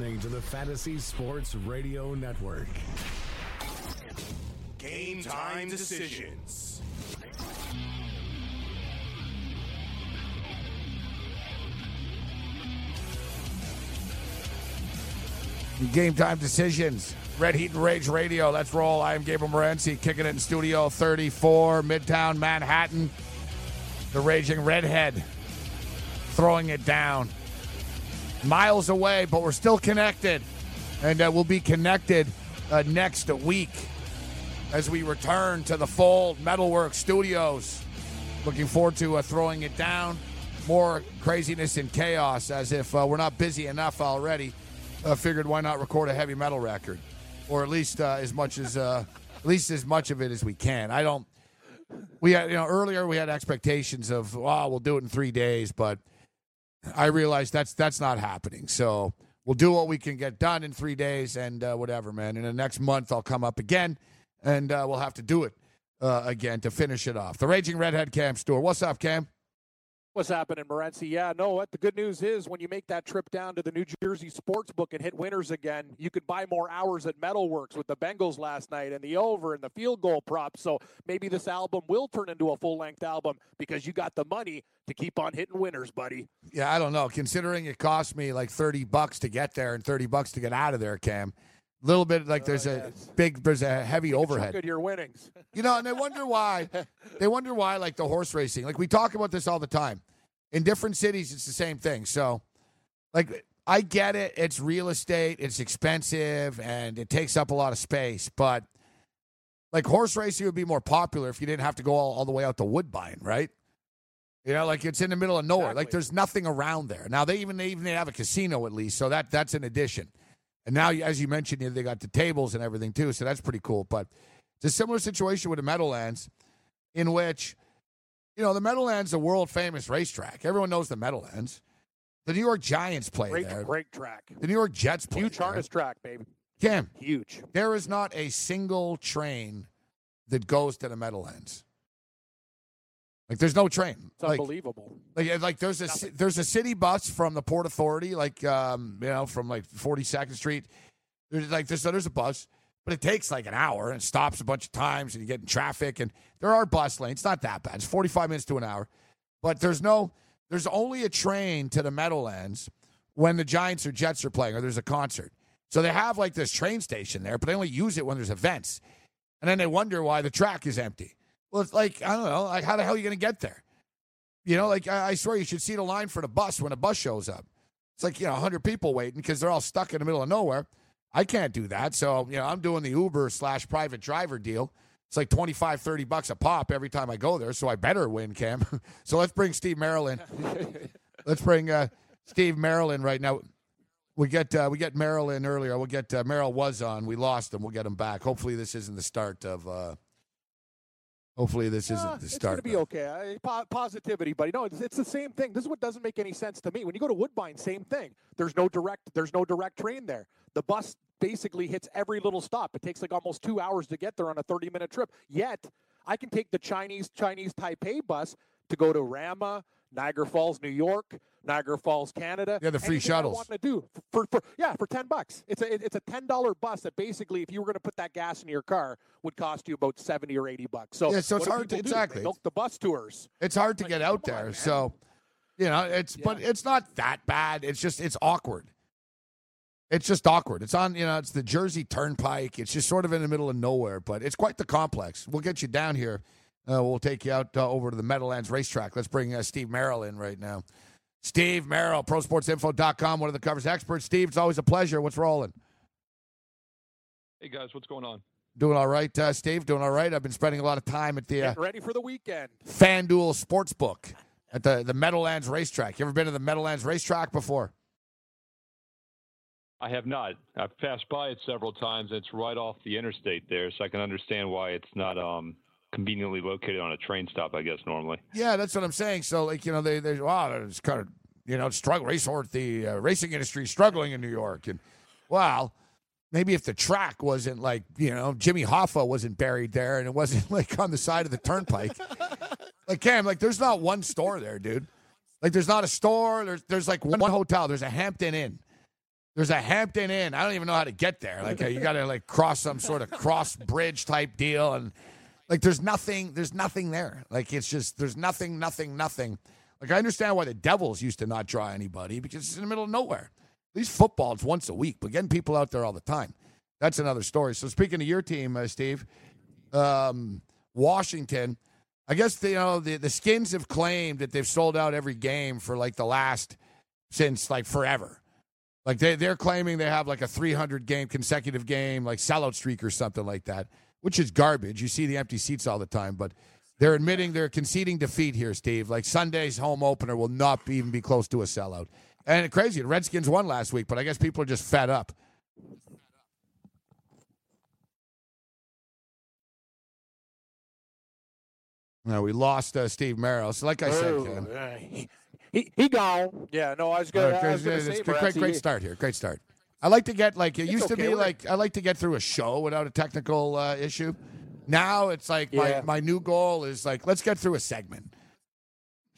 You're listening to the Fantasy Sports Radio Network. Game time decisions. Game time decisions. Red Heat and Rage Radio. Let's roll. I am Gabriel Morency, kicking it in Studio 34, Midtown Manhattan. The Raging Redhead throwing it down. Miles away, but we're still connected. And uh, we'll be connected uh, next week as we return to the Fold Metalwork Studios. Looking forward to uh, throwing it down. More craziness and chaos as if uh, we're not busy enough already. Uh, figured why not record a heavy metal record, or at least uh, as much as at least as much of it as we can. I don't. We had you know earlier we had expectations of oh we'll do it in three days, but I realized that's that's not happening. So we'll do what we can get done in three days and uh, whatever, man. In the next month I'll come up again, and uh, we'll have to do it uh, again to finish it off. The Raging Redhead Cam Stewart. What's up, Cam? What's happening, Morency? Yeah, no, what the good news is when you make that trip down to the New Jersey sports book and hit winners again, you could buy more hours at Metalworks with the Bengals last night and the over and the field goal prop. So maybe this album will turn into a full length album because you got the money to keep on hitting winners, buddy. Yeah, I don't know. Considering it cost me like thirty bucks to get there and thirty bucks to get out of there, Cam. A little bit like there's Uh, a yes. big, there's a heavy overhead. Good your winnings. You know, and they wonder why. they wonder why, like the horse racing. Like we talk about this all the time. In different cities, it's the same thing. So, like, I get it. It's real estate. It's expensive, and it takes up a lot of space. But like horse racing would be more popular if you didn't have to go all, all the way out to Woodbine, right? You know, like it's in the middle of nowhere. Like there's nothing around there. Now they even they even have a casino at least, so that that's an addition. And now, as you mentioned, they got the tables and everything too, so that's pretty cool. But it's a similar situation with the Meadowlands, in which, you know, the Meadowlands, a world famous racetrack. Everyone knows the Meadowlands. The New York Giants play Great, there. great track. The New York Jets play Huge there. harness track, baby. Cam, Huge. there is not a single train that goes to the Meadowlands. Like, there's no train. It's like, unbelievable. like, like there's a ci- there's a city bus from the Port Authority, like um, you know, from like 42nd Street. There's like there's there's a bus, but it takes like an hour and stops a bunch of times, and you get in traffic. And there are bus lanes. It's not that bad. It's 45 minutes to an hour, but there's no there's only a train to the Meadowlands when the Giants or Jets are playing or there's a concert. So they have like this train station there, but they only use it when there's events. And then they wonder why the track is empty. Well, it's like I don't know, like how the hell are you going to get there? You know, like I, I swear you should see the line for the bus when a bus shows up. It's like you know, hundred people waiting because they're all stuck in the middle of nowhere. I can't do that, so you know, I'm doing the Uber slash private driver deal. It's like 25, 30 bucks a pop every time I go there, so I better win, Cam. so let's bring Steve Maryland. let's bring uh, Steve Maryland right now. We get uh, we get Maryland earlier. We'll get uh, Merrill was on. We lost him. We'll get him back. Hopefully, this isn't the start of. Hopefully, this isn't the it's start. going to be okay. Po- positivity, buddy. No, it's, it's the same thing. This is what doesn't make any sense to me. When you go to Woodbine, same thing. There's no direct. There's no direct train there. The bus basically hits every little stop. It takes like almost two hours to get there on a 30 minute trip. Yet, I can take the Chinese Chinese Taipei bus to go to Rama, Niagara Falls, New York, Niagara Falls, Canada. Yeah, the free Anything I shuttles. want to do for, for yeah for ten bucks. It's a it's a ten dollar bus that basically, if you were going to put that gas in your car, would cost you about seventy or eighty bucks. So Yeah, so it's hard to- exactly. Milk the bus tours. It's hard to Like, get out come on, there. so, you know, it's but it's not that bad. It's just it's awkward. It's just awkward. It's on, you know, it's the Jersey Turnpike. It's just sort of in the middle of nowhere, but it's quite the complex. We'll get you down here. Uh, we'll take you out uh, over to the Meadowlands racetrack. Let's bring uh, Steve Merrill in right now. Steve Merrill, ProSportsInfo.com, one of the covers experts. Steve, it's always a pleasure. What's rolling? Hey guys, what's going on? Doing all right, uh, Steve? Doing all right? I've been spending a lot of time at the uh, ready for the weekend. FanDuel Sportsbook at the, the Meadowlands racetrack. You ever been to the Meadowlands racetrack before? I have not. I've passed by it several times. It's right off the interstate there, so I can understand why it's not um, conveniently located on a train stop. I guess normally. Yeah, that's what I'm saying. So, like, you know, they they wow, it's kind of you know, struggle race horse the uh, racing industry struggling in New York, and well, maybe if the track wasn't like you know Jimmy Hoffa wasn't buried there, and it wasn't like on the side of the turnpike, like Cam, like there's not one store there, dude. Like there's not a store. There's there's like one hotel. There's a Hampton Inn. There's a Hampton Inn. I don't even know how to get there. Like uh, you got to like cross some sort of cross bridge type deal, and like there's nothing. There's nothing there. Like it's just there's nothing, nothing, nothing. Like I understand why the Devils used to not draw anybody because it's in the middle of nowhere. At least once a week, but getting people out there all the time, that's another story. So speaking of your team, uh, Steve, um, Washington. I guess the, you know the the Skins have claimed that they've sold out every game for like the last since like forever. Like they they're claiming they have like a 300 game consecutive game like sellout streak or something like that, which is garbage. You see the empty seats all the time, but they're admitting they're conceding defeat here, Steve. Like Sunday's home opener will not be, even be close to a sellout. And crazy, the Redskins won last week, but I guess people are just fed up. No, we lost uh, Steve Merrill. So, like I said, Oh, Ken, uh, he, he he gone. Yeah, no, I was going. uh, I was great, going to say, great, great start here. Great start. I like to get like it It's used to be we're- like I like to get through a show without a technical uh, issue. Now it's like Yeah. my, my new goal is like let's get through a segment.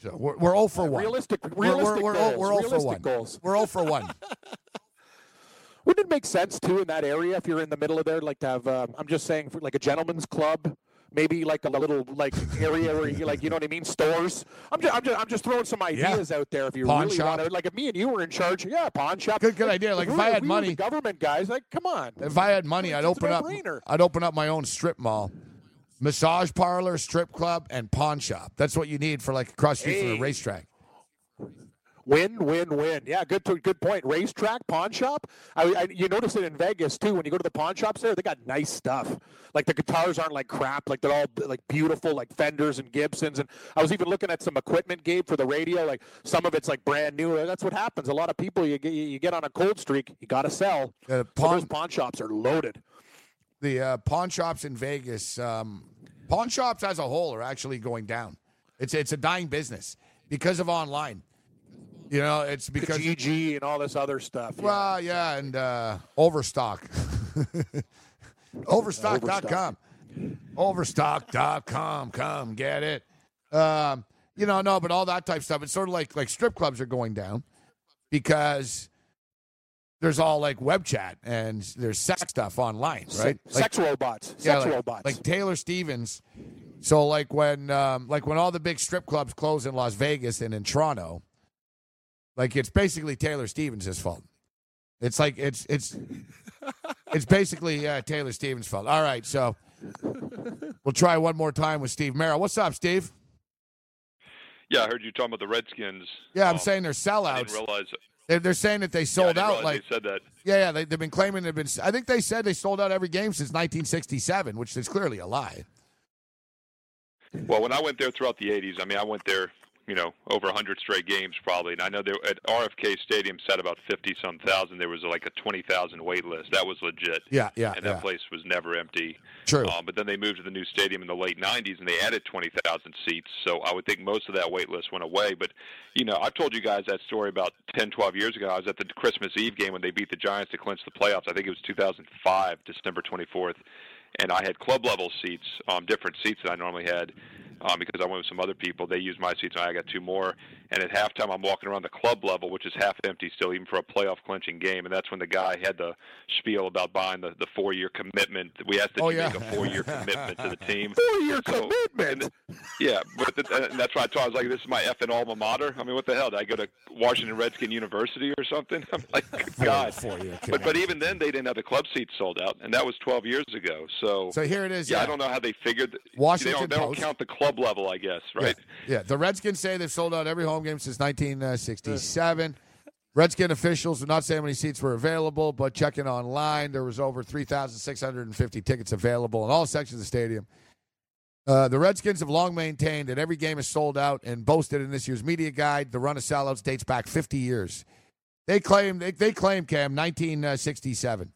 So we're we're 0 for 1. Realistic, We're, we're, realistic we're, goals. we're 0 for 1. goals. We're 0 for 1. Wouldn't it make sense too in that area if you're in the middle of there, like to have? Um, I'm just saying, for like a gentleman's club, maybe like a little like area where you like, you know what I mean, stores. I'm just, I'm just, I'm just throwing some ideas out there. If you Pawn really shop. want to, like, if me and you were in charge, yeah, pawn shop. Good- good idea. Like, if we I had money- government guys, like, come on. If I had money, I'd open up no-brainer. I'd open up my own strip mall. Massage parlor, strip club, and pawn shop. That's what you need for like across the street from the racetrack. Win, win, win. Yeah, good, good point. Racetrack, pawn shop. I, I, you notice it in Vegas too. When you go to the pawn shops there, they got nice stuff. Like the guitars aren't like crap. Like they're all like beautiful, like Fenders and Gibsons. And I was even looking at some equipment, Gabe, for the radio. Like some of it's like brand new. That's what happens. A lot of people, you get you get on a cold streak, you got to sell. Uh, pawn- those pawn shops are loaded. the uh, pawn shops in Vegas, um, pawn shops as a whole are actually going down. It's it's a dying business because of online. You know, it's The because GG and all this other stuff. yeah. well, yeah, and uh, Overstock, Overstock.com, Overstock.com. Come get it. Um, you know, no, but all that type of stuff. It's sort of like like strip clubs are going down because there's all like web chat and there's sex stuff online, right? Se- sex robots. Yeah, Sex like, robots. like Taylor Stevens. So like when um, like when all the big strip clubs close in Las Vegas and in Toronto, like it's basically Taylor Stevens' fault. It's like it's it's it's basically uh, Taylor Stevens' fault. All right, so we'll try one more time with Steve Merrill. What's up, Steve? Yeah, I heard you talking about the Redskins. Yeah, I'm Um, saying they're I sellouts. didn't realize. They're, they're saying that they yeah, I sold didn't out. Like they said that. yeah, yeah, they, they've been claiming they've been. I think they said they sold out every game since 1967, which is clearly a lie. Well, when I went there throughout the '80s, I mean, I went there, you know, over 100 straight games probably, and I know there at RFK Stadium sat about 50 some thousand. There was like a 20,000 wait list. That was legit. Yeah, yeah, and yeah. that place was never empty. True. Um, but then they moved to the new stadium in the late 90s, and they added 20,000 seats. So I would think most of that wait list went away. But, you know, I've told you guys that story about 10, 12 years ago. I was at the Christmas Eve game when they beat the Giants to clinch the playoffs. I think it was 2005, December 24th. And I had club level seats, um, different seats that I normally had. Um, because I went with some other people, they used my seats, and I got two more. And at halftime, I'm walking around the club level, which is half empty still, even for a playoff clinching game. And that's when the guy had the spiel about buying the, the four year commitment. We asked that Oh, you yeah. make a four year commitment to the team. Four-year So- commitment. yeah, but the, and that's why I told I was like, this is my effing alma mater. I mean, what the hell? Did I go to Washington Redskin University or something? I'm like, God. four-year But but even then, they didn't have the club seats sold out, and that was 12 years ago. So, So here it is. yeah, yeah. I don't know how they figured. Washington they don't, they don't count the club level, I guess, right? Yeah. yeah, the Redskins say they've sold out every home game since 1967. Redskin officials did not say how many seats were available, but checking online, there was over 3,650 tickets available in all sections of the stadium. Uh, the Redskins have long maintained that every game is sold out and boasted in this year's media guide. The run of sellouts dates back 50 years. They claim they, they claim Cam 1967.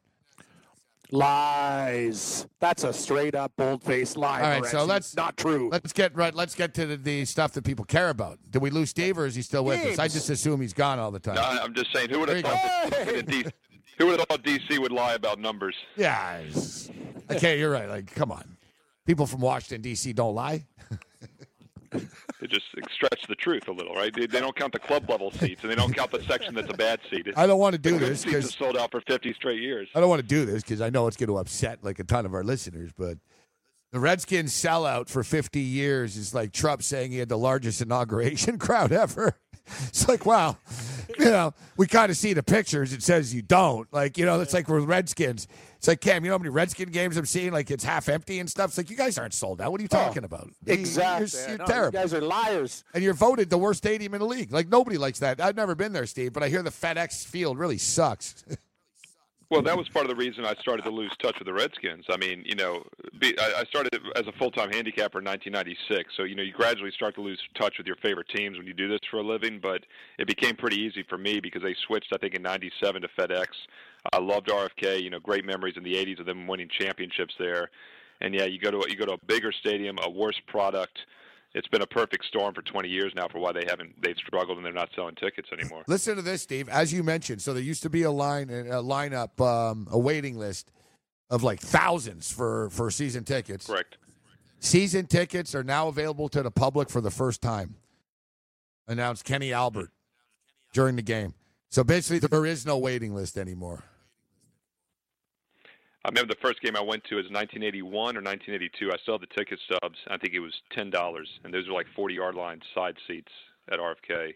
Lies. That's a straight up bold faced lie. All right, so let's- not true. Let's get right. Let's get to the, the stuff that people care about. Did we lose Steve, or is he still with us? I just assume he's gone all the time. No, I'm just saying, who would have thought that, that D, who would have thought DC would lie about numbers? Yeah. Okay, you're right. Like, come on. People from Washington D.C. don't lie. They just stretch the truth a little, right? They, they don't count the club level seats, and they don't count the section that's a bad seat. I don't want to do The this because sold out for 50 straight years. I don't want to do this because I know it's going to upset like a ton of our listeners. But the Redskins sellout for 50 years is like Trump saying he had the largest inauguration crowd ever. It's like, wow, you know, we kind of see the pictures. It says you don't. Like, you know, it's like with Redskins. It's like, Cam, you know how many Redskin games I'm seeing? Like, it's half empty and stuff. It's like, you guys aren't sold out. What are you oh, talking about? Exactly. You're, you're No, terrible. You guys are liars. and you're voted the worst stadium in the league. Like, nobody likes that. I've never been there, Steve, but I hear the FedEx field really sucks. Well, that was part of the reason I started to lose touch with the Redskins. I mean, you know, be, I, I started as a full-time handicapper in 1996, so you know you gradually start to lose touch with your favorite teams when you do this for a living. But it became pretty easy for me because they switched, I think, in '97 to FedEx. I loved RFK. You know, great memories in the '80s of them winning championships there. And yeah, you go to a, you go to a bigger stadium, a worse product. It's been a perfect storm for 20 years now for why they haven't they've struggled and they're not selling tickets anymore. Listen to this, Steve. As you mentioned, so there used to be a line, a lineup, um, a waiting list of like thousands for for season tickets. Correct. Season tickets are now available to the public for the first time. Announced Kenny Albert during the game. So basically, there is no waiting list anymore. I remember the first game I went to was 1981 or 1982. I still have the ticket stubs. I think it was ten dollars, and those were like 40 yard line side seats at RFK.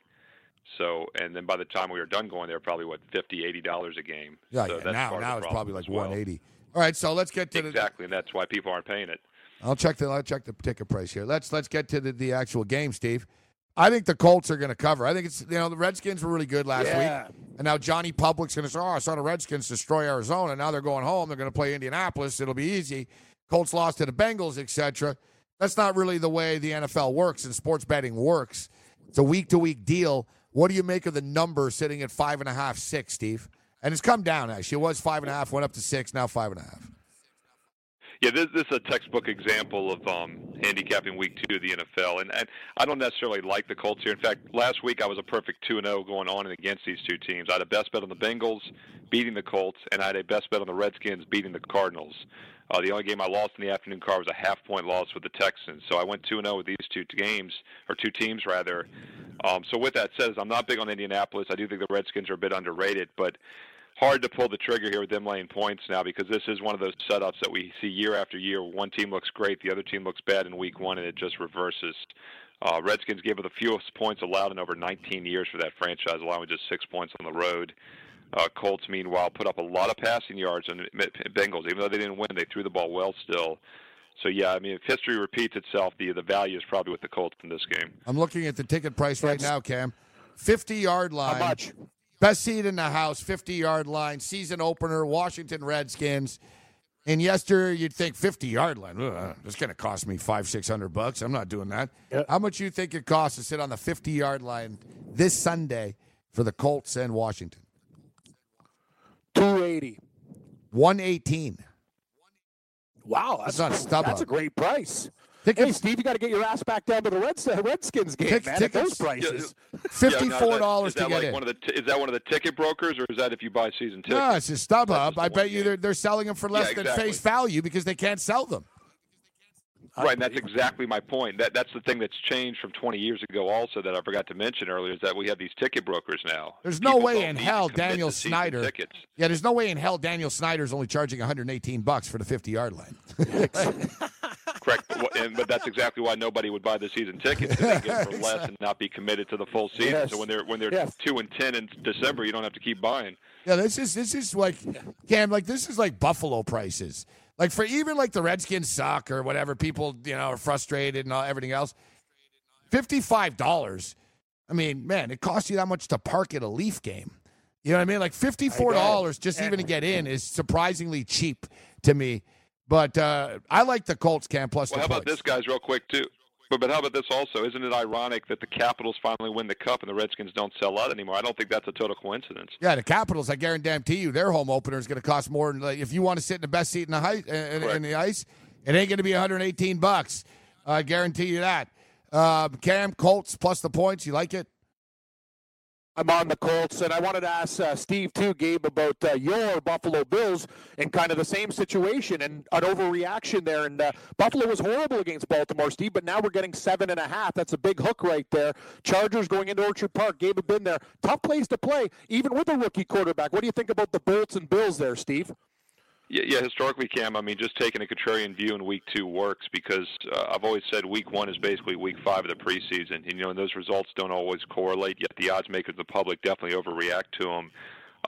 So, and then by the time we were done going there, probably what 50, 80 dollars a game. Yeah, so yeah. now now it's probably like well. 180. All right, so let's get to the Exactly, and that's why people aren't paying it. I'll check the I'll check the ticket price here. Let's let's get to the, the actual game, Steve. I think the Colts are going to cover. I think it's you know the Redskins were really good last Yeah. week, and now Johnny Public's going to say, "Oh, I saw the Redskins destroy Arizona. Now they're going home. They're going to play Indianapolis. It'll be easy." Colts lost to the Bengals, etc. That's not really the way the NFL works and sports betting works. It's a week to week deal. What do you make of the number sitting at five and a half, six, Steve? And it's come down actually. It was five and a half, went up to six, now five and a half. Yeah, this, this is a textbook example of um, handicapping week two of the NFL, and, and I don't necessarily like the Colts here. In fact, last week I was a perfect two and zero going on and against these two teams. I had a best bet on the Bengals beating the Colts, and I had a best bet on the Redskins beating the Cardinals. Uh, the only game I lost in the afternoon car was a half point loss with the Texans. So I went two and zero with these two games or two teams rather. Um, so with that said, I'm not big on Indianapolis. I do think the Redskins are a bit underrated, but hard to pull the trigger here with them laying points now because this is one of those setups that we see year after year. One team looks great, the other team looks bad in week one, and it just reverses. Uh, Redskins gave it the fewest points allowed in over 19 years for that franchise, allowing just six points on the road. Uh, Colts, meanwhile, put up a lot of passing yards on Bengals. Even though they didn't win, they threw the ball well still. So yeah, I mean, if history repeats itself, the the value is probably with the Colts in this game. I'm looking at the ticket price right now, Cam. 50 yard line. How much? Best seat in the house, 50 yard line, season opener, Washington Redskins. And yesterday, you'd think 50 yard line, ugh, that's going to cost me five, 600 bucks. I'm not doing that. Yep. How much you think it costs to sit on the 50 yard line this Sunday for the Colts and Washington? 280. 118. Wow, that's, That's not StubHub. That's a great price. Tickets- hey, Steve, you got to get your ass back down to the Reds, uh, Redskins game, Tick- man. At those prices. $54 Yeah, to is that, is that get like in. One of the t- is that one of the ticket brokers, or is that if you buy season tickets? No, it's a StubHub. That's I bet one you they're, they're selling them for less Yeah, than face value because they can't sell them. Right, and that's exactly my point. That that's the thing that's changed from 20 years ago. Also, that I forgot to mention earlier is that we have these ticket brokers now. There's no way in hell Daniel Snyder. Tickets. Yeah, there's no way in hell Daniel Snyder's only charging 118 bucks for the 50 yard line. Correct, but, and, but that's exactly why nobody would buy the season tickets. They get it for less and not be committed to the full season. Yes. So when they're when they're Yes. two and ten in December, you don't have to keep buying. Yeah, this is this is like Cam, like this is like Buffalo prices. Like for even like the Redskins suck or whatever, people you know are frustrated and all, everything else. Fifty five dollars. I mean, man, it costs you that much to park at a Leaf game. You know what I mean? Like fifty four dollars just even to get in is surprisingly cheap to me. But uh, I like the Colts, Cam plus Well, how about points. this, guys, real quick too? But but how about this also? Isn't it ironic that the Capitals finally win the cup and the Redskins don't sell out anymore? I don't think that's a total coincidence. Yeah, the Capitals. I guarantee you, their home opener is going to cost more. Than, like, if you want to sit in the best seat in the, high, in, in the ice, it ain't going to be 118 bucks. I guarantee you that. Uh, Cam Colts plus the points. You like it? I'm on the Colts, and I wanted to ask uh, Steve too, Gabe, about uh, your Buffalo Bills and kind of the same situation and an overreaction there. And uh, Buffalo was horrible against Baltimore, Steve, but now we're getting seven and a half. That's a big hook right there. Chargers going into Orchard Park. Gabe had been there. Tough place to play, even with a rookie quarterback. What do you think about the Bolts and Bills there, Steve? Yeah, yeah, historically, Cam, I mean, just taking a contrarian view in week two works because uh, I've always said week one is basically week five of the preseason. And, you know, and those results don't always correlate, yet the odds makers, the public, definitely overreact to them.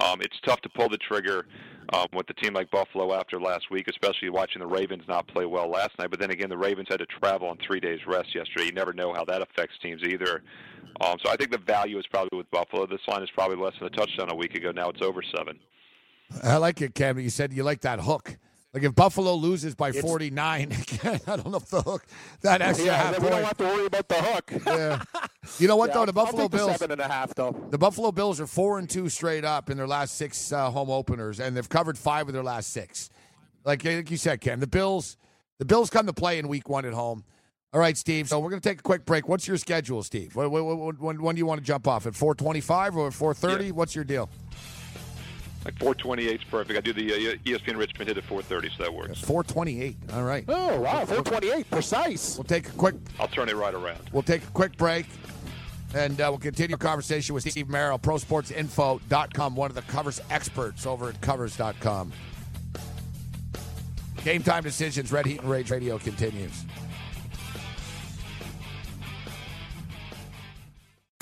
Um, it's tough to pull the trigger um, with a team like Buffalo after last week, especially watching the Ravens not play well last night. But then again, the Ravens had to travel on three days rest yesterday. You never know how that affects teams either. Um, so I think the value is probably with Buffalo. This line is probably less than a touchdown a week ago. Now it's over seven. I like it, Cam. You said you like that hook. Like if Buffalo loses by 49, I don't know if the hook that extra yeah, half we don't have to worry about the hook. Yeah. You know what Yeah, though? The I'll Buffalo take the Bills. seven and a half though. The Buffalo Bills are four and two straight up in their last six uh, home openers, and they've covered five of their last six. Like, like you said, Cam, the Bills, the Bills come to play in Week One at home. All right, Steve. So we're going to take a quick break. What's your schedule, Steve? When, when, when, when do you want to jump off at four twenty-five or four thirty? Yeah. What's your deal? Like 428 is perfect. I do the uh, ESPN Richmond hit at 430, so that works. Four twenty-eight. All right. Oh wow, 428, precise. We'll take a quick. I'll turn it right around. We'll take a quick break, and uh, we'll continue conversation with Steve Merrill, ProSportsInfo.com, one of the covers experts over at Covers.com. Game time decisions. Red Heat and Rage Radio continues.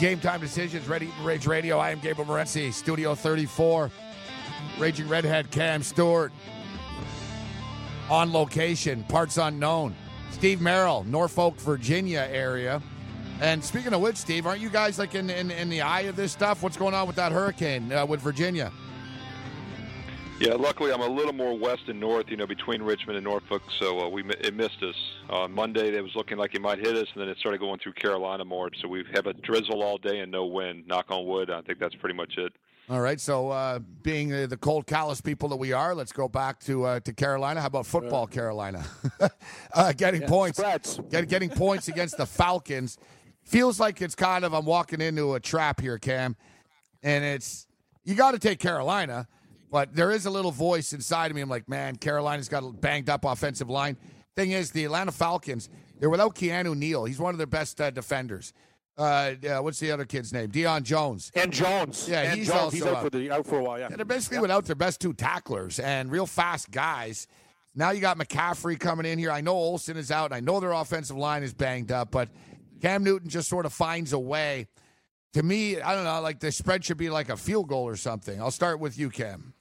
Game time decisions. Red Rage Radio. I am Gabriel Morency, Studio 34. Raging Redhead Cam Stewart. On location, parts unknown. Steve Merrill, Norfolk, Virginia area. And speaking of which, Steve, aren't you guys like in in, in the eye of this stuff? What's going on with that hurricane uh, with Virginia? Yeah, luckily I'm a little more west and north, you know, between Richmond and Norfolk, so uh, we it missed us. On uh, Monday, it was looking like it might hit us, and then it started going through Carolina more. So we have a drizzle all day and no wind. Knock on wood. I think that's pretty much it. All right, so uh, being uh, the cold, callous people that we are, let's go back to uh, to Carolina. How about football, Carolina? uh, getting points, spreads. get, getting points against the Falcons. Feels like it's kind of I'm walking into a trap here, Cam, and it's you got to take Carolina, but there is a little voice inside of me. I'm like, man, Carolina's got a banged up offensive line. Thing is, the Atlanta Falcons they're without Keanu Neal. He's one of their best uh, defenders. Uh, uh, what's the other kid's name? Deion Jones. And Jones. Yeah, and he's Jones, also he's out out. for the out for a while. Yeah. And they're basically without their best two tacklers and real fast guys. Now you got McCaffrey coming in here. I know Olsen is out. And I know their offensive line is banged up, but Cam Newton just sort of finds a way. To me, I don't know, like the spread should be like a field goal or something. I'll start with you, Cam.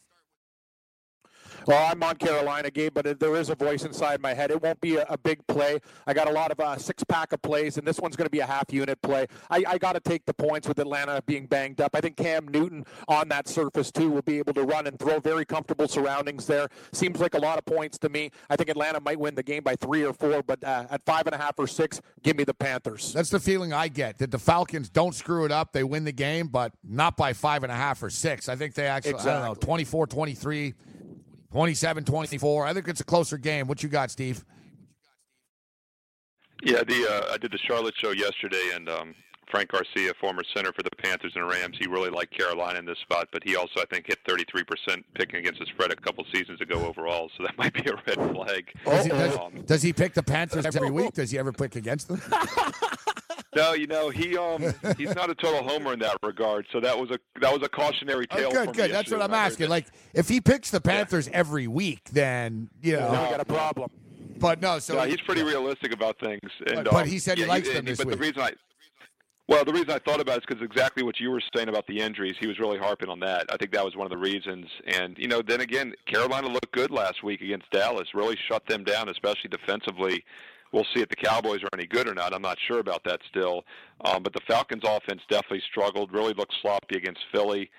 Well, I'm on Carolina, Gabe, but there is a voice inside my head. It won't be a, a big play. I got a lot of uh, six pack of plays, and this one's going to be a half unit play. I, I got to take the points with Atlanta being banged up. I think Cam Newton on that surface, too, will be able to run and throw very comfortable surroundings there. Seems like a lot of points to me. I think Atlanta might win the game by three or four, but uh, at five and a half or six, give me the Panthers. That's the feeling I get that the Falcons don't screw it up. They win the game, but not by five and a half or six. I think they actually, I don't know, 24 23, 27 24. I think it's a closer game. What you got, Steve? Yeah, the uh, I did the Charlotte show yesterday, and um, Frank Garcia, former center for the Panthers and Rams, he really liked Carolina in this spot, but he also I think hit 33% picking against the spread a couple seasons ago overall, so that might be a red flag. Does he, does, Um, does he pick the Panthers every week? Does he ever pick against them? No, you know he um he's not a total homer in that regard. So that was a that was a cautionary Oh, tale. good, for me good. That's what I'm when I heard asking. that. Like, if he picks the Panthers every week, then you know. Now we got a problem. But no, so yeah, he's pretty realistic about things. And, But- but um, he said he yeah, likes them and- this But week. the reason I, well, the reason I thought about it is because exactly what you were saying about the injuries. He was really harping on that. I think that was one of the reasons. And you know, then again, Carolina looked good last week against Dallas. Really shut them down, especially defensively. We'll see if the Cowboys are any good or not. I'm not sure about that still. Um, but the Falcons' offense definitely struggled. Really looked sloppy against Philly.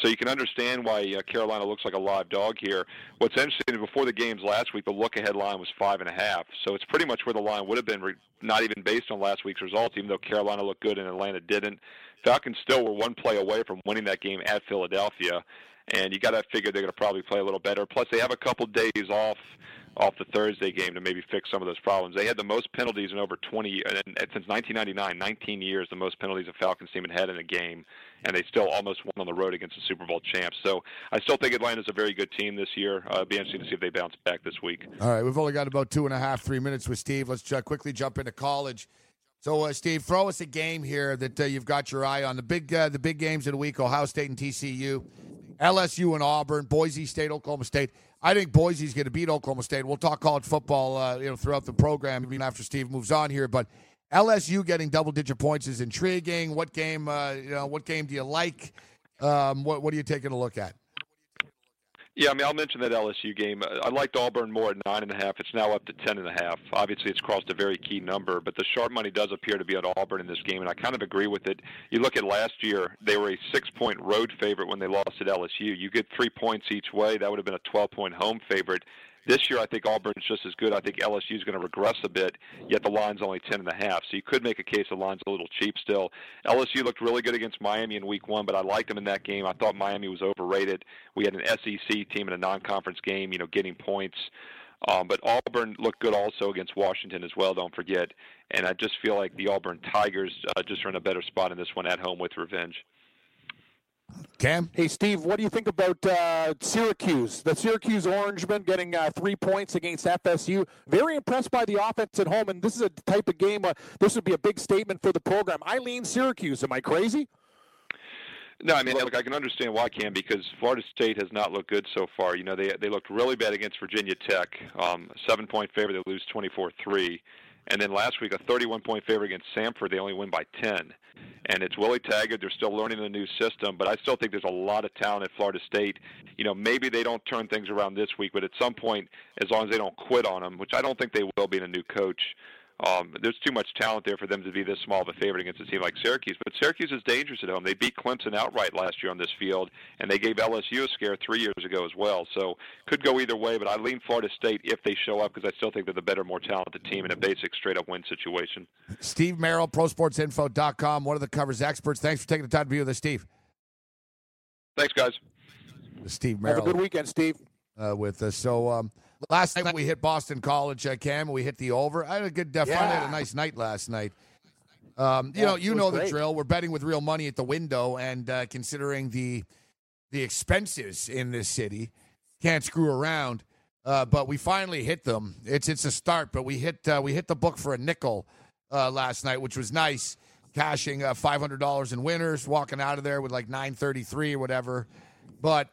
So you can understand why uh, Carolina looks like a live dog here. What's interesting, is before the games last week, the look-ahead line was five and a half. So it's pretty much where the line would have been, re- not even based on last week's results, even though Carolina looked good and Atlanta didn't. Falcons still were one play away from winning that game at Philadelphia, and you got to figure they're going to probably play a little better. Plus, they have a couple days off off the Thursday game to maybe fix some of those problems. They had the most penalties in over 20 and since 1999, 19 years, the most penalties a Falcons team had had in a game, and they still almost won on the road against the Super Bowl champs. So I still think Atlanta's a very good team this year. Uh, it'll be interesting to see if they bounce back this week. All right, we've only got about two and a half, three minutes with Steve. Let's quickly jump into college. So, uh, Steve, throw us a game here that uh, you've got your eye on. The big, uh, the big games of the week: Ohio State and TCU, LSU and Auburn, Boise State, Oklahoma State. I think Boise's going to beat Oklahoma State. We'll talk college football, uh, you know, throughout the program, even after Steve moves on here. But LSU getting double-digit points is intriguing. What game, uh, you know, what game do you like? Um, what, what are you taking a look at? Yeah, I mean, I'll mention that LSU game. I liked Auburn more at nine and a half. It's now up to ten and a half. Obviously, it's crossed a very key number, but the sharp money does appear to be at Auburn in this game, and I kind of agree with it. You look at last year; they were a six-point road favorite when they lost at LSU. You get three points each way; that would have been a twelve-point home favorite. This year, I think Auburn's just as good. I think LSU is going to regress a bit, yet the line's only ten and a half. So you could make a case the line's a little cheap still. LSU looked really good against Miami in Week One, but I liked them in that game. I thought Miami was overrated. We had an SEC team in a non-conference game, you know, getting points. Um, but Auburn looked good also against Washington as well. Don't forget. And I just feel like the Auburn Tigers uh, just are in a better spot in this one at home with revenge. Cam? Hey, Steve, what do you think about uh, Syracuse? The Syracuse Orangemen getting uh, three points against FSU. Very impressed by the offense at home, and this is a type of game. Uh, this would be a big statement for the program. I lean Syracuse. Am I crazy? No, I mean, look, I can understand why, Cam, because Florida State has not looked good so far. You know, they they looked really bad against Virginia Tech. Um, seven point favorite, they lose twenty four three. And then last week, a 31 point favorite against Samford, they only win by 10. And it's Willie Taggart. They're still learning the new system, but I still think there's a lot of talent at Florida State. You know, maybe they don't turn things around this week, but at some point, as long as they don't quit on them, which I don't think they will being a new coach, um, there's too much talent there for them to be this small of a favorite against a team like Syracuse. But Syracuse is dangerous at home. They beat Clemson outright last year on this field, and they gave LSU a scare three years ago as well. So could go either way. But I lean Florida State if they show up because I still think they're the better, more talented team in a basic straight-up win situation. Steve Merrill, ProSportsInfo.com, one of the covers experts. Thanks for taking the time to be with us, Steve. Thanks, guys. Steve Merrill. Have a good weekend, Steve. uh, with us. So um, last night we hit Boston College, uh, Cam, we hit the over. I had a good, uh, finally had a nice night last night. Um, you Yeah, know, you know the drill. We're betting with real money at the window, and uh, considering the the expenses in this city, can't screw around. Uh, but we finally hit them. It's it's a start, but we hit uh, we hit the book for a nickel uh, last night, which was nice. Cashing uh, five hundred dollars in winners, walking out of there with like nine thirty three or whatever. But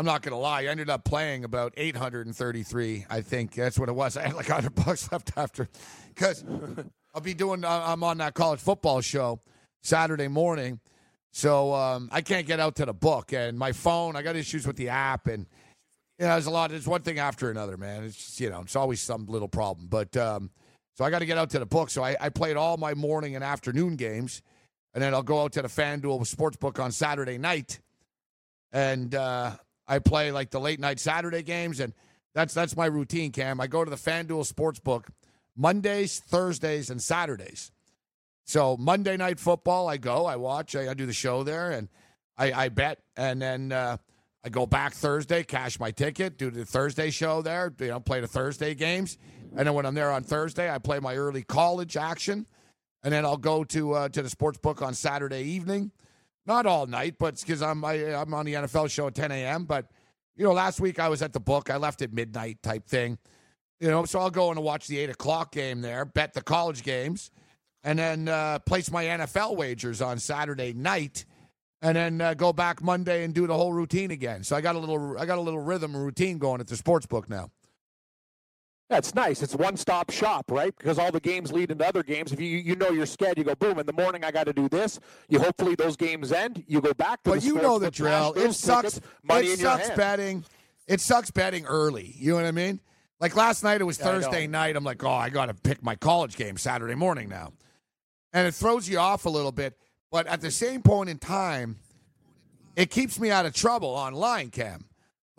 I'm not gonna lie, I ended up playing about eight hundred and thirty three. I think that's what it was. I had like hundred bucks left after, because I'll be doing. uh, I'm on that college football show Saturday morning, so um, I can't get out to the book, and my phone. I got issues with the app, and you know, there's a lot. It's one thing after another, man. It's just, you know, it's always some little problem. But um, so I got to get out to the book. So I, I played all my morning and afternoon games, and then I'll go out to the FanDuel Sportsbook on Saturday night, and uh, I play like the late night Saturday games, and that's that's my routine. Cam, I go to the FanDuel Sportsbook Mondays, Thursdays, and Saturdays. So Monday night football, I go, I watch, I, I do the show there, and I, I bet, and then uh, I go back Thursday, cash my ticket, do the Thursday show there, you know, play the Thursday games, and then when I'm there on Thursday, I play my early college action, and then I'll go to uh, to the sports book on Saturday evening, not all night, but because I'm I, I'm on the NFL show at 10 a.m. But you know, last week I was at the book, I left at midnight type thing, you know, so I'll go and watch the eight o'clock game there, bet the college games. and then uh, place my NFL wagers on Saturday night, and then uh, go back Monday and do the whole routine again. So I got a little I got a little rhythm routine going at the sports book now. That's nice. It's one stop shop, right? Because all the games lead into other games. If you you know your schedule, you go boom. In the morning, I got to do this. You hopefully those games end. You go back to. But the you know the drill. It sucks. tickets, money It sucks betting. It sucks betting early. You know what I mean? Like last night, it was Yeah, Thursday night. I'm like, oh, I got to pick my college game Saturday morning now, and it throws you off a little bit. But at the same point in time, it keeps me out of trouble online, Cam.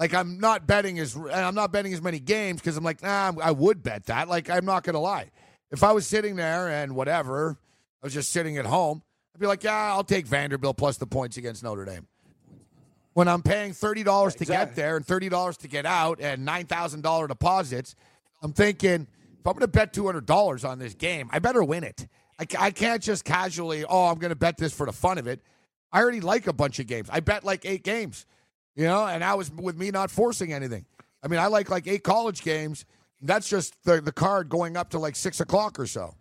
Like I'm not betting as I'm not betting as many games because I'm like, nah, I would bet that. Like I'm not gonna lie. If I was sitting there and whatever, I was just sitting at home, I'd be like, yeah, I'll take Vanderbilt plus the points against Notre Dame. When I'm paying thirty dollars to get there and thirty dollars to get out and nine thousand dollar deposits, I'm thinking if I'm going to bet two hundred dollars on this game, I better win it. I, I can't just casually, oh, I'm going to bet this for the fun of it. I already like a bunch of games. I bet like eight games, you know, and that was with me not forcing anything. I mean, I like like eight college games. That's just the the card going up to like six o'clock or so.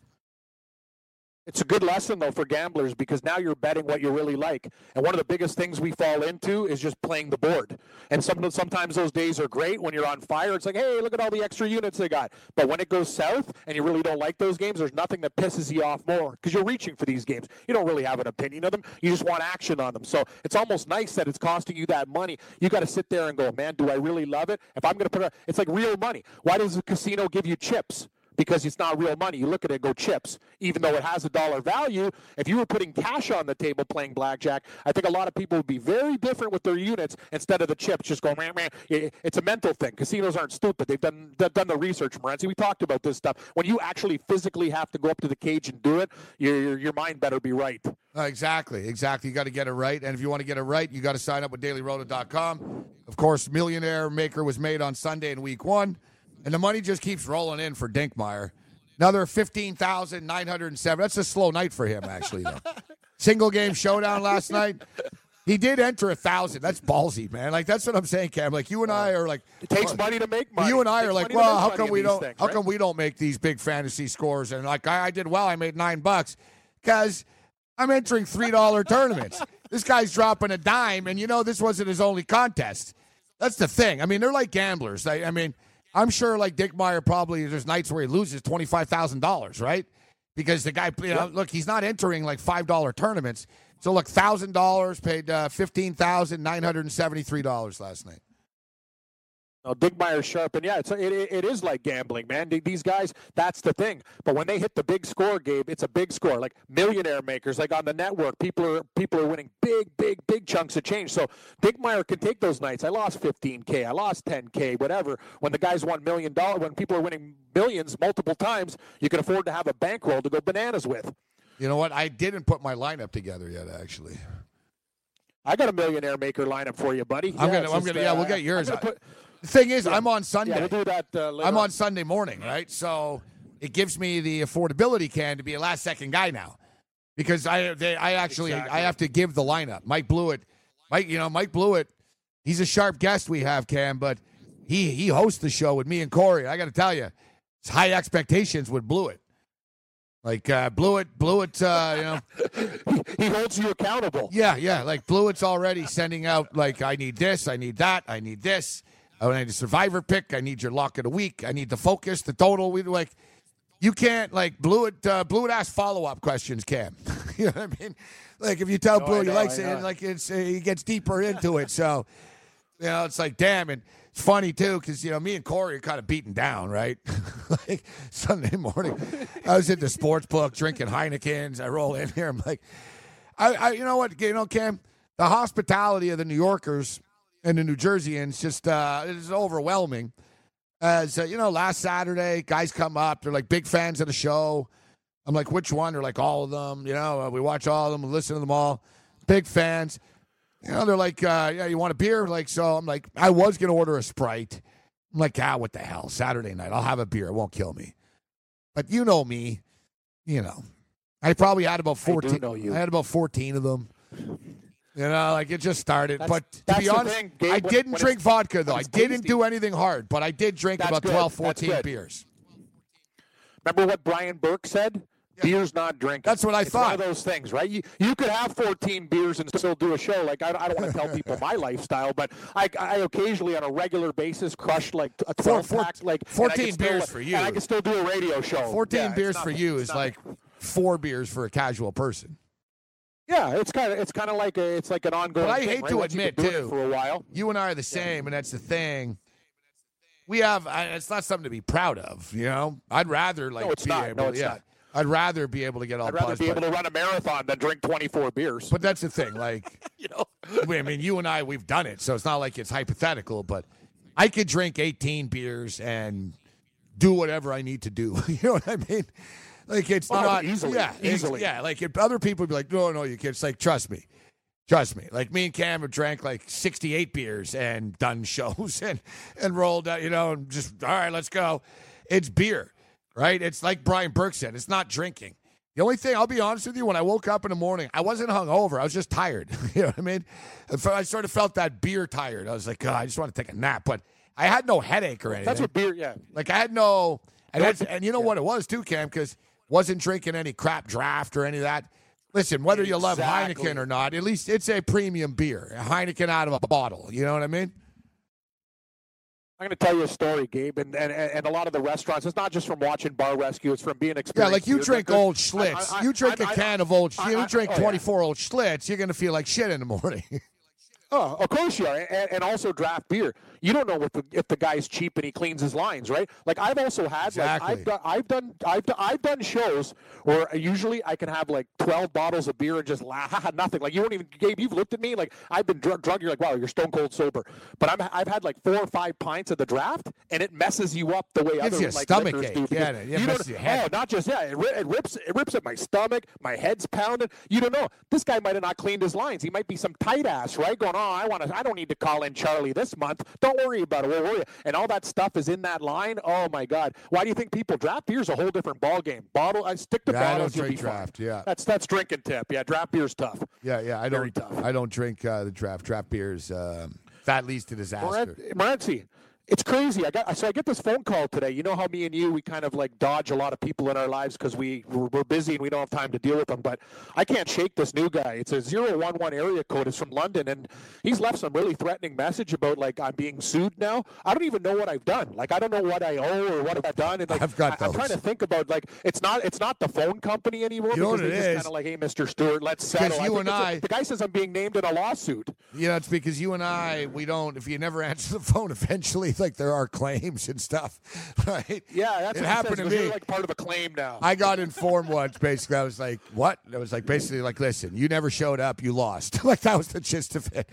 It's a good lesson though for gamblers because now you're betting what you really like. And one of the biggest things we fall into is just playing the board. And some, sometimes those days are great when you're on fire. It's like, hey, look at all the extra units they got. But when it goes south and you really don't like those games, there's nothing that pisses you off more because you're reaching for these games. You don't really have an opinion of them. You just want action on them. So it's almost nice that it's costing you that money. You got to sit there and go, man, do I really love it? If I'm going to put a, it's like real money. Why does the casino give you chips? Because it's not real money. You look at it go chips, even though it has a dollar value. If you were putting cash on the table playing blackjack, I think a lot of people would be very different with their units instead of the chips just going, meh, meh. It's a mental thing. Casinos aren't stupid. They've done they've done the research, Morency. We talked about this stuff. When you actually physically have to go up to the cage and do it, your, your, your mind better be right. Uh, exactly, exactly. You got to get it right. And if you want to get it right, you got to sign up with dailyroto.com. Of course, Millionaire Maker was made on Sunday in week one, and the money just keeps rolling in for Dinkmeyer. Another 15,907. That's a slow night for him, actually, though. Single game showdown last night. He did enter a thousand. That's ballsy, man. Like that's what I'm saying, Cam. Like you and I are like It takes money to make money. you and I are like, well, how come we don't? things, how right? come we don't make these big fantasy scores? And like I, I did well, I made nine bucks because I'm entering three dollar tournaments. This guy's dropping a dime, and you know this wasn't his only contest. That's the thing. I mean, they're like gamblers. I, I mean, I'm sure like Dick Meyer probably there's nights where he loses twenty five thousand dollars, right? Because the guy, you know, look, he's not entering like five dollar tournaments. So look, thousand dollars paid uh, fifteen thousand nine hundred and seventy three dollars last night. No, Digmeyer sharp, and yeah, it's it, it is like gambling, man. These guys, that's the thing. But when they hit the big score, Gabe, it's a big score. Like millionaire makers, like on the network, people are people are winning big, big, big chunks of change. So Digmeyer can take those nights. I lost 15k, I lost 10k, whatever. When the guys won million dollar, when people are winning millions multiple times, you can afford to have a bankroll to go bananas with. You know what? I didn't put my lineup together yet, actually. I got a millionaire maker lineup for you, buddy. I'm Yeah, gonna, I'm just, gonna, yeah, we'll uh, get yours. I'm gonna put- the thing is, Yeah. I'm on yeah, Sunday. we'll do that. Uh, I'm on. on Sunday morning, right? So it gives me the affordability can to be a last second guy now, because I, they, I actually, Exactly. I have to give the lineup. Mike Blewett, Mike, you know, Mike Blewett, he's a sharp guest we have, Cam, but he he hosts the show with me and Corey. I got to tell you, it's high expectations with Blewett. Like uh, Blewett, Blewett, uh, you know. he holds you accountable. Yeah, yeah. Like Blewett's already sending out like I need this, I need that, I need this. I need a survivor pick. I need your lock of the week. I need the focus, the total. We like you can't like Blewett Uh, it asks follow up questions. Cam, you know what I mean? Like if you tell No, Blewett he likes it, and like it's uh, he gets deeper into it. So you know it's like damn, and it's funny too because you know me and Corey are kind of beaten down, right? like Sunday morning, I was at the sports book drinking Heinekens. I roll in here. I'm like, I, I you know what, you know, Cam, the hospitality of the New Yorkers and the New Jerseyans just uh, it is overwhelming. As uh, you know, last Saturday, guys come up, they're like big fans of the show. I'm like, which one? They're like all of them. You know, uh, we watch all of them, we listen to them all. Big fans. You know, they're like, uh, yeah, you want a beer? Like, so I'm like, I was gonna order a Sprite. I'm like, ah, what the hell? Saturday night, I'll have a beer. It won't kill me. But you know me, you know. I probably had about I 14. know you. I had about 14 of them. You know, like it just started. That's- but to be honest, thing, Gabe, I didn't drink vodka, though. I didn't tasty. do anything hard, but I did drink That's about good. 12, 14 beers. Remember what Brian Burke said? Beer's not drinking. That's what I it's thought. One of those things, right? You you could have 14 beers and still do a show. Like I, I don't want to tell people my lifestyle, but I, I occasionally on a regular basis crush like a 12 Four- pack, like 14 can still- beers for you. And I can still do a radio show. 14 Yeah, beers for you is nothing. like four beers for a casual person. Yeah, it's kind of it's kind of like a, it's like an ongoing. But I hate to admit, too, for a while. You and I are the same, and that's the thing. We have. I, it's not something to be proud of, you know. I'd rather like No, it's be not. able. No, it's yeah, not. I'd rather be able to get all I'd rather buzzed. be but, able to run a marathon than drink 24 beers. but that's the thing. Like, you know, I mean, you and I, we've done it, so it's not like it's hypothetical. But I could drink 18 beers and do whatever I need to do. you know what I mean? Like it's Oh, not easily, Yeah, easily. yeah. Like if other people would be like, no, no, you can't. It's like, trust me. Trust me. Like me and Cam have drank like 68 beers and done shows and and rolled out, you know, and just all right, let's go. It's beer, right? It's like Brian Burke said. It's not drinking. The only thing I'll be honest with you, when I woke up in the morning, I wasn't hungover. I was just tired. you know what I mean? I sort of felt that beer tired. I was like, God, I just want to take a nap, but I had no headache or anything. that's what beer. Yeah, Like I had no, and, No, that's, it's- and you know what it was too, Cam, because wasn't drinking any crap draft or any of that. Listen, whether you love Heineken or not, at least it's a premium beer, a Heineken out of a bottle. You know what I mean? I'm going to tell you a story, Gabe, and, and and a lot of the restaurants. It's not just from watching Bar Rescue; it's from being experienced. Yeah, like you beer drink drinkers. old I- Schlitz. I- I- you drink I- a I- can of old. I- you I- drink oh, yeah. 24 old Schlitz. You're gonna feel like shit in the morning. Oh, of course you are, and, and also draft beer. You don't know what the, if the guy's cheap and he cleans his lines, right? Like I've also had, Exactly. like I've done, I've done, I've done, I've done shows where usually I can have like twelve bottles of beer and just laugh, nothing. Like you won't even, Gabe, you've looked at me like I've been drunk, drunk. You're like, wow, you're stone cold sober. But I'm, I've had like four or five pints of the draft, and it messes you up the way Gives other like stomach ache, do. yeah, because it you messes don't- your head. Oh, not just yeah, it, it rips, it rips at my stomach. My head's pounding. You don't know. This guy might have not cleaned his lines. He might be some tight ass, right? Going, oh, I want to. I don't need to call in Charlie this month. Don't worry about it. We'll worry. And all that stuff is in that line. Oh my God! Why do you think people draft beer's a whole different ball game? Bottle. I stick to Yeah, I don't bottles. drink fine. draft, yeah. that's that's drinking tip. Yeah, draft beer's tough. yeah, yeah. I Very don't. tough. I don't drink uh, the draft. Draft beers. Um, that leads to disaster. Morency, it's crazy. I got so I get this phone call today. You know how me and you we kind of like dodge a lot of people in our lives because we we're, busy and we don't have time to deal with them. But I can't shake this new guy. It's a zero one one area code. It's from London, and he's left some really threatening message about like I'm being sued now. I don't even know what I've done. Like I don't know what I owe or what I've done. And like I've got I, am trying to think about like it's not it's not the phone company anymore. You know because what it just is? kind of like, hey, Mr. Stewart, let's settle. you think and it's a- I- the guy says I'm being named in a lawsuit. Yeah, it's because you and I, we don't. If you never answer the phone, eventually, like there are claims and stuff, right? Yeah, that's it happened says, to me. Like part of a claim now. I got informed once. Basically, I was like, "What?" I was like, basically, like, "Listen, you never showed up. You lost." like that was the gist of it.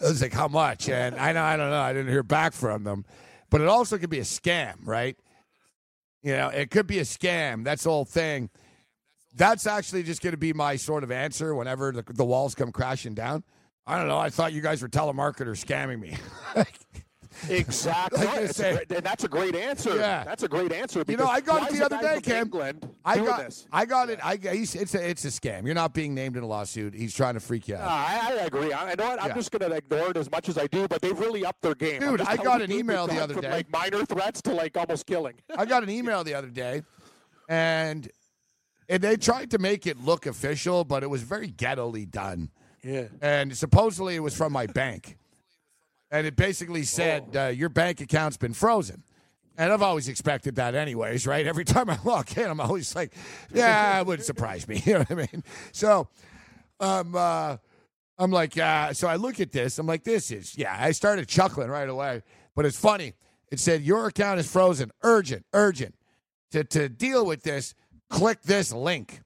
I was like, "How much?" And I know, I don't know. I didn't hear back from them, but it also could be a scam, right? You know, it could be a scam. That's the whole thing. That's actually just going to be my sort of answer whenever the, the walls come crashing down. I don't know. I thought you guys were telemarketers scamming me. Exactly. A great- and that's a great answer. Yeah. That's a great answer. You know, I got it the other day, Cam. England I got, this. I got it. I he's, it's a, it's a scam. You're not being named in a lawsuit. He's trying to freak you out. I, I agree. I, know what. I'm Yeah. just going to ignore it as much as I do, but they've really upped their game. Dude, I got an email the other from, day. like minor threats to like almost killing. I got an email the other day, and and they tried to make it look official, but it was very ghettoly done. Yeah. And supposedly it was from my bank, and it basically said Oh. uh, your bank account's been frozen. And I've always expected that, anyways, right? Every time I log in, I'm always like, "Yeah, it wouldn't surprise me." You know what I mean? So, um, uh, I'm like, uh, so I look at this. I'm like, this is, yeah. I started chuckling right away, but it's funny. It said your account is frozen. Urgent, urgent. To to deal with this, click this link.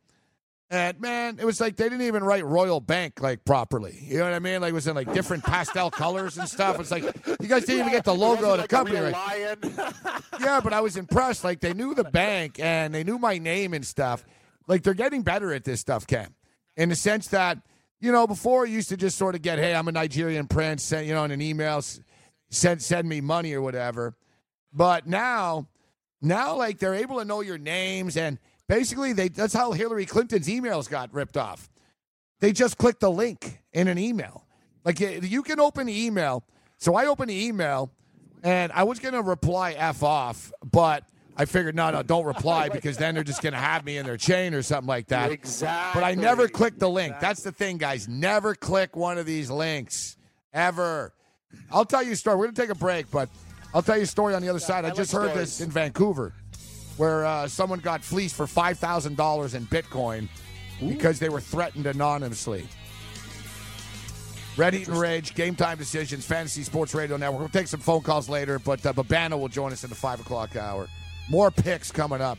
And man, it was like they didn't even write Royal Bank like properly. You know what I mean? Like it was in like different pastel colors and stuff. It's like you guys didn't even get the logo of the like company right. Yeah, but I was impressed. Like they knew the bank and they knew my name and stuff. Like they're getting better at this stuff, Cam. In the sense that, you know, before it used to just sort of get, hey, I'm a Nigerian prince, send, you know, in an email, send send me money or whatever. But now, now like they're able to know your names and basically they that's how Hillary Clinton's emails got ripped off. They just clicked the link in an email. Like you can open the email. So I opened the email and I was going to reply F off, but I figured, no, no, don't reply because then they're just going to have me in their chain or something like that. Exactly. But I never clicked the link. That's the thing, guys. Never click one of these links ever. I'll tell you a story. We're going to take a break, but I'll tell you a story on the other side. I, I just like heard this in Vancouver where uh, someone got fleeced for $5,000 in Bitcoin because they were threatened anonymously. Red Heat and Rage, Game Time Decisions, Fantasy Sports Radio Network. We'll take some phone calls later, but uh, Babano will join us in the 5 o'clock hour. More picks coming up.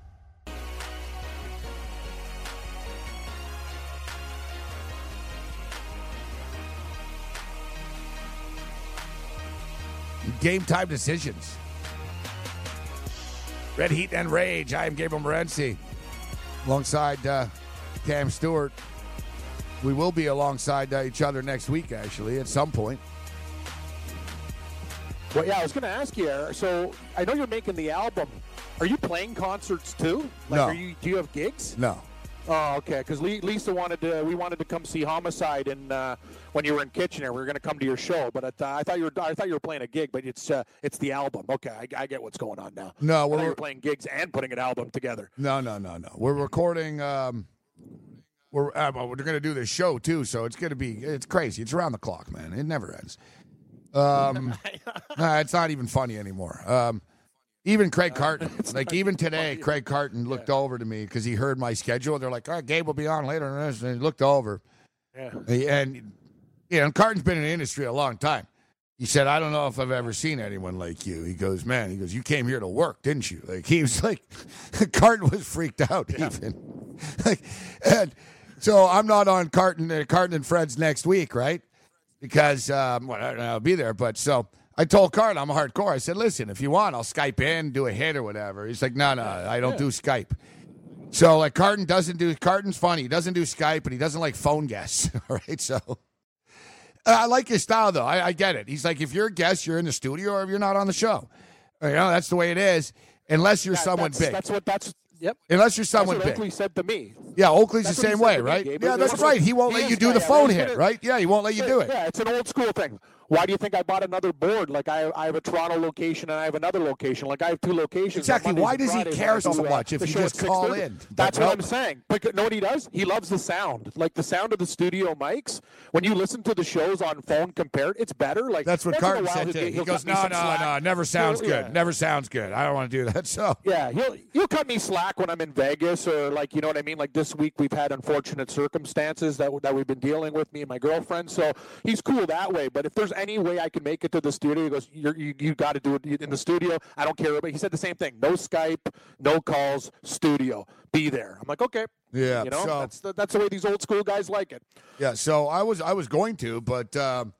Game time decisions. Red Heat and Rage. I am Gabriel Morency alongside uh, Cam Stewart. We will be alongside uh, each other next week, actually, at some point. Well, yeah, I was going to ask you. So I know you're making the album. Are you playing concerts too? Like, No. Are you? Do you have gigs? No. Oh, okay. Because Lisa wanted to. We wanted to come see Homicide, and uh, when you were in Kitchener, we were going to come to your show. But uh, I thought you were. I thought you were playing a gig, but it's uh, it's the album. Okay, I, I get what's going on now. No, we're- thought you were playing gigs and putting an album together. No, no, no, no. We're recording. Um, we're uh, we're going to do this show too, so it's going to be it's crazy. It's around the clock, man. It never ends. Um, nah, it's not even funny anymore. Um, even Craig Carton, like even today, Craig Carton looked over to me because he heard my schedule. They're like, "All right, Gabe will be on later," and he looked over, Yeah. and you know, Carton's been in the industry a long time. He said, "I don't know if I've ever seen anyone like you." He goes, "Man," he goes, "You came here to work, didn't you?" Like he was like, Carton was freaked out even. like, and so I'm not on Carton, uh, Carton and Friends next week, right? Because um, well, I don't know, I'll be there, but so. I told Carton I'm a hardcore. I said, "Listen, if you want, I'll Skype in, do a hit or whatever." He's like, "No, no, I don't do Skype." So like Carton doesn't do Carton's funny. He doesn't do Skype and he doesn't like phone guests. All right, so uh, I like his style though. I, I get it. He's like, if you're a guest, you're in the studio or if you're not on the show. You know, that's the way it is. Unless you're That- someone that's, big. That's what. That's yep. Unless you're That's someone what big. Oakley said to me. Yeah, Oakley's That's the same way, me, right? Gabe. Yeah, that's right. He won't he let you do yeah, the phone hit, right? Yeah, he won't let you do it. Yeah, it's an old school thing. Why do you think I bought another board? Like I, I have a Toronto location and I have another location. Like I have two locations. Exactly. Why does he care so much if you just call in? That's what. I'm saying. But know what he does? He loves the sound, like the sound of the studio mics. When you listen to the shows on phone compared, it's better. Like That's what Carton said he'll He goes, no, no, slack. no, never sounds good. Never sounds good. I don't want to do that. So Yeah, he'll he'll cut me slack when I'm in Vegas or like you know what I mean. Like this week we've had unfortunate circumstances that that we've been dealing with me and my girlfriend. So he's cool that way. But if there's any way I can make it to the studio, he goes, You're, you you got to do it in the studio. I don't care. But he said the same thing. No Skype, no calls, studio. Be there. I'm like, okay. Yeah, you know so- that's the, that's the way these old school guys like it. Yeah, so I was I was going to, but um,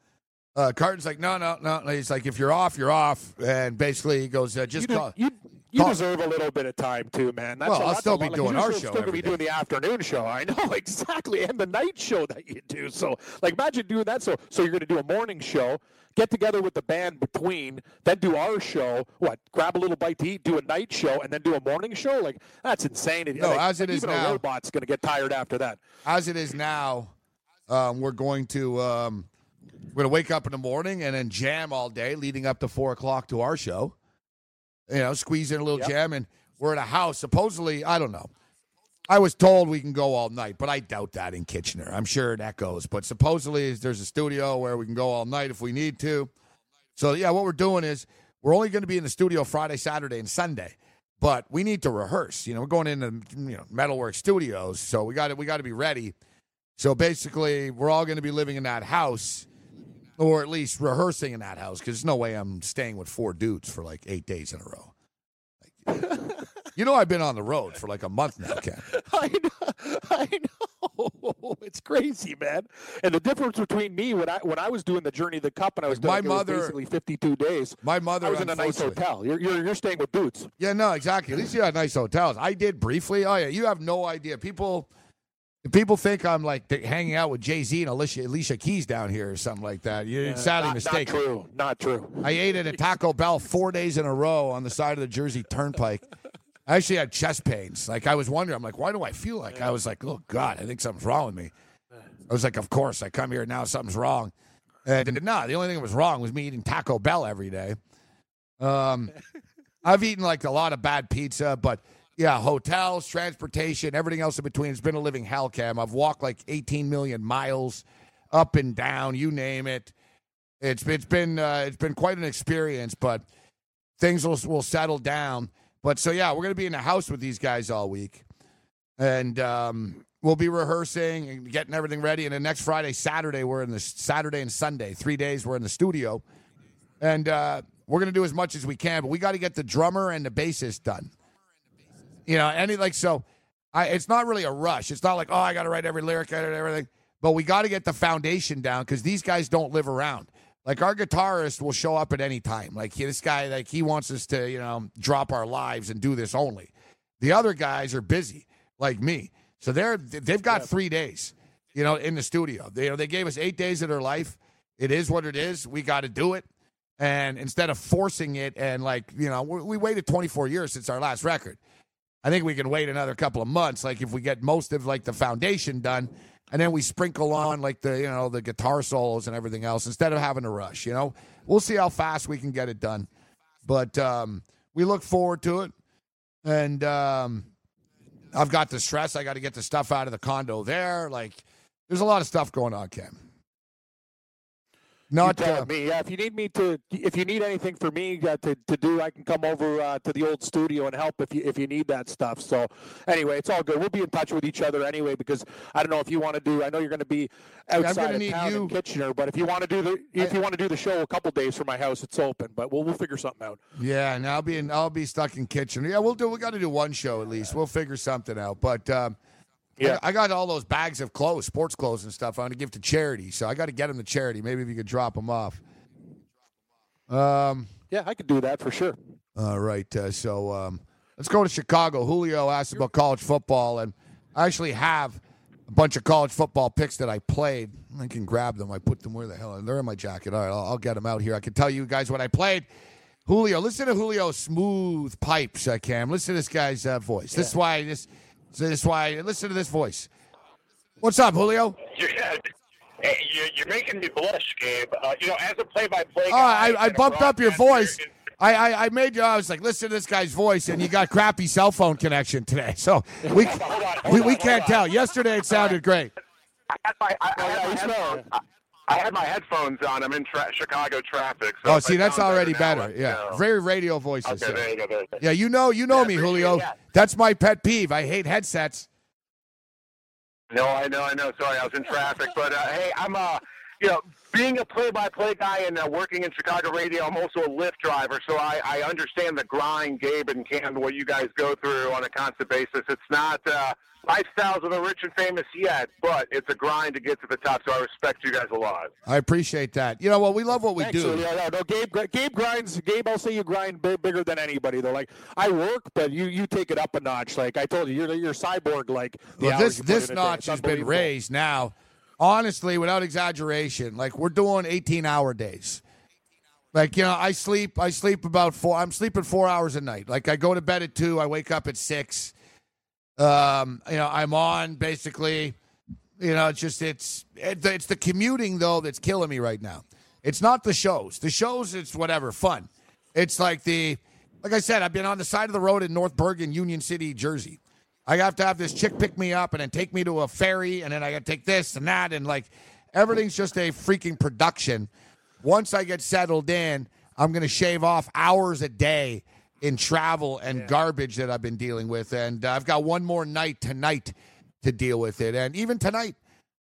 uh, Carton's like, no, no, no. He's like, if you're off, you're off, and basically he goes, uh, just you, call. do, you, you deserve a little bit of time too, man. That's Well, a, I'll still be lot. doing our show Still gonna be doing the afternoon show. I know exactly, and the night show that you do. So, like, imagine doing that. So, so you're going to do a morning show, get together with the band between, then do our show. What? Grab a little bite to eat, do a night show, and then do a morning show. Like, that's insane. No, like, as it like, is even now- a robot's going to get tired after that. As it is now, um, we're going to um, we're going to wake up in the morning and then jam all day, leading up to four o'clock to our show. You know, squeeze in a little Yep. jam, and we're at a house. Supposedly, I don't know. I was told we can go all night, but I doubt that in Kitchener. I'm sure that goes, but supposedly there's a studio where we can go all night if we need to. So yeah, what we're doing is we're only going to be in the studio Friday, Saturday, and Sunday, but we need to rehearse. You know, we're going into you know Metalwork Studios, so we got to we got to be ready. So basically, we're all going to be living in that house, or at least rehearsing in that house, because there's no way I'm staying with four dudes for like eight days in a row. Like, you know, I've been on the road for like a month now, Ken. I know, I know. It's crazy, man. And the difference between me when I when I was doing the journey of the cup and I was doing My it was mother- basically 52 days. My mother I was in a nice hotel. You're, you're you're staying with Boots. Yeah, no, exactly. At least you had nice hotels. I did briefly. Oh yeah, you have no idea. People, people think I'm like hanging out with Jay Z and Alicia, Alicia Keys down here or something like that. You're sadly not, mistaken. Not true. Not true. I ate at a Taco Bell four days in a row on the side of the Jersey Turnpike. I actually had chest pains. Like I was wondering, I'm like, why do I feel like? I was like, oh God, I think something's wrong with me. I was like, of course, I come here now, something's wrong. And no, the only thing that was wrong was me eating Taco Bell every day. Um, I've eaten like a lot of bad pizza, but yeah, hotels, transportation, everything else in between. It's been a living hell, Cam. I've walked like 18 million miles up and down, you name it. It's it's been uh, it's been quite an experience, but things will will settle down. But so yeah, we're gonna be in the house with these guys all week, and um, we'll be rehearsing and getting everything ready. And then next Friday, Saturday, we're in the Saturday and Sunday, three days we're in the studio, and uh, we're gonna do as much as we can. But we got to get the drummer and the bassist done. You know, any like so. I, it's not really a rush. It's not like oh, I got to write every lyric and everything. But we got to get the foundation down because these guys don't live around. Like our guitarist will show up at any time. Like he, this guy, like he wants us to, you know, drop our lives and do this only. The other guys are busy, like me. So they're they've got three days, you know, in the studio. They you know, they gave us eight days of their life. It is what it is. We got to do it. And instead of forcing it and like you know, we, we waited 24 years since our last record. I think we can wait another couple of months. Like if we get most of like the foundation done, and then we sprinkle on like the you know the guitar solos and everything else instead of having to rush. You know, we'll see how fast we can get it done, but um, we look forward to it. And um, I've got the stress. I got to get the stuff out of the condo there. Like, there's a lot of stuff going on, Cam. Not uh, me. Yeah, if you need me to, if you need anything for me uh, to, to do, I can come over uh, to the old studio and help if you if you need that stuff. So anyway, it's all good. We'll be in touch with each other anyway because I don't know if you want to do. I know you're going to be I'm outside of need town you- in Kitchener, but if you want to do the if I- you want to do the show a couple days from my house, it's open. But we'll we'll figure something out. Yeah, and I'll be in, I'll be stuck in Kitchener. Yeah, we'll do. We got to do one show at least. We'll figure something out. But um, Yeah. I, I got all those bags of clothes, sports clothes and stuff. I'm going to give to charity. So I got to get them to charity. Maybe if you could drop them off. Um. Yeah, I could do that for sure. All right. Uh, so um, let's go to Chicago. Julio asked about college football, and I actually have a bunch of college football picks that I played. I can grab them. I put them where the hell? They're in my jacket. All right, I'll, I'll get them out here. I can tell you guys what I played. Julio, listen to Julio's smooth pipes, uh, Cam. Listen to this guy's uh, voice. This is why this. This is why. Listen to this voice. What's up, Julio? You're, hey, you're, you're making me blush, Gabe. Uh, you know, as a play-by-play Oh, I, I bumped up your voice. I, I, I made you. I was like, listen to this guy's voice, and you got crappy cell phone connection today, so we Hold on, hold we, we can't tell. Yesterday it sounded great. I had my, I, I had my headphones. I, had my headphones on. I'm in tra- Chicago traffic. So Oh, see, that's already now, better. Yeah, very radio voices. Okay, yeah. there you go. There you go. Yeah, you know, you know Yeah, me, Julio. that. That's my pet peeve. I hate headsets. No, I know, I know. Sorry, I was in traffic, but uh, hey, I'm uh, you know, being a play-by-play guy and uh, working in Chicago radio, I'm also a Lyft driver, so I, I understand the grind, Gabe and Cam, what you guys go through on a constant basis. It's not uh, lifestyles of the rich and famous yet, but it's a grind to get to the top. So I respect you guys a lot. I appreciate that. You know what? We love what we Thanks, do. Julio. No, no, Gabe, Gabe grinds. Gabe, I'll say you grind big, bigger than anybody. Though, like I work, but you you take it up a notch. Like I told you, you're you're cyborg. Like Well, this this in a day. notch has been raised now. Honestly, without exaggeration, like we're doing 18 hour days. Like you know, I sleep. I sleep about four. I'm sleeping four hours a night. Like I go to bed at two. I wake up at six. Um, you know, I'm on basically. You know, it's just it's it, it's the commuting though that's killing me right now. It's not the shows. The shows, it's whatever fun. It's like the like I said, I've been on the side of the road in North Bergen, Union City, Jersey. I have to have this chick pick me up and then take me to a ferry, and then I got to take this and that, and like everything's just a freaking production. Once I get settled in, I'm going to shave off hours a day in travel and garbage that I've been dealing with, and uh, I've got one more night tonight to deal with it, and even tonight,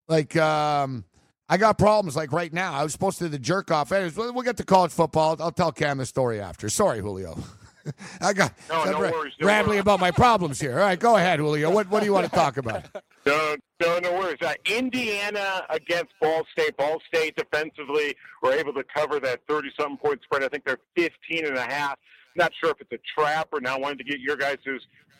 like um, I got problems. Like right now, I was supposed to do the jerk off. Anyways, we'll, we'll get to college football. I'll tell Cam the story after. Sorry, Julio. I got No, no ra- worries, no rambling worries. about my problems here. All right, go ahead, Julio. What what do you want to talk about? No, no, no worries. Uh, Indiana against Ball State. Ball State defensively were able to cover that 30-something point spread. I think they're 15 and a half. Not sure if it's a trap or not. Wanted to get your guys'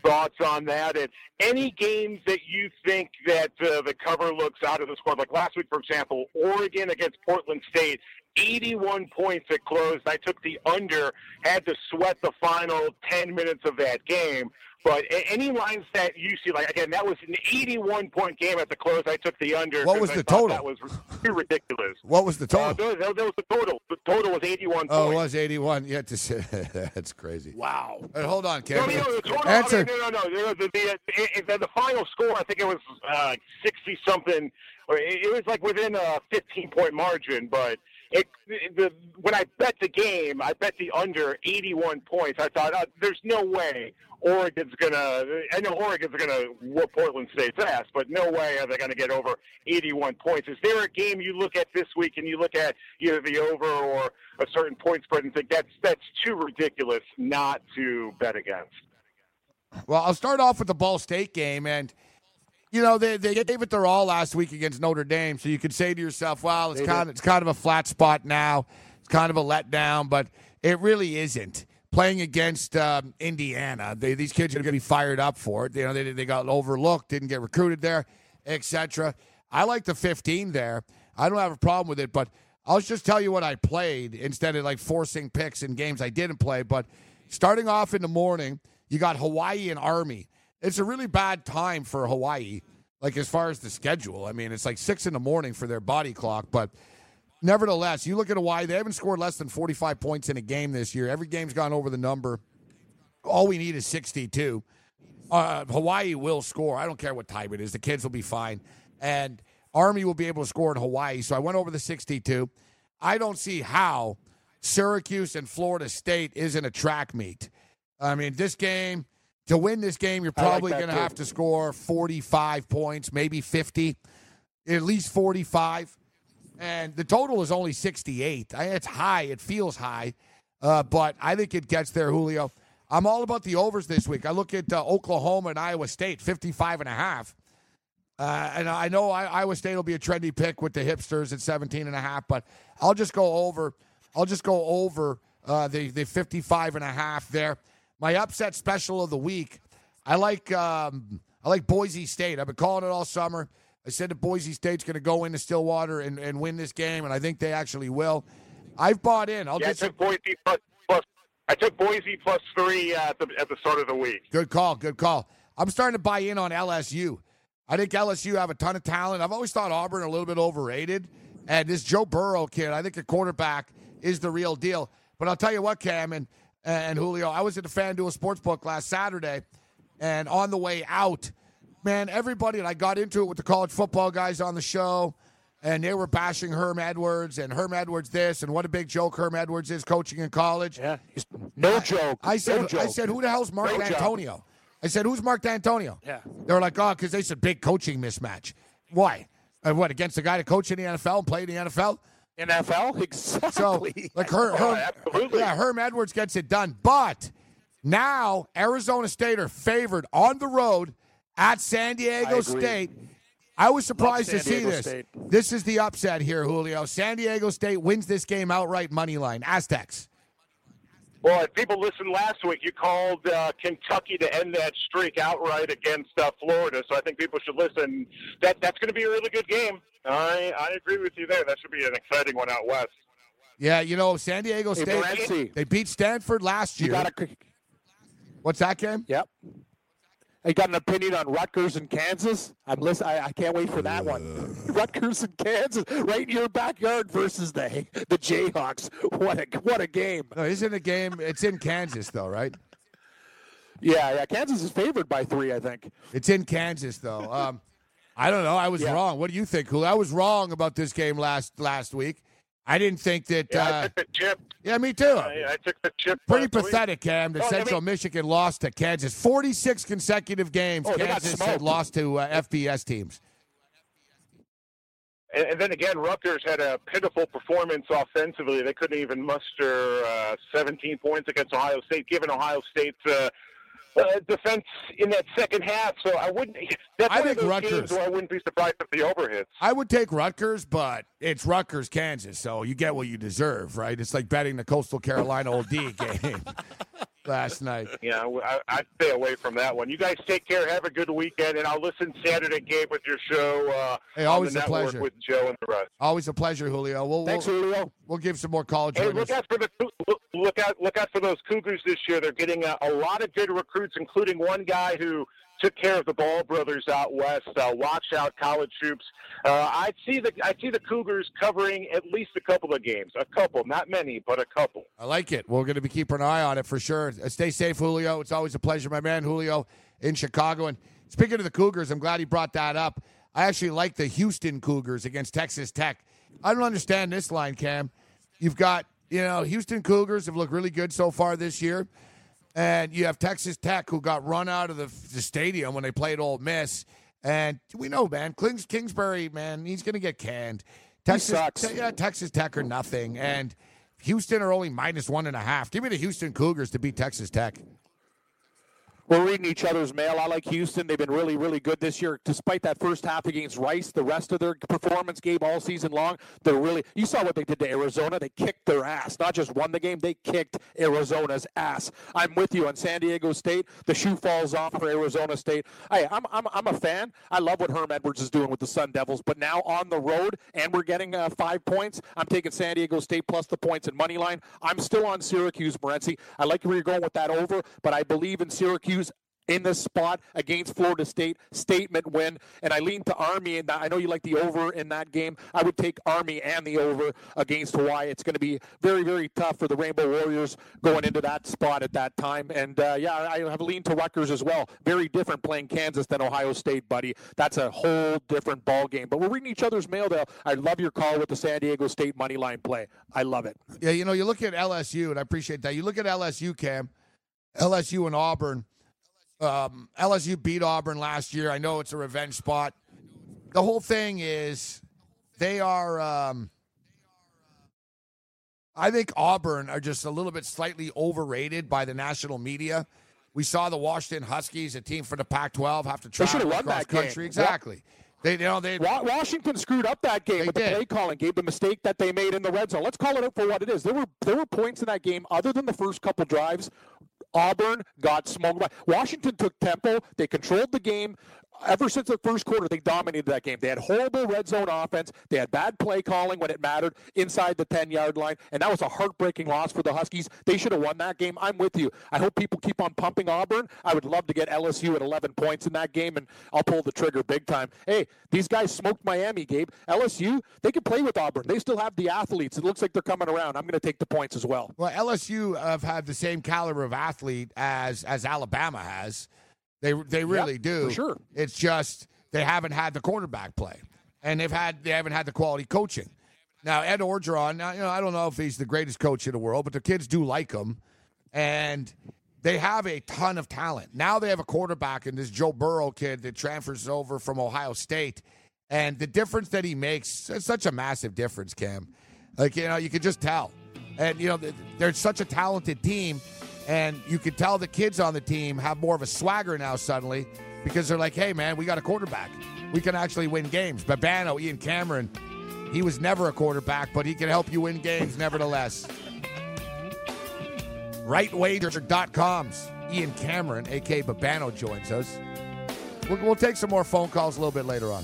thoughts on that. And any games that you think that uh, the cover looks out of the score, like last week, for example, Oregon against Portland State. 81 points at closed. I took the under, had to sweat the final 10 minutes of that game. But any lines that you see, like again, that was an 81 point game at the close. I took the under. What 'cause was I the total? That was ridiculous. What was the Uh, total? that, that was the total. The total was 81 oh, it was 81. Yeah, to say, that's crazy. Wow. All right, hold on, No, Kevin. no, the total, Answer. No, no, no. no. The, the, the, the, the final score, I think it was uh, 60 something. Or it, it was like within a 15 point margin. But it, the, when I bet the game, I bet the under 81 points. I thought, uh, there's no way Oregon's gonna. I know Oregon's gonna whoop Portland State's ass, but no way are they gonna get over 81 points. Is there a game you look at this week and you look at either the over or a certain point spread and think that's that's too ridiculous not to bet against? Well, I'll start off with the Ball State game, and you know they they gave it their all last week against Notre Dame. So you could say to yourself, "Well, it's They kind of it's kind of a flat spot now. It's kind of a letdown," but it really isn't. Playing against um, Indiana, they, these kids are going to be fired up for it. You know, they they got overlooked, didn't get recruited there, etc. I like the 15 there. I don't have a problem with it, but I'll just tell you what I played instead of like forcing picks in games I didn't play. But starting off in the morning, you got Hawaii and Army. It's a really bad time for Hawaii, like as far as the schedule. I mean, it's like six in the morning for their body clock, but nevertheless, you look at Hawaii, they haven't scored less than 45 points in a game this year. Every game's gone over the number. All we need is 62. Uh, Hawaii will score. I don't care what time it is. The kids will be fine. And Army will be able to score in Hawaii. So I went over the 62. I don't see how Syracuse and Florida State isn't a track meet. I mean, this game, to win this game, you're I like probably going to have to score 45 points, maybe 50, at least 45. And the total is only 68. It's high. It feels high. Uh, but I think it gets there, Julio. I'm all about the overs this week. I look at uh, Oklahoma and Iowa State, 55 and a half. Uh, and I know I, Iowa State will be a trendy pick with the hipsters at 17 and a half, but I'll just go over. I'll just go over uh, the the 55 and a half there. My upset special of the week. I like um, I like Boise State. I've been calling it all summer. I said that Boise State's going to go into Stillwater and, and win this game, and I think they actually will. I've bought in. I'll Yeah, I just took Boise plus, plus I took Boise plus three uh, at the at the start of the week. Good call. Good call. I'm starting to buy in on LSU. I think LSU have a ton of talent. I've always thought Auburn a little bit overrated. And this Joe Burrow kid, I think a quarterback is the real deal. But I'll tell you what, Cam and, and Julio, I was at the FanDuel Sportsbook last Saturday, and on the way out, man, everybody, and I got into it with the college football guys on the show, and they were bashing Herm Edwards and Herm Edwards this, and what a big joke Herm Edwards is coaching in college. Yeah. No joke. I said, no joke. I said, who the hell's Mark No joke. I said, who's Mark Dantonio? Yeah. They were like, oh, because they said big coaching mismatch. Why? Uh, what against the guy that coached in the NFL and played in the NFL? NFL? Exactly. So like her, Oh, Herm, absolutely. yeah, Herm Edwards gets it done. But now Arizona State are favored on the road at San Diego agree. State. I was surprised to see Diego this. State. This is the upset here, Julio. San Diego State wins this game outright money line. Aztecs. Well, if people listened last week, you called uh, Kentucky to end that streak outright against uh, Florida. So I think people should listen. That that's going to be a really good game. I I agree with you there. That should be an exciting one out west. Yeah, you know, San Diego State. Morency. They beat Stanford last You year. got a, What's that, game? yep. You got an opinion on Rutgers and Kansas? I'm listen, I, I can't wait for that one. Rutgers and Kansas, right in your backyard versus the the Jayhawks. What a what a game! No, isn't a game. It's in Kansas, though, right? Yeah, yeah. Kansas is favored by three, I think. It's in Kansas, though. Um, I don't know. I was Yeah. wrong. What do you think, Cool? I was wrong about this game last last week. I didn't think that. Yeah, I uh, took the chip. yeah, me too. I, I took the chip. Pretty pathetic, Cam. No, I Central mean- Michigan lost to Kansas. Forty-six consecutive games. Oh, Kansas had lost to uh, FBS teams. and, and then again, Rutgers had a pitiful performance offensively. They couldn't even muster uh, 17 points against Ohio State, given Ohio State's uh, defense in that second half. So I wouldn't. That's I think Rutgers- I wouldn't be surprised if the over hits. I would take Rutgers, but it's Rutgers, Kansas, so you get what you deserve, right? It's like betting the Coastal Carolina OD game last night. Yeah, I, I'd stay away from that one. You guys take care. Have a good weekend, and I'll listen Saturday game with your show. Uh, Hey, on always the a pleasure. with Joe and the rest. Always a pleasure, Julio. We'll, Thanks, we'll, Julio. we'll give some more college Hey, winners. look out for the look, look out look out for those Cougars this year. They're getting a, a lot of good recruits, including one guy who took care of the Ball brothers out west. Uh, watch out, college troops. Uh, I see the I see the Cougars covering at least a couple of games, a couple, not many, but a couple. I like it. We're going to be keeping an eye on it for sure. Uh, Stay safe, Julio. It's always a pleasure, my man, Julio, in Chicago. And speaking of the Cougars, I'm glad he brought that up. I actually like the Houston Cougars against Texas Tech. I don't understand this line, Cam. You've got, you know, Houston Cougars have looked really good so far this year. And you have Texas Tech, who got run out of the, the stadium when they played Ole Miss. And we know, man, Kings, Kingsbury, man, he's going to get canned. Texas, sucks. Te- yeah, Texas Tech or nothing. And Houston are only minus one and a half. Give me the Houston Cougars to beat Texas Tech. We're reading each other's mail. I like Houston. They've been really, really good this year. Despite that first half against Rice, the rest of their performance game all season long, they're really. You saw what they did to Arizona. They kicked their ass. Not just won the game, they kicked Arizona's ass. I'm with you on San Diego State. The shoe falls off for Arizona State. Hey, I'm, I'm, I'm a fan. I love what Herm Edwards is doing with the Sun Devils. But now on the road, and we're getting uh, five points. I'm taking San Diego State plus the points and money line. I'm still on Syracuse, Morency. I like where you're going with that over, but I believe in Syracuse in this spot against Florida State. Statement win. And I lean to Army. And I know you like the over in that game. I would take Army and the over against Hawaii. It's going to be very, very tough for the Rainbow Warriors going into that spot at that time. And uh, yeah, I have leaned to Rutgers as well. Very different playing Kansas than Ohio State, buddy. That's a whole different ball game. But we're reading each other's mail, Dale. I love your call with the San Diego State money line play. I love it. Yeah, you know, you look at LSU, and I appreciate that. You look at LSU, Cam, LSU and Auburn. Um, LSU beat Auburn last year. I know it's a revenge spot. The whole thing is they are. Um, I think Auburn are just a little bit slightly overrated by the national media. We saw the Washington Huskies, a team for the Pac-12, have to try They travel should have won across that game. country. Yep. Exactly. They, you know, they. Washington screwed up that game They with did. the play calling game, the mistake that they made in the red zone. Let's call it out for what it is. There were there were points in that game other than the first couple drives. Auburn got smoked by Washington took tempo. They controlled the game. Ever since the first quarter, they dominated that game. They had horrible red zone offense. They had bad play calling when it mattered inside the 10 yard line. And that was a heartbreaking loss for the Huskies. They should have won that game. I'm with you. I hope people keep on pumping Auburn. I would love to get LSU at 11 points in that game, and I'll pull the trigger big time. Hey, these guys smoked Miami, Gabe. LSU, they can play with Auburn. They still have the athletes. It looks like they're coming around. I'm going to take the points as well. Well, LSU have had the same caliber of athlete as as Alabama has. They they really do. for sure. It's just they haven't had the quarterback play, and they've had they haven't had the quality coaching. Now Ed Orgeron, now, you know, I don't know if he's the greatest coach in the world, but the kids do like him, and they have a ton of talent. Now they have a quarterback in this Joe Burrow kid that transfers over from Ohio State, and the difference that he makes is such a massive difference, Cam. Like you know, you could just tell, and you know they're such a talented team, and you can tell the kids on the team have more of a swagger now suddenly because they're like, hey man, we got a quarterback, we can actually win games. Babano, Ian Cameron, he was never a quarterback, but he can help you win games nevertheless. RightWager.com's Ian Cameron, aka Babano, joins us. We'll, we'll take some more phone calls a little bit later on.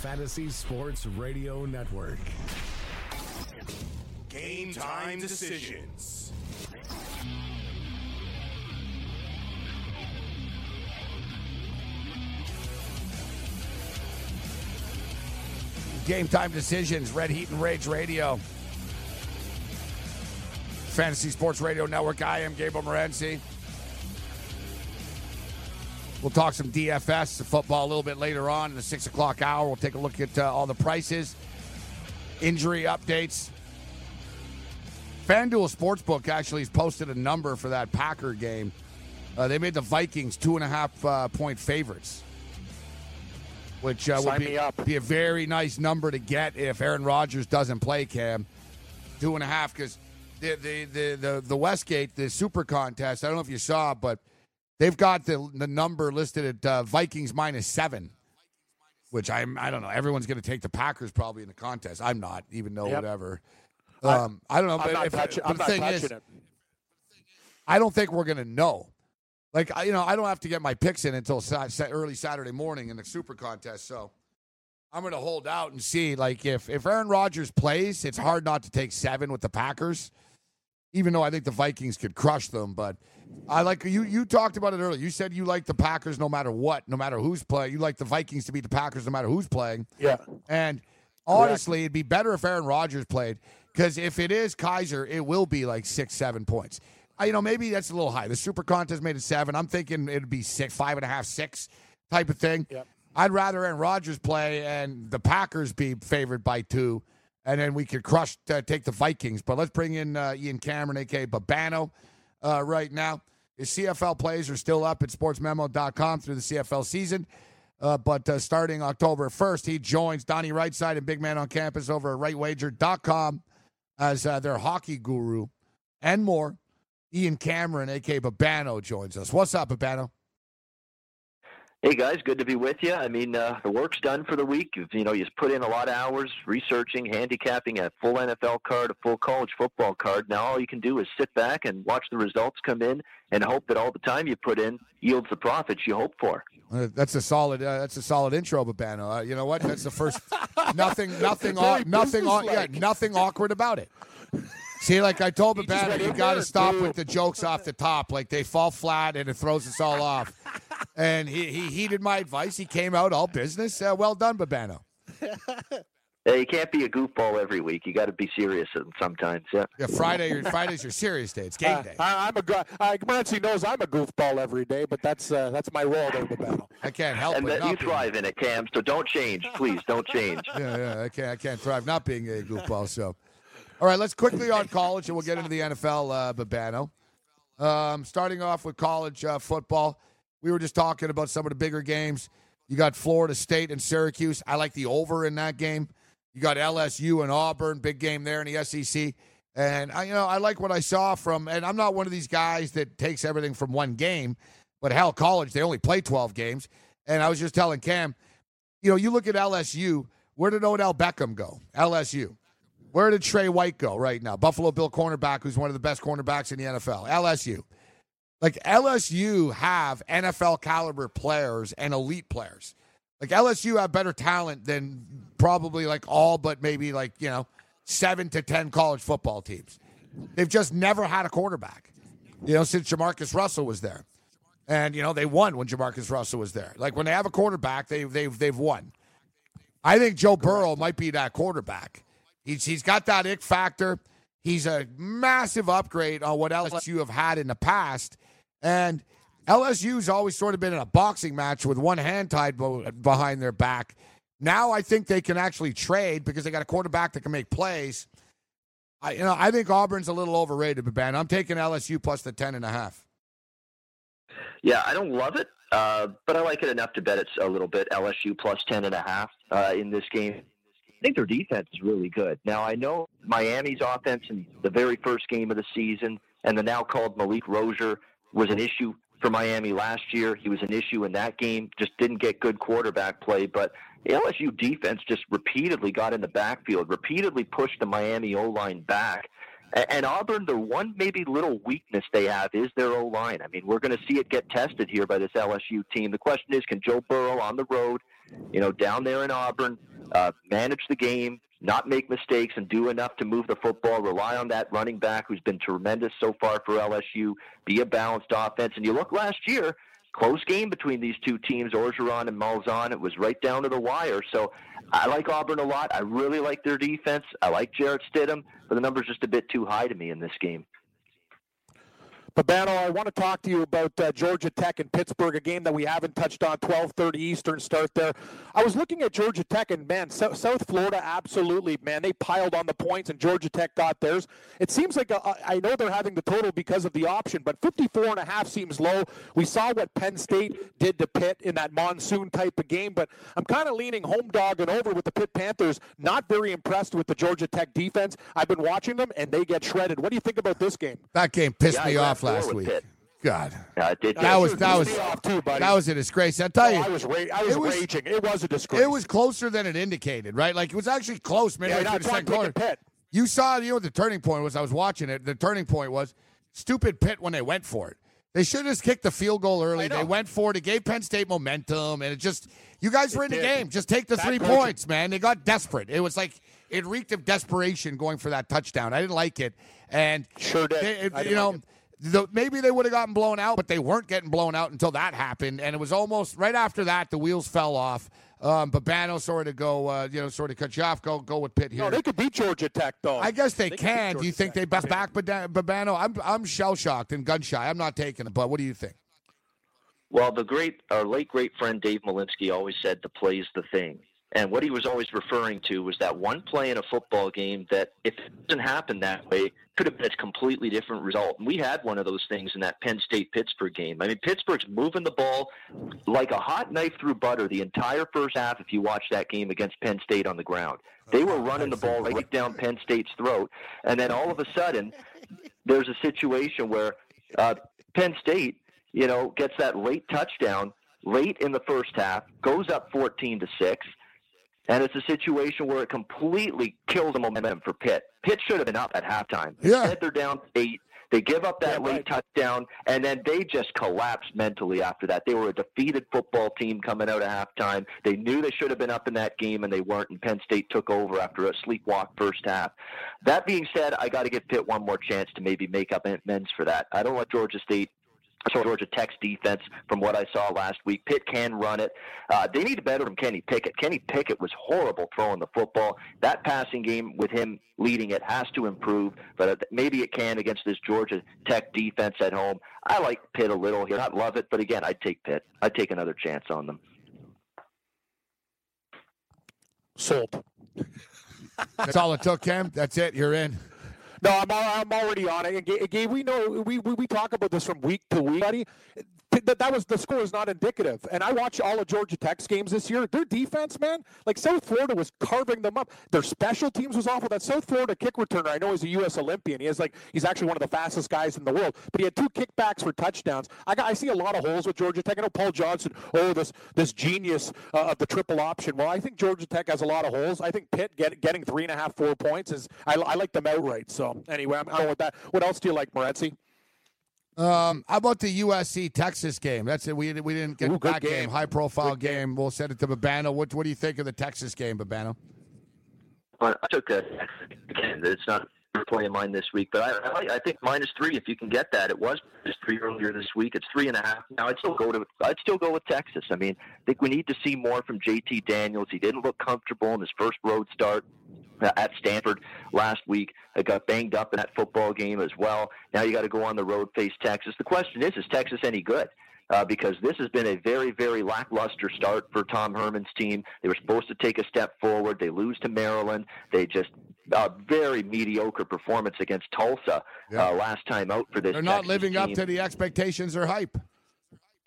Fantasy Sports Radio Network. Game time decisions. Game time decisions, Red Heat and Rage Radio. Fantasy Sports Radio Network. I am Gabriel Morency. We'll talk some DFS football a little bit later on in the six o'clock hour. We'll take a look at uh, all the prices, injury updates. FanDuel Sportsbook actually has posted a number for that Packer game. Uh, they made the Vikings two and a half uh, point favorites, which uh, would be, up. be a very nice number to get if Aaron Rodgers doesn't play, Cam. Two and a half because the, the, the, the, the Westgate, the super contest, I don't know if you saw, but they've got the, the number listed at uh, Vikings minus seven. Which I'm, I don't know. Everyone's going to take the Packers probably in the contest. I'm not, even though Yep. whatever. Um, I don't know. I'm but not if- touching, but the thing is, it. I don't think we're going to know. Like, I- you know, I don't have to get my picks in until sa- sa- early Saturday morning in the Super Contest. So I'm going to hold out and see. Like, if, if Aaron Rodgers plays, it's hard not to take seven with the Packers, even though I think the Vikings could crush them. But I like you. You talked about it earlier. You said you like the Packers no matter what, no matter who's playing. You like the Vikings to beat the Packers no matter who's playing. Yeah. And honestly, it'd be better if Aaron Rodgers played because if it is Kizer, it will be like six, seven points. Uh, you know, maybe that's a little high. The Super Contest made it seven. I'm thinking it'd be six, five and a half, six type of thing. Yep. I'd rather Aaron Rodgers play and the Packers be favored by two, and then we could crush, uh, take the Vikings. But let's bring in uh, Ian Cameron, aka Babano, uh, right now. His CFL plays are still up at sportsmemo.com through the CFL season. Uh, but uh, starting October 1st, he joins Donnie Rightside and Big Man on Campus over at rightwager.com as uh, their hockey guru and more. Ian Cameron, a.k.a. Babano, joins us. What's up, Babano? Hey guys, good to be with you. I mean, uh, the work's done for the week. You've, you know, you've put in a lot of hours researching, handicapping a full NFL card, a full college football card. Now all you can do is sit back and watch the results come in, and hope that all the time you put in yields the profits you hope for. Uh, that's a solid. Uh, that's a solid intro, Babano. Uh, you know what? That's the first. nothing. Nothing. Au- nothing. au- yeah. Nothing awkward about it. See, like I told just Babano, you got to stop dude. with the jokes off the top. Like they fall flat and it throws us all off. And he, he heeded my advice. He came out all business. Uh, well done, Babano. Hey, you can't be a goofball every week. You got to be serious sometimes. Yeah. Yeah, Friday. Your Friday's your serious day. It's game Uh, day. I, I'm a gu- uh, Morency knows I'm a goofball every day, but that's uh, that's my role there, the battle. I can't help And it. that not you being- thrive in it, Cam. So don't change, please. Don't change. Yeah, yeah. I can't. I can't thrive not being a goofball. So, all right, let's quickly on college, and we'll get into the NFL. Uh, Babano. Um, starting off with college uh, football, we were just talking about some of the bigger games. You got Florida State and Syracuse. I like the over in that game. You got LSU and Auburn, big game there in the SEC. And I, you know, I like what I saw from. And I'm not one of these guys that takes everything from one game, but hell, college they only play 12 games. And I was just telling Cam, you know, you look at LSU. Where did Odell Beckham go? LSU. Where did Trey White go right now? Buffalo Bill cornerback, who's one of the best cornerbacks in the NFL. LSU. Like LSU have NFL caliber players and elite players. Like LSU have better talent than probably like all but maybe like, you know, seven to 10 college football teams. They've just never had a quarterback, you know, since Jamarcus Russell was there. And, you know, they won when Jamarcus Russell was there. Like when they have a quarterback, they, they've, they've won. I think Joe Burrow might be that quarterback. He's, he's got that ick factor. He's a massive upgrade on what LSU have had in the past. And LSU's always sort of been in a boxing match with one hand tied behind their back. Now I think they can actually trade because they got a quarterback that can make plays. I, you know, I think Auburn's a little overrated, but Ben, I'm taking LSU plus the ten and a half. Yeah, I don't love it, uh, but I like it enough to bet it's a little bit. LSU plus ten and a half uh, in this game. Think their defense is really good. Now I know Miami's offense in the very first game of the season, and the now called Malik Rosier was an issue for Miami last year. He was an issue in that game. Just didn't get good quarterback play, but the LSU defense just repeatedly got in the backfield, repeatedly pushed the Miami O line back. And Auburn, the one maybe little weakness they have is their O line. I mean, we're going to see it get tested here by this LSU team. The question is, can Joe Burrow on the road, you know, down there in Auburn, uh, manage the game, not make mistakes, and do enough to move the football? Rely on that running back who's been tremendous so far for LSU. Be a balanced offense. And you look last year, close game between these two teams, Orgeron and Malzahn. It was right down to the wire. So I like Auburn a lot. I really like their defense. I like Jarrett Stidham, but the number's just a bit too high to me in this game. Babano, I want to talk to you about uh, Georgia Tech and Pittsburgh, a game that we haven't touched on. 12:30 Eastern start there. I was looking at Georgia Tech, and man, so, South Florida absolutely, man, they piled on the points, and Georgia Tech got theirs. It seems like a, uh, I know they're having the total because of the option, but 54 and a half seems low. We saw what Penn State did to Pitt in that monsoon type of game, but I'm kind of leaning home dog and over with the Pitt Panthers. Not very impressed with the Georgia Tech defense. I've been watching them, and they get shredded. What do you think about this game? That game pissed Yeah, me off got last week. Pitt. God, it did. that was that was off too, buddy. that was a disgrace. I tell Oh, you, I was, ra- I was, it was- raging. It was a disgrace. it was closer than it indicated, right? Like it was actually close midway Yeah, through the second quarter. You saw, you know what the turning point was? I was watching it. The turning point was stupid Pitt when they went for it. They should have just kicked the field goal early. They went for it. It gave Penn State momentum, and it just you guys were in the game. Just take the Bad three coaching. points, man. They got desperate. It was like it reeked of desperation going for that touchdown. I didn't like it, and Sure did. they- I didn't you know. like it. The, maybe they would have gotten blown out, but they weren't getting blown out until that happened, and it was almost right after that the wheels fell off. Um, Babano sort of go, uh, you know, sort of cut you off. Go, go with Pitt here. No, they could beat Georgia Tech though. I guess they, They can. Do you Georgia think they Tech. back back Babano? I'm I'm shell shocked and gun shy. I'm not taking it. But what do you think? Well, the great, our late great friend Dave Malinsky always said the play's the thing. And what he was always referring to was that one play in a football game that, if it doesn't happen that way, could have been a completely different result. And we had one of those things in that Penn State Pittsburgh game. I mean, Pittsburgh's moving the ball like a hot knife through butter the entire first half if you watch that game against Penn State on the ground. They were running the ball right down Penn State's throat. And then all of a sudden, there's a situation where uh, Penn State, you know, gets that late touchdown late in the first half, goes up 14 to 6. And it's a situation where it completely kills the momentum for Pitt. Pitt should have been up at halftime. Yeah. Instead, they're down eight. They give up that Yeah, late right. touchdown, and then they just collapsed mentally after that. They were a defeated football team coming out of halftime. They knew they should have been up in that game, and they weren't. And Penn State took over after a sleepwalk first half. That being said, I got to give Pitt one more chance to maybe make up amends for that. I don't want Georgia State so Georgia Tech's defense, from what I saw last week, Pitt can run it. Uh, they need a better from Kenny Pickett. Kenny Pickett was horrible throwing the football. That passing game with him leading it has to improve, but uh, maybe it can against this Georgia Tech defense at home. I like Pitt a little here. Not love it, but again, I'd take Pitt. I'd take another chance on them. Sold. That's all it took, Cam. That's it. You're in. No, I'm, I'm already on it. And Gabe, we know we, we, we talk about this from week to week, buddy. That, that was the score is not indicative. And I watch all of Georgia Tech's games this year. Their defense, man, like South Florida was carving them up. Their special teams was awful. That South Florida kick returner, I know he's a U.S. Olympian. He is like he's actually one of the fastest guys in the world. But he had two kickbacks for touchdowns. I got, I see a lot of holes with Georgia Tech. I know Paul Johnson. Oh, this this genius uh, of the triple option. Well, I think Georgia Tech has a lot of holes. I think Pitt get, getting three and a half, four points is I, I like them outright. So anyway, I'm out with that. What else do you like, Morency? Um, how about the USC Texas game? That's it. We we didn't get Ooh, that game. game. High profile game. game. We'll send it to Babano. What what do you think of the Texas game, Babano? But I took a again. It's not a play of mine this week, but I, I, like- I think minus three if you can get that. It was just three earlier this week. It's three and a half now. I'd still go to. I'd still go with Texas. I mean, I think we need to see more from JT Daniels. He didn't look comfortable in his first road start at Stanford last week. I got banged up in that football game as well. Now you got to go on the road face Texas. The question is, is Texas any good? Uh, because this has been a very, very lackluster start for Tom Herman's team. They were supposed to take a step forward. They lose to Maryland. They just a very mediocre performance against Tulsa Yeah. uh, last time out for this. They're not Texas living up to the expectations or hype.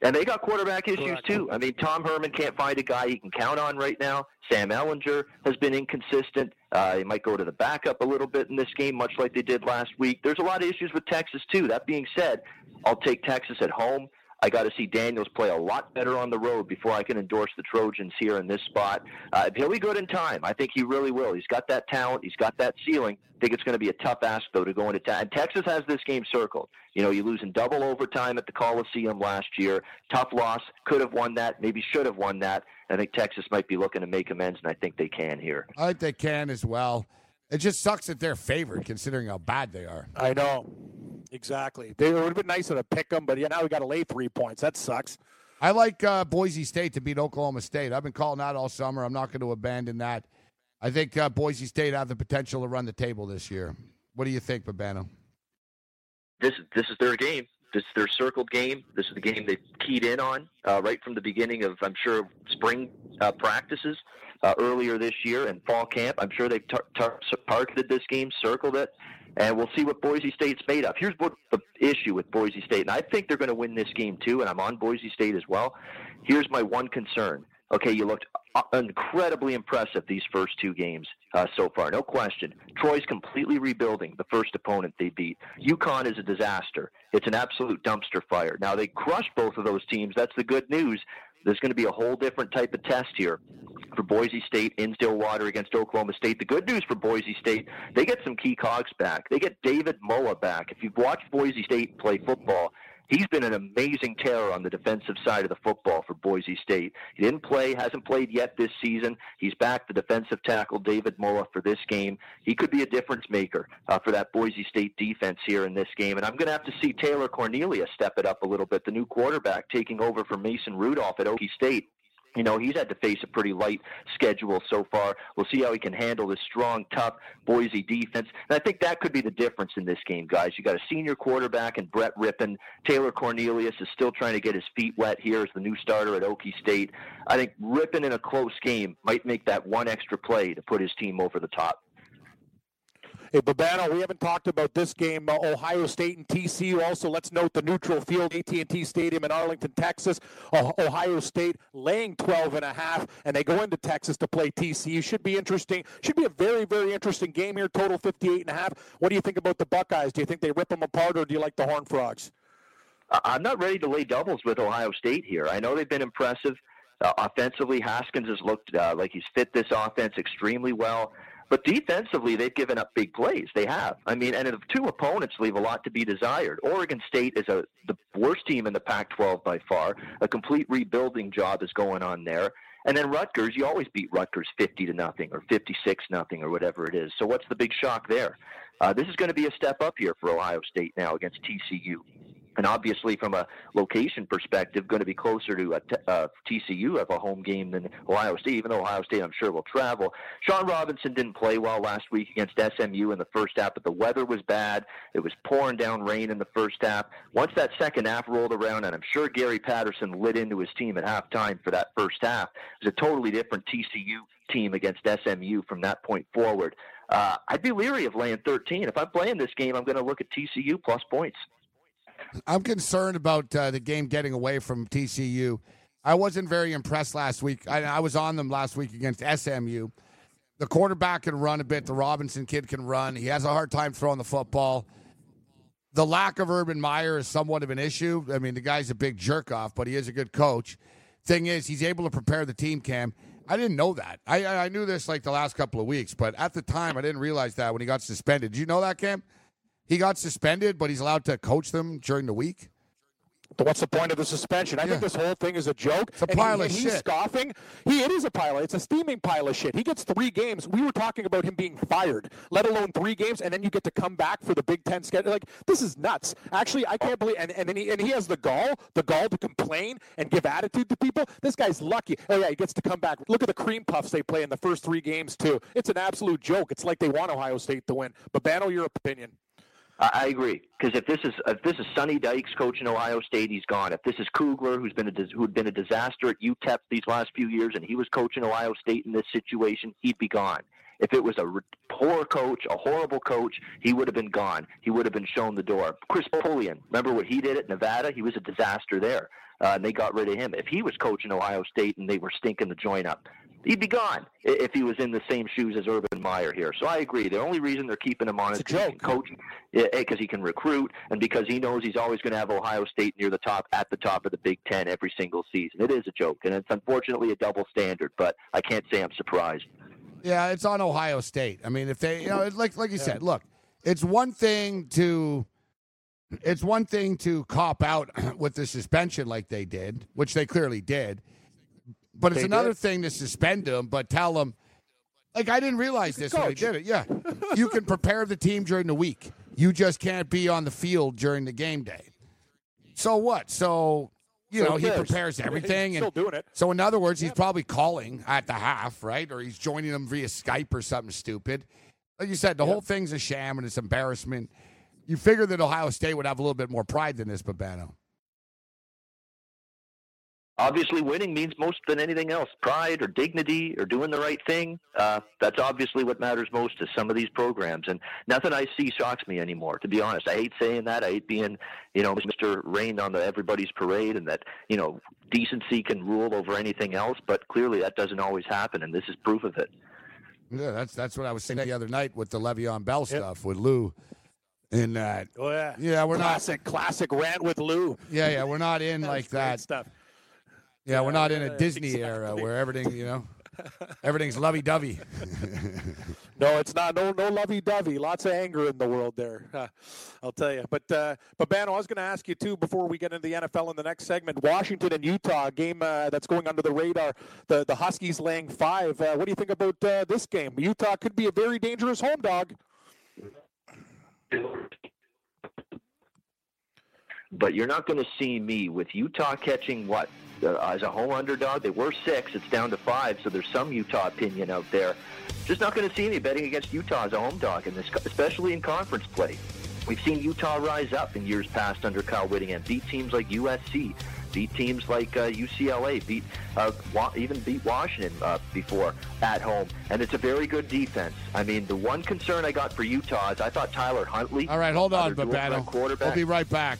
And they got quarterback issues Correct. too. I mean, Tom Herman can't find a guy he can count on right now. Sam Ehlinger has been inconsistent. Uh, he might go to the backup a little bit in this game, much like they did last week. There's a lot of issues with Texas too. That being said, I'll take Texas at home. I got to see Daniels play a lot better on the road before I can endorse the Trojans here in this spot. Uh, he'll be good in time. I think he really will. He's got that talent. He's got that ceiling. I think it's going to be a tough ask though to go into town. And Texas has this game circled. You know, you lose in double overtime at the Coliseum last year. Tough loss. Could have won that. Maybe should have won that. I think Texas might be looking to make amends, and I think they can here. I think they can as well. It just sucks that they're favored considering how bad they are. I know. Exactly. They, it would have been nicer to pick them, but yeah, now we got to lay three points. That sucks. I like uh, Boise State to beat Oklahoma State. I've been calling that all summer. I'm not going to abandon that. I think uh, Boise State have the potential to run the table this year. What do you think, Babano? This this is their game. This is their circled game. This is the game they keyed in on uh, right from the beginning of, I'm sure, spring uh, practices uh, earlier this year and fall camp. I'm sure they've tar- tar- targeted this game, circled it, and we'll see what Boise State's made of. Here's what the issue with Boise State, and I think they're going to win this game too, and I'm on Boise State as well. Here's my one concern. Okay, you looked uh, incredibly impressive these first two games uh, so far, no question. Troy's completely rebuilding the first opponent they beat. UConn is a disaster. It's an absolute dumpster fire. Now they crushed both of those teams. That's the good news. There's going to be a whole different type of test here for Boise State in Stillwater against Oklahoma State. The good news for Boise State, they get some key cogs back. They get David Moa back. If you've watched Boise State play football, He's been an amazing terror on the defensive side of the football for Boise State. He didn't play, hasn't played yet this season. He's back, the defensive tackle, David Moa, for this game. He could be a difference maker uh, for that Boise State defense here in this game. And I'm going to have to see Taylor Cornelius step it up a little bit, the new quarterback taking over for Mason Rudolph at Okie State you know, he's had to face a pretty light schedule so far. We'll see how he can handle this strong, tough Boise defense. And I think that could be the difference in this game, guys. You got a senior quarterback and Brett Rypien. Taylor Cornelius is still trying to get his feet wet here as the new starter at Okie State. I think Rypien in a close game might make that one extra play to put his team over the top. Hey, Babano, we haven't talked about this game, uh, Ohio State and TCU. Also, let's note the neutral field, AT&T Stadium in Arlington, Texas. Uh, Ohio State laying 12 and a half, and they go into Texas to play TCU. Should be interesting. Should be a very, very interesting game here. Total 58 and a half. What do you think about the Buckeyes? Do you think they rip them apart, or do you like the Horned Frogs? I'm not ready to lay doubles with Ohio State here. I know they've been impressive. Uh, offensively, Haskins has looked uh, like he's fit this offense extremely well. But defensively, they've given up big plays. They have. I mean, and the two opponents leave a lot to be desired. Oregon State is a the worst team in the Pac-12 by far. A complete rebuilding job is going on there. And then Rutgers, you always beat Rutgers 50 to nothing or 56 nothing or whatever it is. So what's the big shock there? Uh, this is going to be a step up here for Ohio State now against TCU and obviously from a location perspective, going to be closer to a t- uh, TCU of a home game than Ohio State. Even though Ohio State, I'm sure, will travel. Shawn Robinson didn't play well last week against SMU in the first half, but the weather was bad. It was pouring down rain in the first half. Once that second half rolled around, and I'm sure Gary Patterson lit into his team at halftime for that first half, it was a totally different TCU team against SMU from that point forward. Uh, I'd be leery of laying 13. If I'm playing this game, I'm going to look at TCU plus points. I'm concerned about uh, the game getting away from TCU. I wasn't very impressed last week. I, I, was on them last week against SMU. The quarterback can run a bit. The Robinson kid can run. He has a hard time throwing the football. The lack of Urban Meyer is somewhat of an issue. I mean, the guy's a big jerk off, but he is a good coach. Thing is, he's able to prepare the team, Cam. I didn't know that. I, I knew this like the last couple of weeks, but at the time, I didn't realize that when he got suspended. Did you know that, Cam? He got suspended, but he's allowed to coach them during the week. What's the point of the suspension? I yeah. think this whole thing is a joke. It's a pile he, of shit. He's scoffing. He, it is a pile. It's a steaming pile of shit. He gets three games. We were talking about him being fired, let alone three games, and then you get to come back for the Big Ten schedule. Like this is nuts. Actually, I can't believe. And and he and he has the gall, the gall to complain and give attitude to people. This guy's lucky. Oh yeah, he gets to come back. Look at the cream puffs they play in the first three games too. It's an absolute joke. It's like they want Ohio State to win. But Bano, your opinion? I agree because if this is if this is Sonny Dykes coaching Ohio State, he's gone. If this is Kugler, who's been a who'd been a disaster at UTEP these last few years, and he was coaching Ohio State in this situation, he'd be gone. If it was a poor coach, a horrible coach, he would have been gone. He would have been shown the door. Chris Polian, remember what he did at Nevada? He was a disaster there, uh, and they got rid of him. If he was coaching Ohio State and they were stinking the joint up, he'd be gone if he was in the same shoes as Urban Meyer here. So I agree. The only reason they're keeping him on is because he can coach, because eh, he can recruit, and because he knows he's always going to have Ohio State near the top, at the top of the Big Ten every single season. It is a joke, and it's unfortunately a double standard. But I can't say I'm surprised. Yeah, it's on Ohio State. I mean, if they, you know, like like you yeah. said, look, it's one thing to. It's one thing to cop out with the suspension like they did, which they clearly did. But it's they another did. thing to suspend them, but tell them, like, I didn't realize this coach. when they did it. Yeah. you can prepare the team during the week. You just can't be on the field during the game day. So what? So you So know, he prepares He's everything. still and doing it. So, in other words, he's probably calling at the half, right? Or he's joining them via Skype or something stupid. Like you said, the whole thing's a sham and it's embarrassment. You figure that Ohio State would have a little bit more pride than this, Babano. Obviously, winning means most than anything else. Pride or dignity or doing the right thing. Uh, that's obviously what matters most to some of these programs. And nothing I see shocks me anymore. To be honest, I hate saying that. I hate being, you know, Mr. Rain on the everybody's parade, and that you know decency can rule over anything else. But clearly, that doesn't always happen, and this is proof of it. Yeah, that's that's what I was saying the other night with the Le'Veon Bell stuff with Lou. In that, Oh yeah, yeah, we're not. classic, classic rant with Lou. Yeah, yeah, we're not in That like great that. stuff. Yeah, we're not in a Disney era where everything, you know, everything's lovey-dovey. No, it's not. No, no lovey-dovey. Lots of anger in the world there. Uh, I'll tell you. But, uh, but Bano, I was going to ask you too before we get into the NFL in the next segment. Washington and Utah game uh, that's going under the radar. The the Huskies laying five. Uh, what do you think about uh, this game? Utah could be a very dangerous home dog. But you're not going to see me with Utah catching what uh, as a home underdog. They were six; it's down to five. So there's some Utah opinion out there. Just not going to see me betting against Utah as a home dog in this, especially in conference play. We've seen Utah rise up in years past under Kyle Whittingham, beat teams like USC, beat teams like uh, UCLA, beat uh, wa- even beat Washington uh, before at home, and it's a very good defense. I mean, the one concern I got for Utah is I thought Tyler Huntley. All right, hold uh, on, their dual threat Babano. We'll be right back.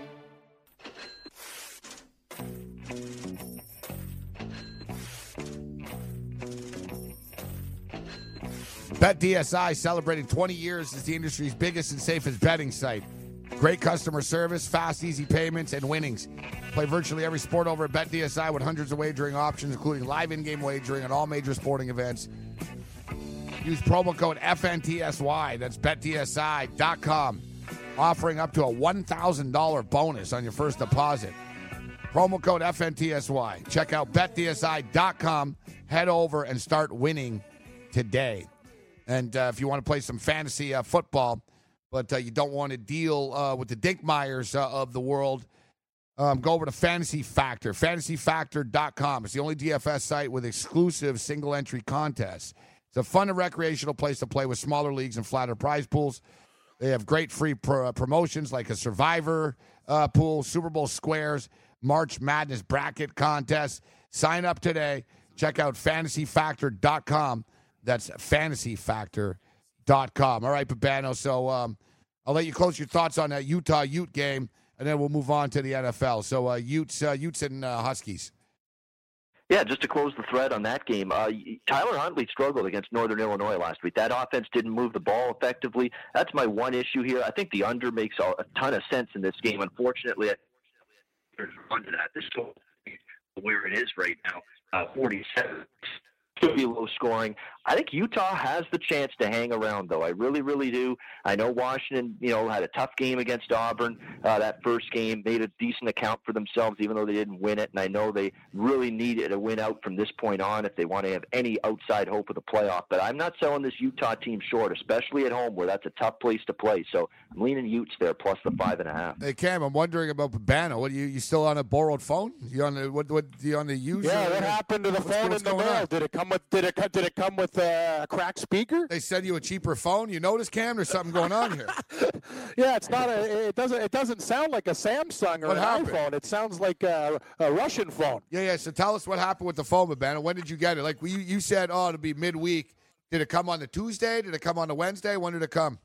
BetDSI celebrating 20 years as the industry's biggest and safest betting site. Great customer service, fast, easy payments, and winnings. Play virtually every sport over at BetDSI with hundreds of wagering options, including live in-game wagering on all major sporting events. Use promo code FNTSY. That's BetDSI.com. Offering up to a $1,000 bonus on your first deposit. Promo code FNTSY. Check out BetDSI.com. Head over and start winning today. And uh, if you want to play some fantasy uh, football, but uh, you don't want to deal uh, with the Dinkmeyers uh, of the world, um, go over to Fantasy Factor, fantasyfactor.com. It's the only DFS site with exclusive single entry contests. It's a fun and recreational place to play with smaller leagues and flatter prize pools. They have great free pro- uh, promotions like a Survivor pool, Super Bowl squares, March Madness bracket contest. Sign up today. Check out fantasyfactor.com. That's fantasyfactor.com. All right, Babano. So um, I'll let you close your thoughts on that Utah Ute game, and then we'll move on to the NFL. So uh, Utes, uh, Utes and uh, Huskies. Yeah, just to close the thread on that game, uh, Tyler Huntley struggled against Northern Illinois last week. That offense didn't move the ball effectively. That's my one issue here. I think the under makes a, a ton of sense in this game. Unfortunately, there's under that. This is where it is right now, uh, 47. Could be low scoring. I think Utah has the chance to hang around, though. I really, really do. I know Washington, you know, had a tough game against Auburn. Uh, that first game made a decent account for themselves, even though they didn't win it. And I know they really needed a win out from this point on if they want to have any outside hope of the playoff. But I'm not selling this Utah team short, especially at home where that's a tough place to play. So I'm leaning Utes there plus the five and a half. Hey Cam, I'm wondering about Babano. What you you still on a borrowed phone? You on the what what you on the use? Yeah, what happened to the What's- phone what's in the going mail? on? Did it come with did it co- did it come with uh, a cracked speaker? They send you a cheaper phone. You notice, Cam? There's something going on here. Yeah, it's not a. It doesn't. It doesn't sound like a Samsung or What an happened? iPhone. It sounds like a, a Russian phone. Yeah, yeah. So tell us what happened with the phone, Babano. When did you get it? Like you, you said, oh, it'll be midweek. Did it come on the Tuesday? Did it come on the Wednesday? When did it come?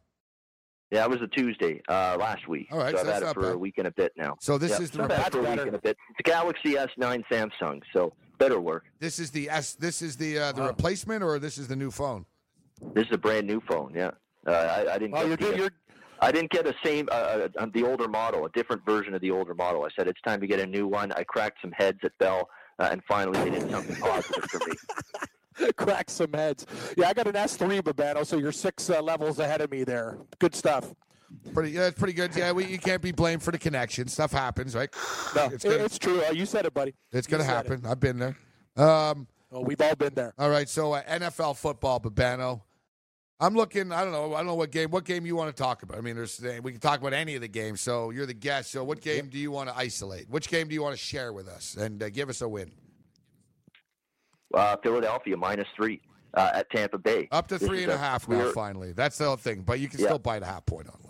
Yeah, it was a Tuesday uh, last week. All right, so so I've had it for bad. a week and a bit now. So this Yeah, is the I've That's for a week and a bit. It's a Galaxy S9 Samsung, so better work. this is the S. This is the uh, the replacement, or this is the new phone? This is a brand new phone. Yeah, uh, I, I didn't. Oh, get you're the, you're I didn't get a same uh, uh, the older model, a different version of the older model. I said it's time to get a new one. I cracked some heads at Bell, uh, and finally they did something positive for me. Crack some heads. Yeah, I got an S3, Babano, so you're six uh, levels ahead of me there. Good stuff. Pretty, yeah, it's pretty good. Yeah, we, you can't be blamed for the connection. Stuff happens, right? No, it's gonna, it's true. Uh, you said it, buddy. it's gonna you said happen. I've been there. Um, Oh, we've all been there. all right, so uh, NFL football, Babano. I'm looking. I don't know. I don't know what game. What game you want to talk about? I mean, there's we can talk about any of the games. So you're the guest. So what game do you want to isolate? Which game do you want to share with us and uh, give us a win? Uh, Philadelphia minus three uh, at Tampa Bay. Up to This three and a half now. Finally, that's the whole thing. But you can Yeah. still bite a half point online.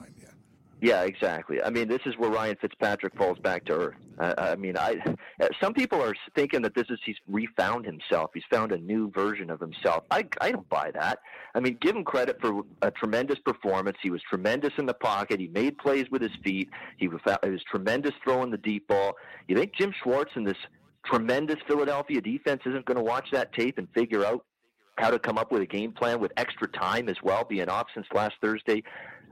Yeah. Exactly. I mean, this is where Ryan Fitzpatrick falls back to earth. I mean, I uh, some people are thinking that this is he's refound himself. He's found a new version of himself. I I don't buy that. I mean, give him credit for a tremendous performance. He was tremendous in the pocket. He made plays with his feet. He was, he was tremendous throwing the deep ball. You think Jim Schwartz and this tremendous Philadelphia defense isn't going to watch that tape and figure out how to come up with a game plan with extra time as well, being off since last Thursday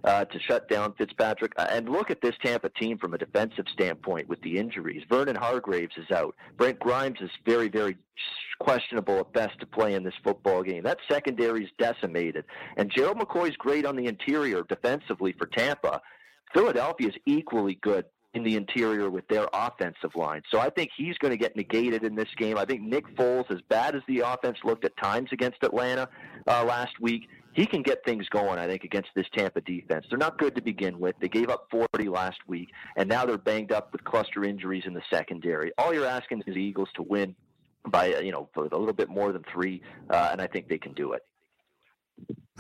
uh, to shut down Fitzpatrick. Uh, and look at this Tampa team from a defensive standpoint with the injuries. Vernon Hargreaves is out. Brent Grimes is very, very questionable at best to play in this football game. That secondary is decimated. And Gerald McCoy's great on the interior defensively for Tampa. Philadelphia is equally good in the interior with their offensive line. So I think he's going to get negated in this game. I think Nick Foles, as bad as the offense looked at times against Atlanta uh, last week, he can get things going, I think, against this Tampa defense. They're not good to begin with. They gave up 40 last week, and now they're banged up with cluster injuries in the secondary. All you're asking is the Eagles to win by, you know, a little bit more than three, uh, and I think they can do it.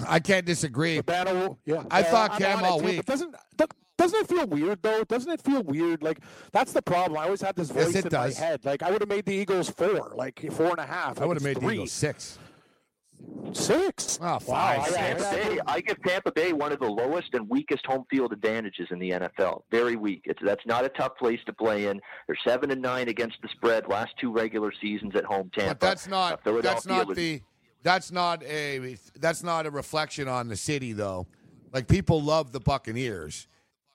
I can't disagree. Babano, yeah. I Uh, thought I'm Cam all week. But doesn't doesn't it feel weird though? Doesn't it feel weird? Like that's the problem. I always had this Yes, voice it in does. my head. Like I would have made the Eagles four, like four and a half. I would have it's made the. Eagles six. Six. Oh, Wow, five, I- six. I- Tampa Bay, I give Tampa Bay one of the lowest and weakest home field advantages in the NFL. Very weak. It's that's not a tough place to play in. They're seven and nine against the spread last two regular seasons at home. Tampa. But that's Uh, not Philadelphia that's not was- the that's not a that's not a reflection on the city though. Like people love the Buccaneers.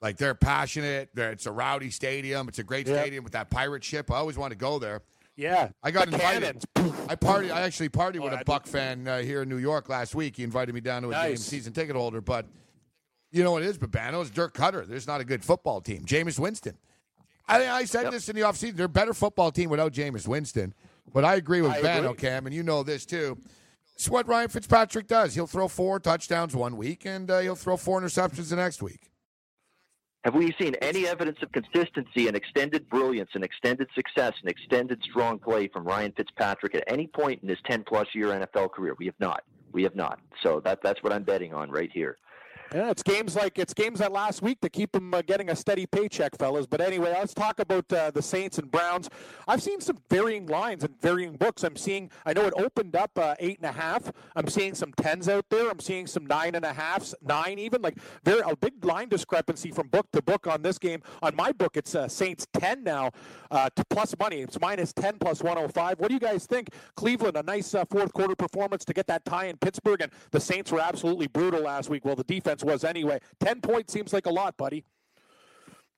Like they're passionate. They're, it's a rowdy stadium. It's a great Yep. stadium with that pirate ship. I always want to go there. Yeah, I got invited. cannons. I party. I actually partied with Oh, a I Buck fan uh, here in New York last week. He invited me down to a game, season ticket holder. But you know what it is, Babano? It's Dirk Koetter. There's not a good football team. Jameis Winston. I, I said this in the offseason. They're a better football team without Jameis Winston. But I agree with I Bano, agree. Cam, and you know this too. It's what Ryan Fitzpatrick does. He'll throw four touchdowns one week, and uh, he'll throw four interceptions the next week. Have we seen any evidence of consistency and extended brilliance and extended success and extended strong play from Ryan Fitzpatrick at any point in his 10 plus year NFL career? We have not. We have not. So that, that's what I'm betting on right here. Yeah, it's games like it's games that last week to keep them uh, getting a steady paycheck, fellas. But anyway, let's talk about uh, the Saints and Browns. I've seen some varying lines and varying books. I'm seeing. I know it opened up uh, eight and a half. I'm seeing some tens out there. I'm seeing some nine and a halfs, nine even. Like very a big line discrepancy from book to book on this game. On my book, it's uh, Saints ten now uh, to plus money. It's minus ten plus 105. What do you guys think? Cleveland, a nice uh, fourth quarter performance to get that tie in Pittsburgh, and the Saints were absolutely brutal last week. Well, the defense was anyway. Ten points seems like a lot, buddy.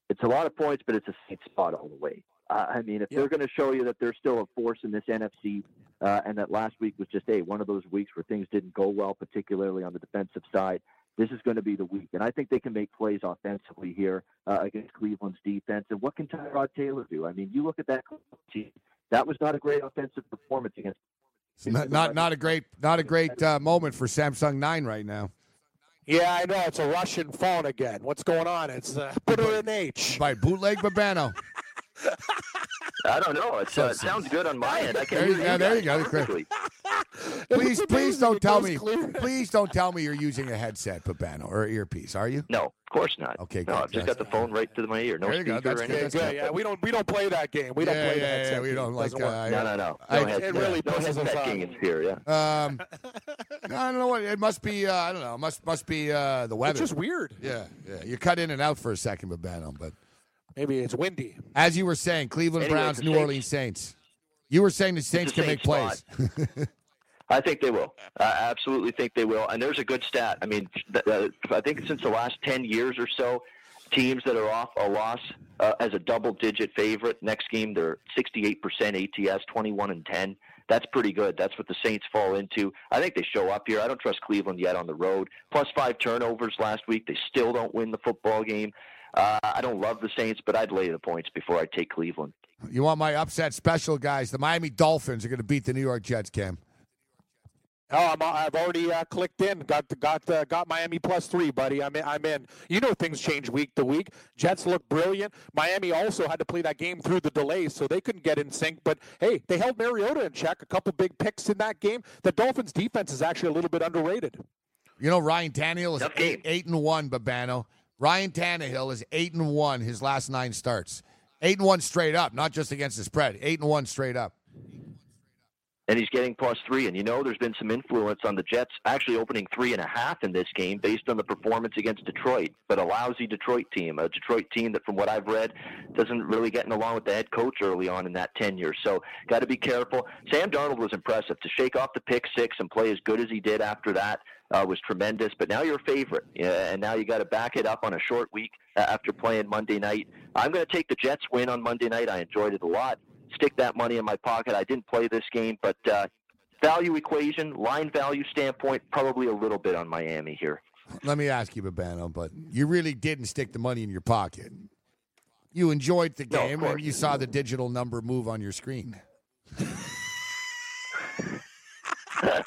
It's a lot of points, but it's a safe spot all the way. Uh, I mean, if Yeah. they're going to show you that they're still a force in this NFC, uh, and that last week was just a one of those weeks where things didn't go well, particularly on the defensive side, this is going to be the week. And I think they can make plays offensively here uh, against Cleveland's defense. And what can Tyrod Taylor do? I mean, you look at that team. That was not a great offensive performance against. Not not, not a great not a great uh, moment for Samsung Nine right now. Yeah, I know it's a Russian phone again. What's going on? It's uh, put her in H. By bootleg Babano. I don't know. It's, uh, it sounds good on my end. I can There you hear go, there you guys go. perfectly. Please, please don't tell me. clear. Please don't tell me you're using a headset, Babano, or earpiece. Are you? No, of course not. Okay, no, good. I've just got the phone right to my ear. No There you speaker That's or anything. Yeah, yeah. We don't we don't play that game. We don't Yeah, play the yeah, headset. yeah, we don't like, Doesn't uh, No, no, no. I- No, it headset. really no pisses us headset off. king is here. Yeah. Um, I don't know what it must be. Uh, I don't know. Must must be uh, the weather. It's just weird. yeah, yeah. You cut in and out for a second, Babano. But Maybe it's windy. as you were saying, Cleveland Anyway, Browns, New Saints- Orleans Saints. You were saying the Saints a can make plays. I think they will. I absolutely think they will. And there's a good stat. I mean, uh, I think since the last 10 years or so, teams that are off a loss uh, as a double digit favorite, next game they're 68% ATS, 21 and 10. That's pretty good. That's what the Saints fall into. I think they show up here. I don't trust Cleveland yet on the road. Plus five turnovers last week. They still don't win the football game. Uh, I don't love the Saints, but I'd lay the points before I take Cleveland. You want my upset special, guys? The Miami Dolphins are going to beat the New York Jets, Cam. Oh, i have already uh, clicked in. Got got uh, got Miami plus three, buddy. I'm in, I'm in. You know things change week to week. Jets look brilliant. Miami also had to play that game through the delays, so they couldn't get in sync. But hey, they held Mariota in check. A couple big picks in that game. The Dolphins' defense is actually a little bit underrated. You know, Ryan Tannehill is eight, eight and one. Babano. Ryan Tannehill is eight and one his last nine starts. Eight and one straight up, not just against the spread. Eight and one straight up and he's getting plus three. And you know, there's been some influence on the Jets actually opening three and a half in this game based on the performance against Detroit. But a lousy Detroit team, a Detroit team that, from what I've read, doesn't really getting along with the head coach early on in that tenure. So, got to be careful. Sam Darnold was impressive to shake off the pick six and play as good as he did after that. Uh, was tremendous, but now you're a favorite, yeah, and now you got to back it up on a short week after playing Monday night. I'm going to take the Jets win on Monday night. I enjoyed it a lot stick that money in my pocket. I didn't play this game, but uh, value equation, line value standpoint, probably a little bit on Miami here. Let me ask you, Babano, but you really didn't stick the money in your pocket. You enjoyed the game no, and you saw the digital number move on your screen. right.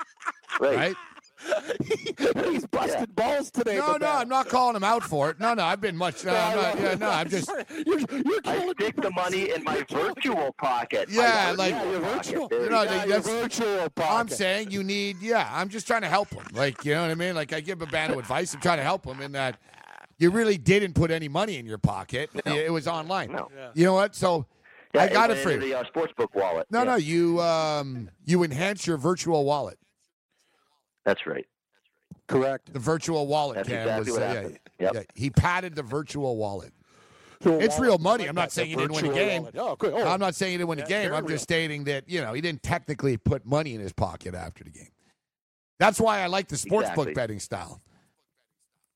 right? He's busted yeah. balls today. No, no, I'm not calling him out for it. No, no, I've been much. No, I'm not, yeah, no, I'm just. You're, you're I stick the money in my virtual pocket. Yeah, like yeah, virtual. You know, yeah, that's, virtual pocket. I'm saying you need. Yeah, I'm just trying to help him. Like you know what I mean. Like I give Babano advice. I'm trying to help him in that you really didn't put any money in your pocket. No. It was online. No. You know what? So. Yeah, I got it for you. The uh, sportsbook wallet. No, no, you um, you enhance your virtual wallet. That's right. Correct. The virtual wallet, That's Cam, exactly was, what uh, happened. Yeah, yep. yeah, he padded the virtual wallet. So it's real money. like I'm not saying he didn't win a game. Oh, good. Oh. I'm not saying he didn't win yeah, a game. I'm real. just stating that you know he didn't technically put money in his pocket after the game. That's why I like the sportsbook exactly. betting style.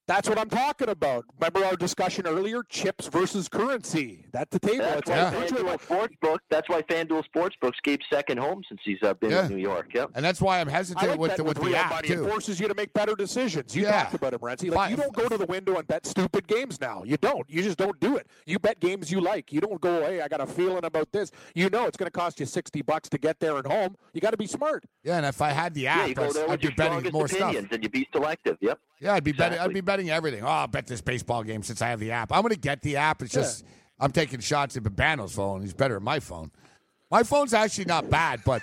That's what I'm talking about. Remember our discussion earlier? Chips versus currency. That's the table. That's, that's why FanDuel Sportsbook. That's why FanDuel Sportsbook's gave second home since he's uh, been yeah. in New York. Yep. And that's why I'm hesitant like with the, with, with the app money. too. It forces you to make better decisions. You yeah. talked about it, Renzi. Like you don't go to the window and bet stupid games now. You don't. You just don't do it. You bet games you like. You don't go, hey, I got a feeling about this. You know it's going to cost you sixty bucks to get there and home. You got to be smart. Yeah, and if I had the app, yeah, you go there I'd be betting more stuff. And you be selective. Yep. Yeah, I'd be exactly. betting. I'd be betting everything. Oh, I'll bet this baseball game since I have the app. I'm going to get the app. It's just yeah. I'm taking shots at Babano's phone. He's better at my phone. My phone's actually not bad, but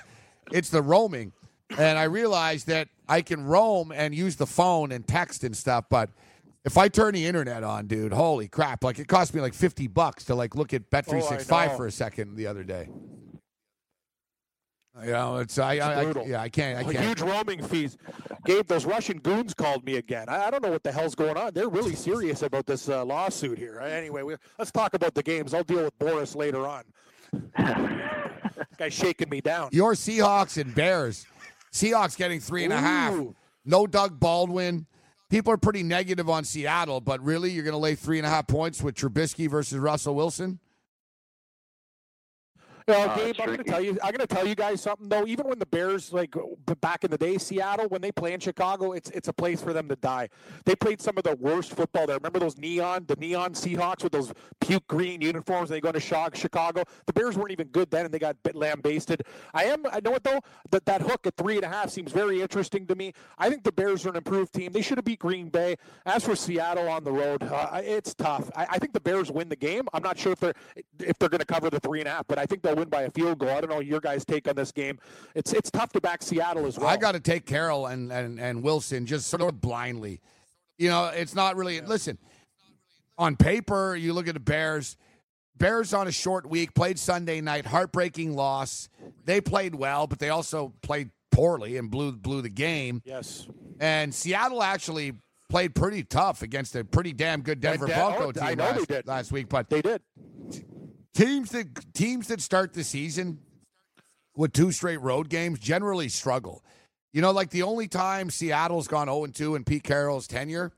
it's the roaming, and I realize that I can roam and use the phone and text and stuff, but. If I turn the internet on, dude, holy crap! Like it cost me like fifty bucks to like look at oh, Bet three six five for a second the other day. You know, it's I, it's I, I, yeah, I can't, I can't. Huge roaming fees. Gabe, those Russian goons called me again. I, I, don't know what the hell's going on. They're really serious about this uh, lawsuit here. Anyway, we, let's talk about the games. I'll deal with Boris later on. Guy's shaking me down. Your Seahawks and Bears. Seahawks getting three and a half. No Doug Baldwin. People are pretty negative on Seattle, but really, you're going to lay three and a half points with Trubisky versus Russell Wilson? Well, uh, Gabe, I'm going to tell you. I'm going to tell you guys something though. Even when the Bears, like back in the day, Seattle, when they play in Chicago, it's it's a place for them to die. They played some of the worst football there. Remember those neon, the neon Seahawks with those puke green uniforms? And They go to Chicago. The Bears weren't even good then, and they got bit lambasted. I am. I know what though. That that hook at three and a half seems very interesting to me. I think the Bears are an improved team. They should have beat Green Bay. As for Seattle on the road, uh, it's tough. I, I think the Bears win the game. I'm not sure if they're if they're going to cover the three and a half, but I think they'll win by a field goal. I don't know your guys' take on this game. It's it's tough to back Seattle as well. I got to take Carroll and, and and Wilson just sort of blindly. You know, it's not really. Yeah. Listen, on paper, you look at the Bears. Bears on a short week played Sunday night, heartbreaking loss. They played well, but they also played poorly and blew blew the game. Yes. And Seattle actually played pretty tough against a pretty damn good Denver Bronco oh, team last, last, week, but they did teams that teams that start the season with two straight road games generally struggle. You know, like the only time Seattle's gone 0 2 in Pete Carroll's tenure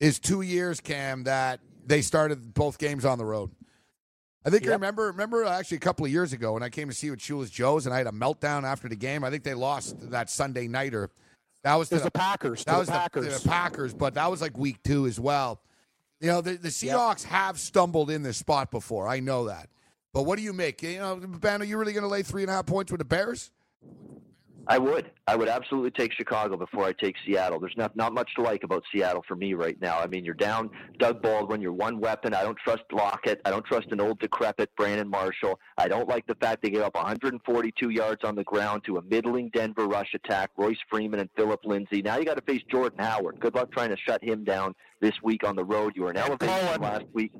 is two years, Cam, that they started both games on the road. I think you Yep. remember remember uh, actually a couple of years ago when I came to see with Chula's Joe's and I had a meltdown after the game. I think they lost that Sunday nighter. That was There's the Packers. that was the the- Packers. The, Packers, but that was like week two as well. You know, the, the Seahawks have stumbled in this spot before. I know that. But what do you make? You know, Ben, are you really going to lay three and a half points with the Bears? I would. I would absolutely take Chicago before I take Seattle. There's not not much to like about Seattle for me right now. I mean, you're down Doug Baldwin, you're one weapon. I don't trust Lockett. I don't trust an old decrepit Brandon Marshall. I don't like the fact they gave up 142 yards on the ground to a middling Denver rush attack. Royce Freeman and Philip Lindsay. Now you got to face Jordan Howard. Good luck trying to shut him down this week on the road. You were an elevation last week.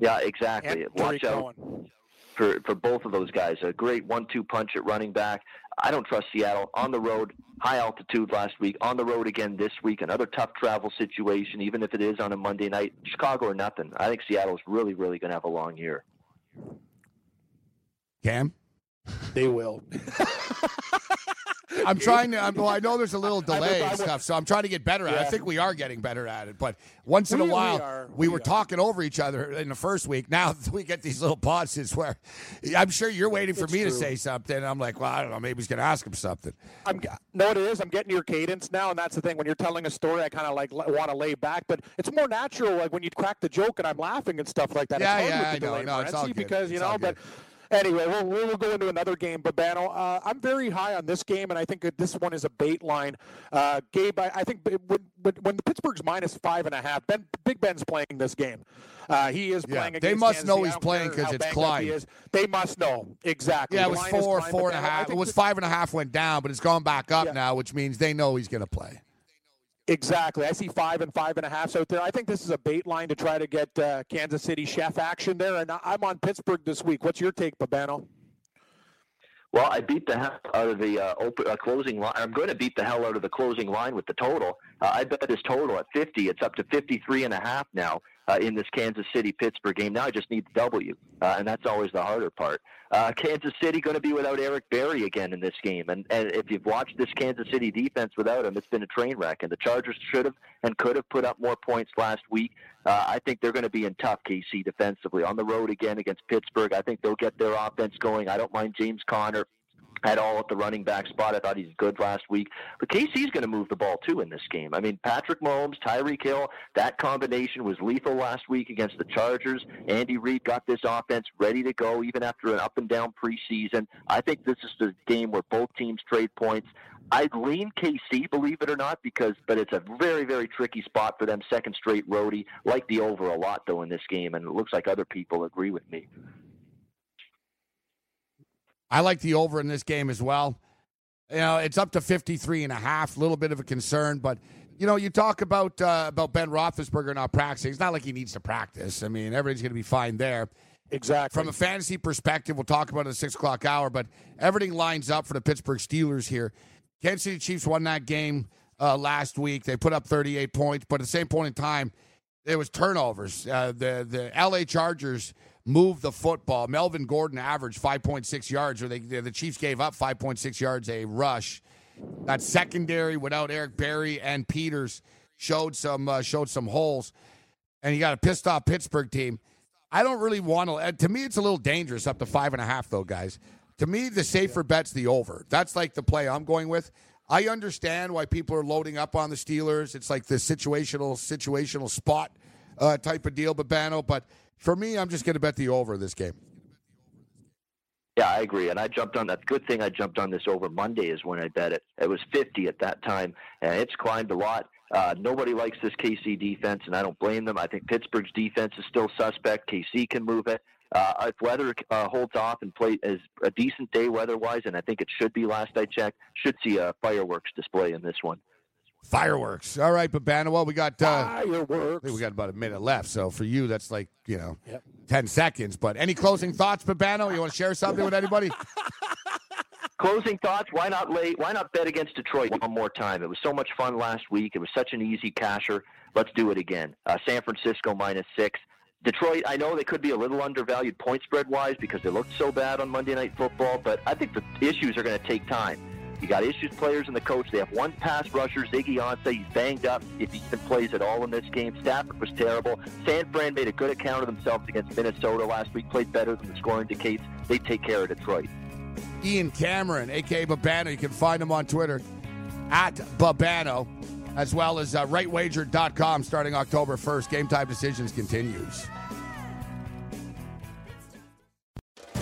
Yeah, exactly. Watch out Cohen. for for both of those guys. A great one-two punch at running back. I don't trust Seattle on the road, high altitude last week, on the road again this week. Another tough travel situation, even if it is on a Monday night. Chicago or nothing. I think Seattle's really, really going to have a long year. Cam? They will. I'm trying to. I'm, well, I know there's a little delay and stuff, so I'm trying to get better at it. I think we are getting better at it, but once in a We- we while, are. we, We were are. talking over each other in the first week. Now we get these little pauses where I'm sure you're waiting for It's me to say something. I'm like, well, I don't know. Maybe he's going to ask him something. I'm no, it is. I'm getting your cadence now, and that's the thing. When you're telling a story, I kind of like want to lay back, but it's more natural. Like when you crack the joke and I'm laughing and stuff like that. Yeah, it's yeah, I know. No, it's all good. because you It's know. But good. Anyway, we'll we'll go into another game. But Bano, uh, I'm very high on this game, and I think this one is a bait line. Uh, Gabe, I, I think when, when the Pittsburgh's minus five and a half, Ben Big Ben's playing this game. Uh, he is Yeah, playing. they must Kansas know he's playing because it's Klein. They must know exactly. Yeah, it was four, Klein, four and a half. It was five and a half went down, but it's gone back up Yeah. now, which means they know he's going to play. Exactly. I see five and five and a half out there. I think this is a bait line to try to get uh, Kansas City chef action there. And I'm on Pittsburgh this week. What's your take, Babano? Well, I beat the hell out of the uh, open, uh, closing line. I'm going to beat the hell out of the closing line with the total. Uh, I bet this total at 50. It's up to 53 and a half now uh, in this Kansas City Pittsburgh game. Now I just need the W, uh, and that's always the harder part. Uh, Kansas City going to be without Eric Berry again in this game, and, and if you've watched this Kansas City defense without him, it's been a train wreck. And the Chargers should have and could have put up more points last week. Uh, I think they're going to be in tough KC defensively on the road again against Pittsburgh. I think they'll get their offense going. I don't mind James Conner at all at the running back spot. I thought he's good last week. But KC's going to move the ball too in this game. I mean, Patrick Mahomes, Tyreek Hill, that combination was lethal last week against the Chargers. Andy Reid got this offense ready to go even after an up and down preseason. I think this is the game where both teams trade points. I'd lean KC, believe it or not, because but it's a very, very tricky spot for them. Second straight roadie. Like the over a lot though in this game, and it looks like other people agree with me. I like the over in this game as well. You know, it's up to 53 and a half, a little bit of a concern, but you know, you talk about uh, about Ben Roethlisberger not practicing. It's not like he needs to practice. I mean, everything's going to be fine there. Exactly. From a fantasy perspective, we'll talk about it at the six o'clock hour, but everything lines up for the Pittsburgh Steelers here. Kansas City Chiefs won that game uh, last week. They put up 38 points, but at the same point in time, there was turnovers. Uh, the the LA Chargers moved the football. Melvin Gordon averaged 5.6 yards, or they, the Chiefs gave up 5.6 yards a rush. That secondary without Eric Berry and Peters showed some uh, showed some holes, and you got a pissed off Pittsburgh team. I don't really want to. To me, it's a little dangerous up to five and a half, though, guys. To me, the safer bet's the over. That's like the play I'm going with. I understand why people are loading up on the Steelers. It's like the situational situational spot uh, type of deal, Babano. But for me, I'm just going to bet the over this game. Yeah, I agree. And I jumped on that. Good thing I jumped on this over Monday is when I bet it. It was 50 at that time, and it's climbed a lot. Uh, nobody likes this KC defense, and I don't blame them. I think Pittsburgh's defense is still suspect. KC can move it. Uh, if weather uh, holds off and play as a decent day weather-wise, and I think it should be last I checked, should see a fireworks display in this one. Fireworks. All right, Babano. Well, we got uh, I Fireworks. think we got about a minute left. So for you, that's like you know, Yep. ten seconds. But any closing thoughts, Babano? You want to share something with anybody? Closing thoughts: Why not lay? Why not bet against Detroit one more time? It was so much fun last week. It was such an easy casher. Let's do it again. Uh, San Francisco minus six. Detroit. I know they could be a little undervalued point spread wise because they looked so bad on Monday Night Football, but I think the issues are going to take time. You got issues players and the coach. They have one pass rusher, Ziggy Ansah. He's banged up. If he even plays at all in this game, Stafford was terrible. San Fran made a good account of themselves against Minnesota last week. Played better than the score indicates. They take care of Detroit. Ian Cameron, aka Babano. You can find him on Twitter at Babano, as well as uh, rightwager.com starting October 1st. Game time decisions continues.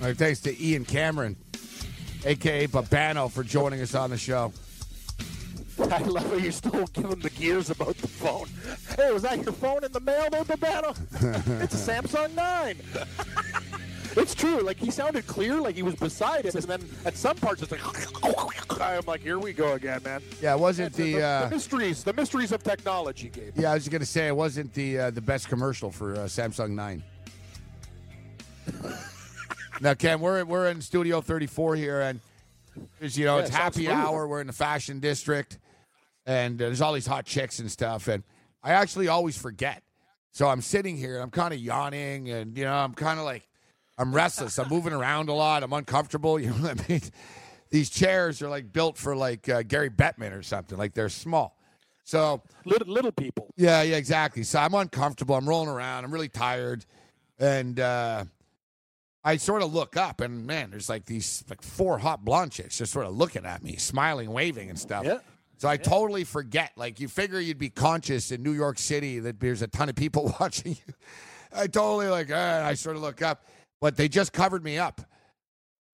Right, thanks to Ian Cameron, aka Babano, for joining us on the show. I love how you're still giving the gears about the phone. Hey, was that your phone in the mail, though, Babano? it's a Samsung 9. it's true. Like, he sounded clear, like he was beside it, and then at some parts it's like, I'm like, here we go again, man. Yeah, it wasn't the, the. Uh, the mysteries, the mysteries of technology, Gabe. yeah, I was going to say it wasn't the uh, the best commercial for uh, Samsung Nine. now, Ken, we're we're in Studio 34 here, and you know Yeah, it's happy hour. We're in the fashion district, and uh, there's all these hot chicks and stuff. And I actually always forget. So I'm sitting here, and I'm kind of yawning, and you know, I'm kind of like I'm restless. I'm moving around a lot. I'm uncomfortable. You know what I mean? These chairs are like built for like uh, Gary Bettman or something. Like they're small. So Little, little people. yeah, yeah, exactly. So I'm uncomfortable. I'm rolling around. I'm really tired, and uh, I sort of look up, and man, there's like these like four hot blonde chicks just sort of looking at me, smiling, waving, and stuff. Yeah. So I totally forget. Like you figure you'd be conscious in New York City that there's a ton of people watching you. I totally like. Uh, I sort of look up, but they just covered me up.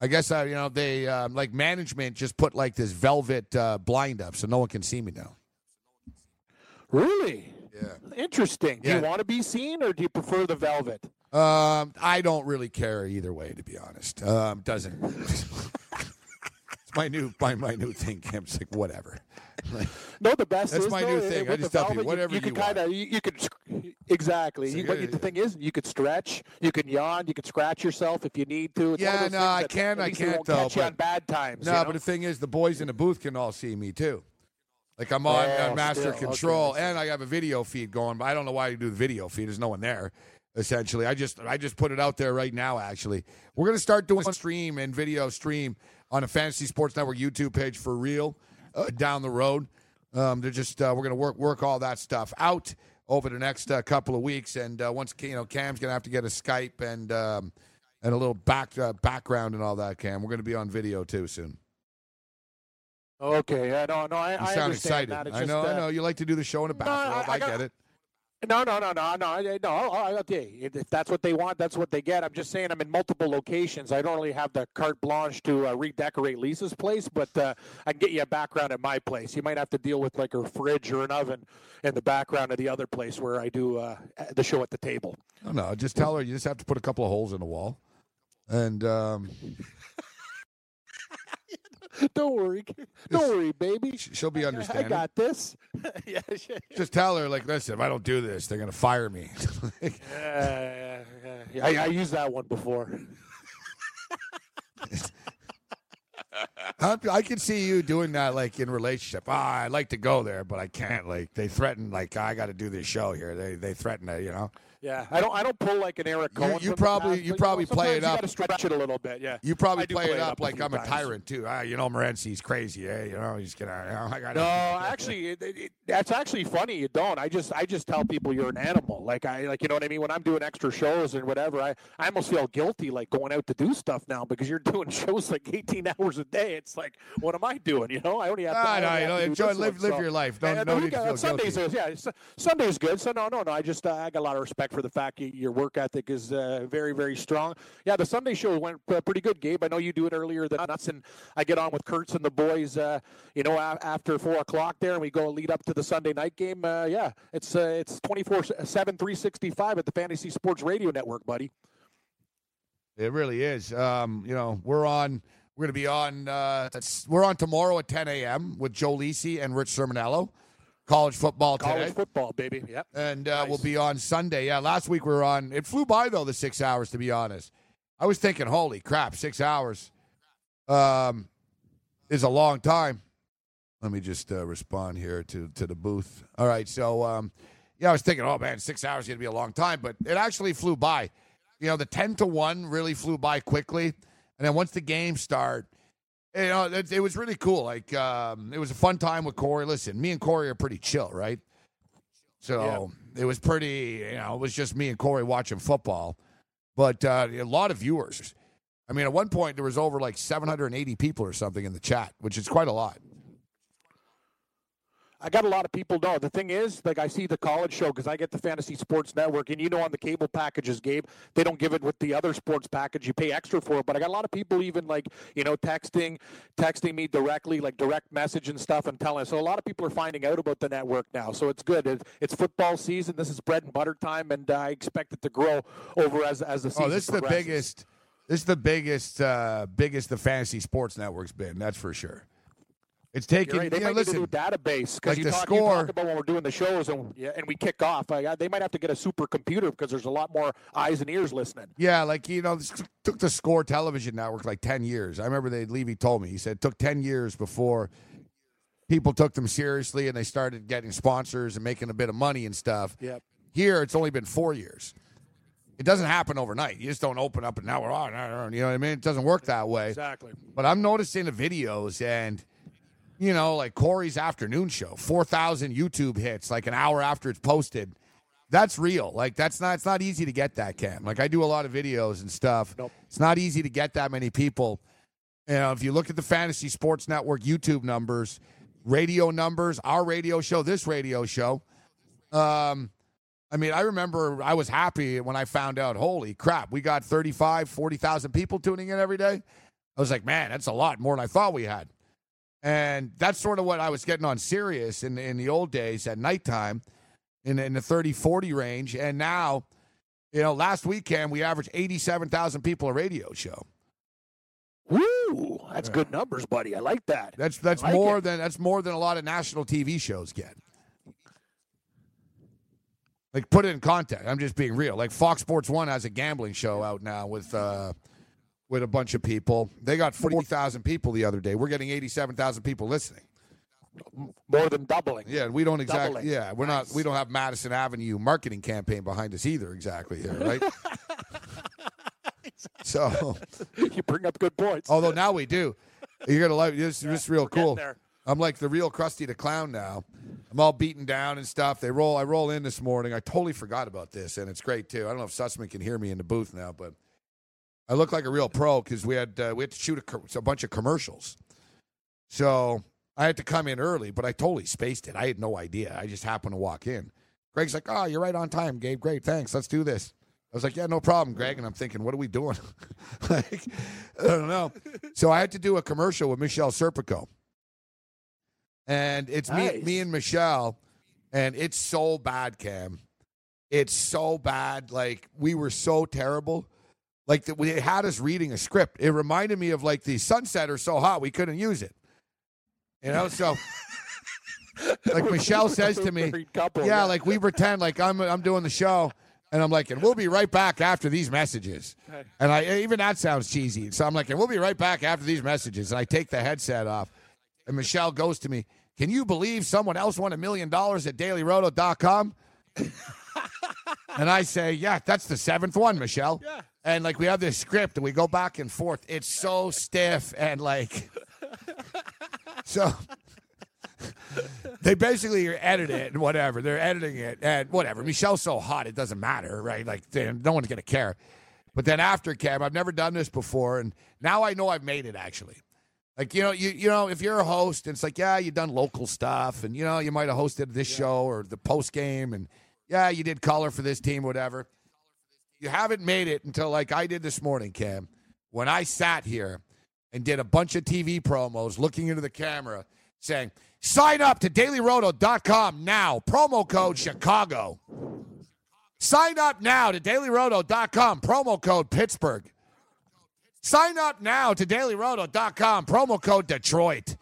I guess uh, you know they um, like management just put like this velvet uh, blind up, so no one can see me now. Really? Yeah. Interesting. Do Yeah. you want to be seen, or do you prefer the velvet? Um, I don't really care either way, to be honest. Um, doesn't. it's my new my, my new thing. It's like whatever. Like, No, the best That's is my though, new thing. I with just the tell people, whatever you, you you can kind of you, you could exactly. So You, but the thing is, you could stretch. You can yawn. You can scratch yourself if you need to. It's Yeah, no, I can't, I can't, though, Catch you but- on bad times. no, you know? but the thing is, the boys in the booth can all see me too. Like I'm on Yeah, master still, control, see. and I have a video feed going. But I don't know why you do the video feed. There's no one there. Essentially, I just I just put it out there right now. Actually, we're gonna start doing stream and video stream on a Fantasy Sports Network YouTube page for real uh, down the road. Um, they're just uh, we're gonna work work all that stuff out over the next uh, couple of weeks, and uh, once you know Cam's gonna have to get a Skype and um, and a little back uh, background and all that. Cam, we're gonna be on video too soon. okay, yeah, no, no, I, You I sound understand excited. I know, I uh, know. You like to do the show in the No. I- I, I get it. No, no, no, no, no, no. Okay, if if that's what they want, that's what they get. I'm just saying, I'm in multiple locations. I don't really have the carte blanche to uh, redecorate Lisa's place, but uh, I can get you a background at my place. You might have to deal with like a fridge or an oven in the background of the other place where I do uh, the show at the table. No, no. Just tell her you just have to put a couple of holes in the wall, and um, don't worry, don't worry, baby. she'll be understanding. I got this. yeah, Just tell her, like, listen, if I don't do this, they're gonna fire me. yeah, yeah. I, I used that one before. I I can see you doing that, like in relationship. Ah, I'd like to go there, but I can't. Like, they threaten, like, I got to do this show here. They they threaten it, you know. Yeah, I don't. I don't pull like an Eric You- Cohen. you the probably- you probably know, play it you up. gotta stretch it a little bit. Yeah. You probably do play, it play up like I'm a tyrant too. Ah, you know, Morency's crazy, eh? You know, he's gonna. You know, I got No, actually, it, it, that's actually funny. You don't. I just, I just tell people you're an animal. Like I, like you know what I mean. When I'm doing extra shows and whatever, I, I almost feel guilty like going out to do stuff now because you're doing shows like 18 hours a day. It's like, what am I doing? You know, I only have. To, Ah, no, you have enjoy, live, one, live so- your life. Don't, And no the need to feel weekend- Sundays guilty. is yeah. Sunday's good. So no, no, no. I just uh, I got a lot of respect for the fact your work ethic is uh, very, very strong. Yeah, the Sunday show went uh, pretty good, Gabe. I know you do it earlier than us, and I get on with Kurtz and the boys. Uh, you know, after four o'clock there, and we go lead up to the Sunday night game. Uh, yeah, it's uh, it's 24 7 365 at the Fantasy Sports Radio Network, buddy. It really is. Um, you know, we're on. We're going to be on. We're on tomorrow at 10 a.m. with Joe Lisi and Rich Sermonello. College football College today, football, baby. Yep. and uh, Nice. we'll be on Sunday. Yeah, last week we were on. It flew by though the six hours. To be honest, I was thinking, holy crap, six hours, um, is a long time. Let me just uh, respond here to to the booth. All right, so um, yeah, I was thinking, oh man, six hours is going to be a long time, but it actually flew by. You know, the ten to one really flew by quickly, and then once the game started, you know, it, it was really cool. Like, um, it was a fun time with Corey. Listen, me and Corey are pretty chill, right? So it was pretty. You know, it was just me and Corey watching football, but uh, a lot of viewers. I mean, at one point there was over like 780 people or something in the chat, which is quite a lot. I got a lot of people know. The thing is, like I see the college show because I get the Fantasy Sports Network, and you know on the cable packages, Gabe, they don't give it with the other sports package. You pay extra for it. But I got a lot of people even like you know texting, texting me directly, like direct message and stuff, and telling. Us. So a lot of people are finding out about the network now. So it's good. It, it's football season. This is bread and butter time, and I expect it to grow over as as the season. Oh, this is the biggest. This is the biggest, uh, biggest the fantasy sports network's been. That's for sure. It's taking. Right. They you know, might listen, need a new database like because you, the talk, you score- talk about when we're doing the shows and yeah, and we kick off. Uh, they might have to get a supercomputer because there's a lot more eyes and ears listening. Yeah, like you know, this took the Score television network like ten years. I remember they Levy told me he said it took ten years before people took them seriously and they started getting sponsors and making a bit of money and stuff. Yep. Here, it's only been four years. It doesn't happen overnight. You just don't open up and now we're on. You know what I mean? It doesn't work that way. Exactly. But I'm noticing the videos and, you know, like Corey's afternoon show, 4,000 YouTube hits like an hour after it's posted. That's real. Like that's not. It's not easy to get that, Cam. Like I do a lot of videos and stuff. Nope. It's not easy to get that many people. You know, if you look at the Fantasy Sports Network YouTube numbers, radio numbers, our radio show, this radio show. Um, I mean, I remember I was happy when I found out, holy crap, we got 35, 40,000 people tuning in every day. I was like, man, that's a lot more than I thought we had. And that's sort of what I was getting on Sirius in, in the old days at nighttime in, in the 30, 40 range. And now, you know, last weekend we averaged 87,000 people a radio show. Woo! That's good numbers, buddy. I like that. That's that's like more it. than that's more than a lot of national TV shows get. Like put it in context. I'm just being real. Like Fox Sports One has a gambling show out now with uh with a bunch of people. They got forty thousand people the other day. We're getting eighty seven thousand people listening. More than doubling. Yeah, we don't exactly. Doubling. Yeah, we're not. We don't have Madison Avenue marketing campaign behind us either. Exactly here, right? so, you bring up good points. although now we do. You're gonna like this. This is real cool. I'm like the real Krusty the Clown now. I'm all beaten down and stuff. They roll. I roll in this morning. I totally forgot about this, and it's great too. I don't know if Sussman can hear me in the booth now, but I look like a real pro because we had uh, we had to shoot a, co- a bunch of commercials. So I had to come in early, but I totally spaced it. I had no idea. I just happened to walk in. Greg's like, "Oh, you're right on time, Gabe. Great, thanks. Let's do this." I was like, "Yeah, no problem, Greg." And I'm thinking, "What are we doing?" like, I don't know. So I had to do a commercial with Michelle Serpico, and it's me, me and Michelle, and it's so bad, Cam. It's so bad. Like we were so terrible. Like that, we it had us reading a script. It reminded me of like the sunset or so hot we couldn't use it. You know, so like Michelle says to me, couple, yeah, like we pretend like I'm I'm doing the show, and I'm like, and we'll be right back after these messages. And I eh, even that sounds cheesy. So I'm like, and we'll be right back after these messages. And I take the headset off, and Michelle goes to me, "Can you believe someone else won a million dollars at DailyRoto.com?" and I say, "Yeah, that's the seventh one, Michelle." Yeah. And like we have this script, and we go back and forth. It's so stiff and like, so they basically edit it and whatever. They're editing it and whatever. Michelle's so hot, it doesn't matter, right? Like, no one's going to care. But then after Cam, I've never done this before, and now I know I've made it actually. Like you know, you you know, if you're a host, and it's like, yeah, you've done local stuff, and you know, you might have hosted this show or the post game, and yeah, you did color for this team, whatever. You haven't made it until like I did this morning, Cam, when I sat here and did a bunch of TV promos, looking into the camera, saying, "Sign up to DailyRoto.com now, promo code Chicago." Sign up now to DailyRoto.com, promo code Pittsburgh. Sign up now to dailyroto.com, promo code Detroit.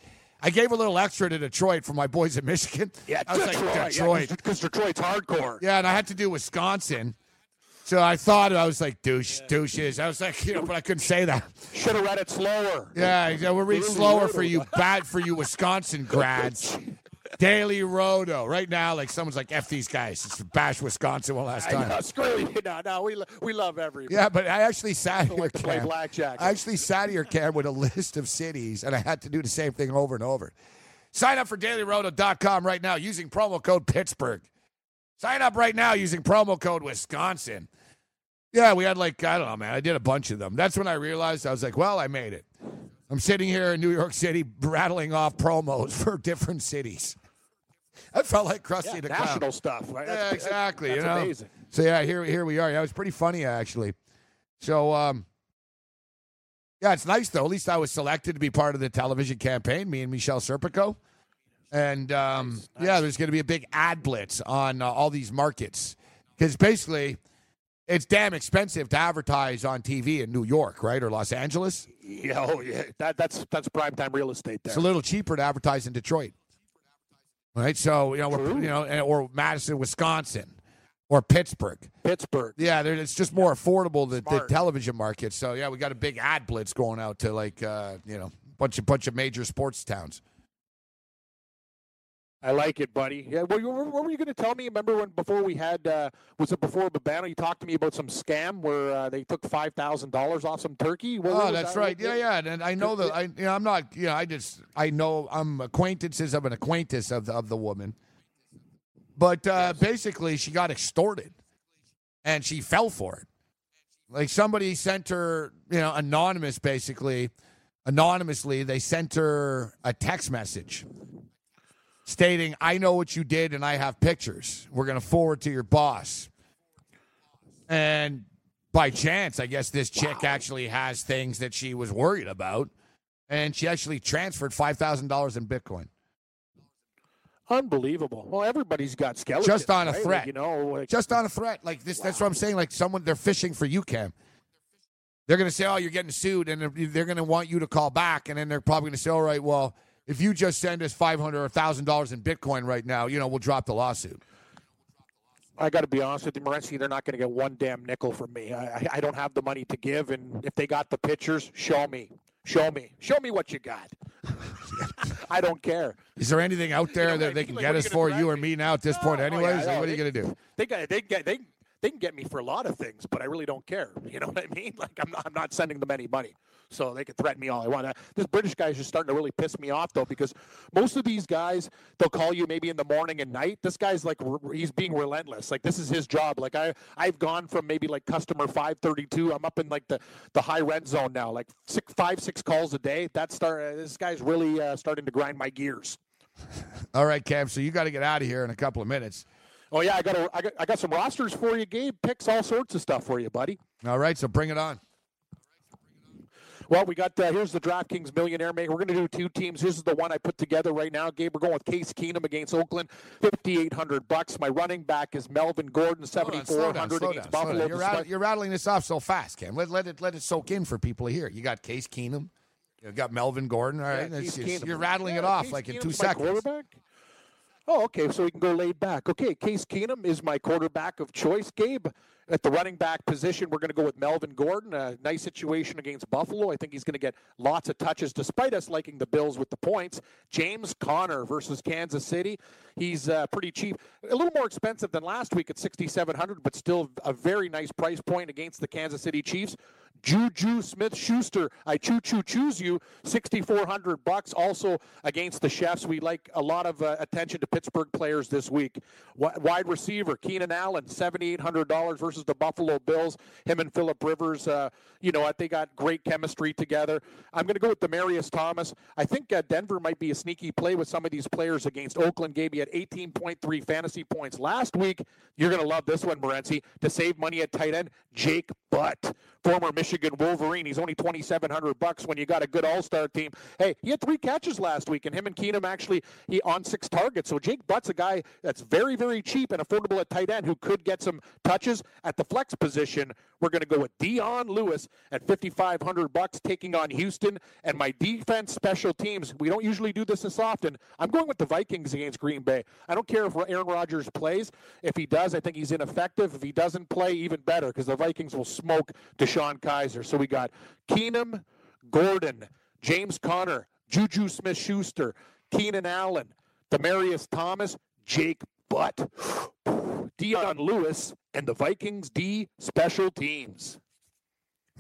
I gave a little extra to Detroit for my boys in Michigan. Yeah, I was Detroit. like, Detroit. because Detroit's hardcore. Yeah, and I had to do Wisconsin. So I thought I was like douche, douches. I was like, you know, but I couldn't say that. Should have read it slower. Yeah, yeah we'll read slower for you, bad for you Wisconsin grads. Daily Roto. Right now, like someone's like, F these guys. It's bash Wisconsin one last I know, time. screw you. No, no, we, we love everybody. Yeah, but I actually sat here, like play Cam. blackjack. I actually sat here, Cam, with a list of cities, and I had to do the same thing over and over. Sign up for dailyroto.com right now using promo code Pittsburgh. Sign up right now using promo code Wisconsin. Yeah, we had like, I don't know, man. I did a bunch of them. That's when I realized I was like, well, I made it. I'm sitting here in New York City rattling off promos for different cities. I felt like Krusty Yeah, the national Clown. stuff. Right? Yeah, That's- exactly. That's you know. amazing. So yeah, here here we are. Yeah, it was pretty funny actually. So um, yeah, it's nice though. At least I was selected to be part of the television campaign. Me and Michelle Serpico, and um, yeah, there's going to be a big ad blitz on uh, all these markets because basically. It's damn expensive to advertise on TV in New York, right, or Los Angeles. Yeah, oh, yeah. That, that's that's prime time real estate there. It's a little cheaper to advertise in Detroit, right? So you know, we're, you know, or Madison, Wisconsin, or Pittsburgh. Pittsburgh. Yeah, it's just more affordable the, the television market. So yeah, we got a big ad blitz going out to like uh, you know bunch of bunch of major sports towns. I like it, buddy. Yeah. What, were you going to tell me? Remember when before we had uh, was it before Babano? You talked to me about some scam where uh, they took five thousand dollars off some turkey. What, Oh, that's that? right. Yeah, yeah. And I know that I you know I'm not you know I just I know I'm acquaintances of an acquaintance of the, of the woman, but uh, basically she got extorted, and she fell for it. Like somebody sent her you know anonymous basically anonymously they sent her a text message stating, I know what you did and I have pictures. We're going to forward to your boss. And by chance, I guess this chick actually has things that she was worried about. And she actually transferred $5,000 in Bitcoin. Unbelievable. Well, everybody's got skeletons. Just on a right? Like, threat. you know, like, Just on a threat. Like this, that's what I'm saying. Like someone, they're fishing for you, Cam. They're going to say, oh, you're getting sued. And they're, they're going to want you to call back. And then they're probably going to say, all right, well, if you just send us 500 or $1,000 in Bitcoin right now, you know, we'll drop the lawsuit. I got to be honest with you, Morency. They're not going to get one damn nickel from me. I, I, don't have the money to give, and if they got the pictures, show me, show me, show me what you got. I don't care. Is there anything out there know, that they can like, get us for you or me now at this point, Oh, anyways? yeah, Like, no, what are you going to do? They got they get they they can get me for a lot of things, but I really don't care. You know what I mean? Like I'm not, I'm not sending them any money, so they can threaten me all they want. Uh, This British guy is just starting to really piss me off though, because most of these guys they'll call you maybe in the morning and night. This guy's like he's being relentless. Like this is his job. Like I I've gone from maybe like customer 532. I'm up in like the the high rent zone now, like six five six calls a day. That start uh, this guy's really uh, starting to grind my gears. All right, Cam. So you got to get out of here in a couple of minutes. Oh yeah, I got a, I got I got some rosters for you, Gabe. Picks all sorts of stuff for you, buddy. All right, so bring it on. Well, we got uh, here's the DraftKings Millionaire Maker. We're going to do two teams. This is the one I put together right now. Gabe, we're going with Case Keenum against Oakland, fifty eight hundred bucks. My running back is Melvin Gordon, seventy four hundred slow down, slow against down, Buffalo. You're, you're rattling this off so fast, Cam. Let, let it let it soak in for people to hear. You got Case Keenum. You got Melvin Gordon. All right, Yeah, It's- it's- Keenum. you're rattling it off Case like in Keenum's two seconds. Quarterback. Oh, okay. So we can go laid back. Okay, Case Keenum is my quarterback of choice. Gabe, at the running back position, we're going to go with Melvin Gordon. A nice situation against Buffalo. I think he's going to get lots of touches, despite us liking the Bills with the points. James Conner versus Kansas City. He's uh, pretty cheap, a little more expensive than last week at 6,700, but still a very nice price point against the Kansas City Chiefs. Juju Smith Schuster, I choo choo choose you, 6,400 bucks. Also against the Chiefs, we like a lot of uh, attention to Pittsburgh players this week. Wi- Wide receiver Keenan Allen, $7,800 versus the Buffalo Bills. Him and Philip Rivers, uh, you know? They got great chemistry together. I'm going to go with Demaryius Thomas. I think uh, Denver might be a sneaky play with some of these players against Oakland. Gabe, you had 18.3 fantasy points last week. You're going to love this one, Morency. To save money at tight end, Jake Butt former Michigan Wolverine. He's only 2,700 bucks when you got a good All Star team. Hey, he had three catches last week, and him and Keenum actually he on six targets. So Jake Butt's a guy that's very, very cheap and affordable at tight end who could get some touches at the flex position. We're going to go with Dion Lewis at 5,500 bucks, taking on Houston. And my defense special teams. We don't usually do this this often. I'm going with the Vikings against Green Bay. I don't care if Aaron Rodgers plays. If he does, I think he's ineffective. If he doesn't play, even better because the Vikings will smoke DeShone So we got Keenum, Gordon, James Conner, Juju Smith Schuster, Keenan Allen, Demaryius Thomas, Jake Butt, Dion Lewis, and the Vikings D special teams.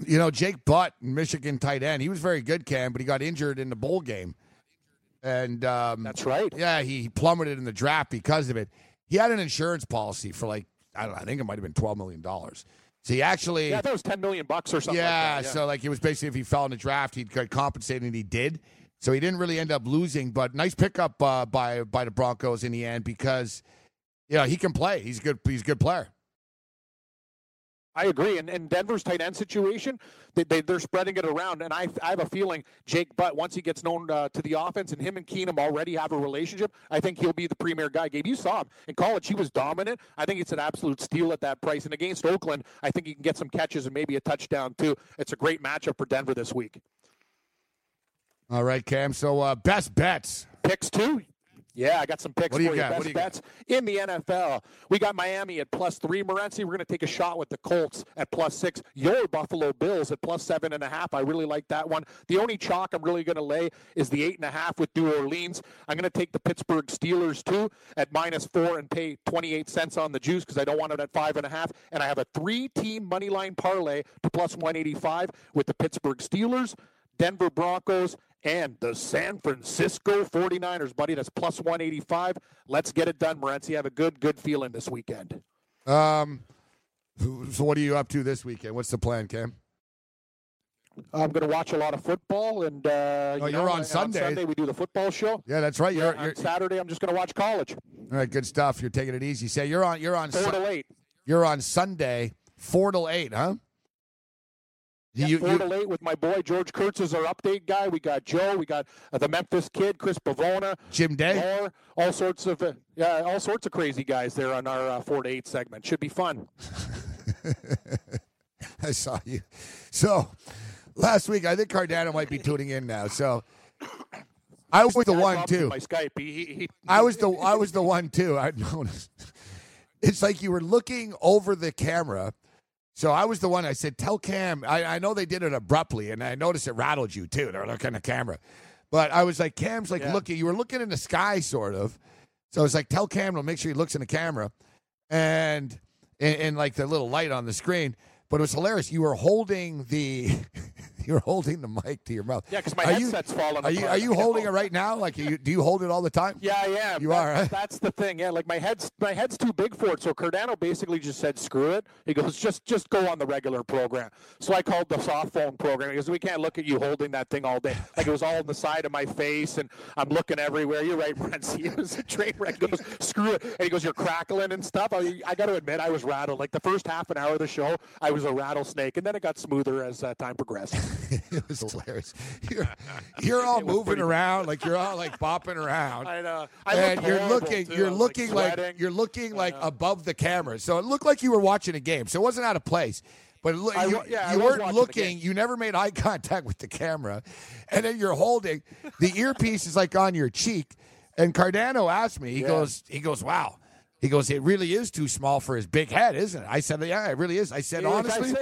You know, Jake Butt, Michigan tight end, he was very good, Cam, but he got injured in the bowl game. And um, that's right. Yeah, he plummeted in the draft because of it. He had an insurance policy for like I don't know. I think it might have been twelve million dollars. So he actually yeah, that was ten million bucks or something. Yeah, like that, yeah, so like it was basically if he fell in the draft, he'd get compensated, and he did. So he didn't really end up losing, but nice pickup uh, by by the Broncos in the end because you know he can play. He's a good. He's a good player. I agree. And, and Denver's tight end situation, they, they, they're spreading it around. And I, I have a feeling Jake Butt, once he gets known uh, to the offense and him and Keenum already have a relationship, I think he'll be the premier guy. Gabe, you saw him in college. He was dominant. I think it's an absolute steal at that price. And against Oakland, I think he can get some catches and maybe a touchdown, too. It's a great matchup for Denver this week. All right, Cam. So uh, best bets. Picks, too. Yeah, I got some picks what do you for got? you. Best you got? bets in the NFL. We got Miami at plus three. Morency, we're going to take a shot with the Colts at plus six. Your Buffalo Bills at plus seven and a half. I really like that one. The only chalk I'm really going to lay is the eight and a half with New Orleans. I'm going to take the Pittsburgh Steelers too at minus four and pay 28 cents on the juice because I don't want it at five and a half. And I have a three-team money line parlay to plus 185 with the Pittsburgh Steelers, Denver Broncos, and the San Francisco 49ers, buddy. That's plus 185. Let's get it done, Morency. Have a good, good feeling this weekend. Um, so what are you up to this weekend? What's the plan, Cam? I'm going to watch a lot of football, and uh, Oh, you you're know, on Sunday. Sunday we do the football show. Yeah, that's right. You're, on you're Saturday, I'm just going to watch college. all right. Good stuff. You're taking it easy. Say you're on. You're on. Four Su- to eight. You're on Sunday, four till eight, huh? Yeah, You- four you- to eight with my boy George Kurtz is our update guy. We got Joe. We got uh, the Memphis kid, Chris Pavona, Jim Day. Moore, all sorts of uh, yeah, all sorts of crazy guys there on our uh, four to eight segment. Should be fun. I saw you. So last week, I think Cardano might be tuning in now. So I was the one too. My Skype. He, he, he, I was the I was the one too. I noticed. It's like you were looking over the camera. So I was the one. I said, "Tell Cam." I, I know they did it abruptly, and I noticed it rattled you too. They're looking at the camera, but I was like, "Cam's like Yeah. looking." You were looking in the sky, sort of. So I was like, "Tell Cam to make sure he looks in the camera," and and, and like the little light on the screen. But it was hilarious. You were holding the you were holding the mic to your mouth. yeah, because my Are you- headset's falling Are you apart. are you holding it right now? Like, you, do you hold it all the time? Yeah, I am. You That- are, huh? That's the thing. Yeah, like my head's my head's too big for it. So Cardano basically just said, "Screw it." He goes, "Just just go on the regular program." So I called the soft phone program because we can't look at you holding that thing all day. Like it was all on the side of my face, and I'm looking everywhere. You're right, Renzi. It was a train wreck. He goes, "Screw it," and he goes, "You're crackling and stuff." I, I got to admit, I was rattled. Like the first half an hour of the show, I was a rattlesnake, and then it got smoother as uh, time progressed. it was hilarious. You're, you're all moving around, like you're all like bopping around. I know. I and you're looking, too. you're looking like, sweating. you're looking like above the camera. So it looked like you were watching a game. So it wasn't out of place. But it loo- I you, yeah, you weren't looking. You never made eye contact with the camera, and then you're holding the earpiece is like on your cheek. And Cardano asked me. He Yeah. goes, he goes, wow. He goes, it really is too small for his big head, isn't it? I said, yeah, it really is. I said, Yeah, honestly,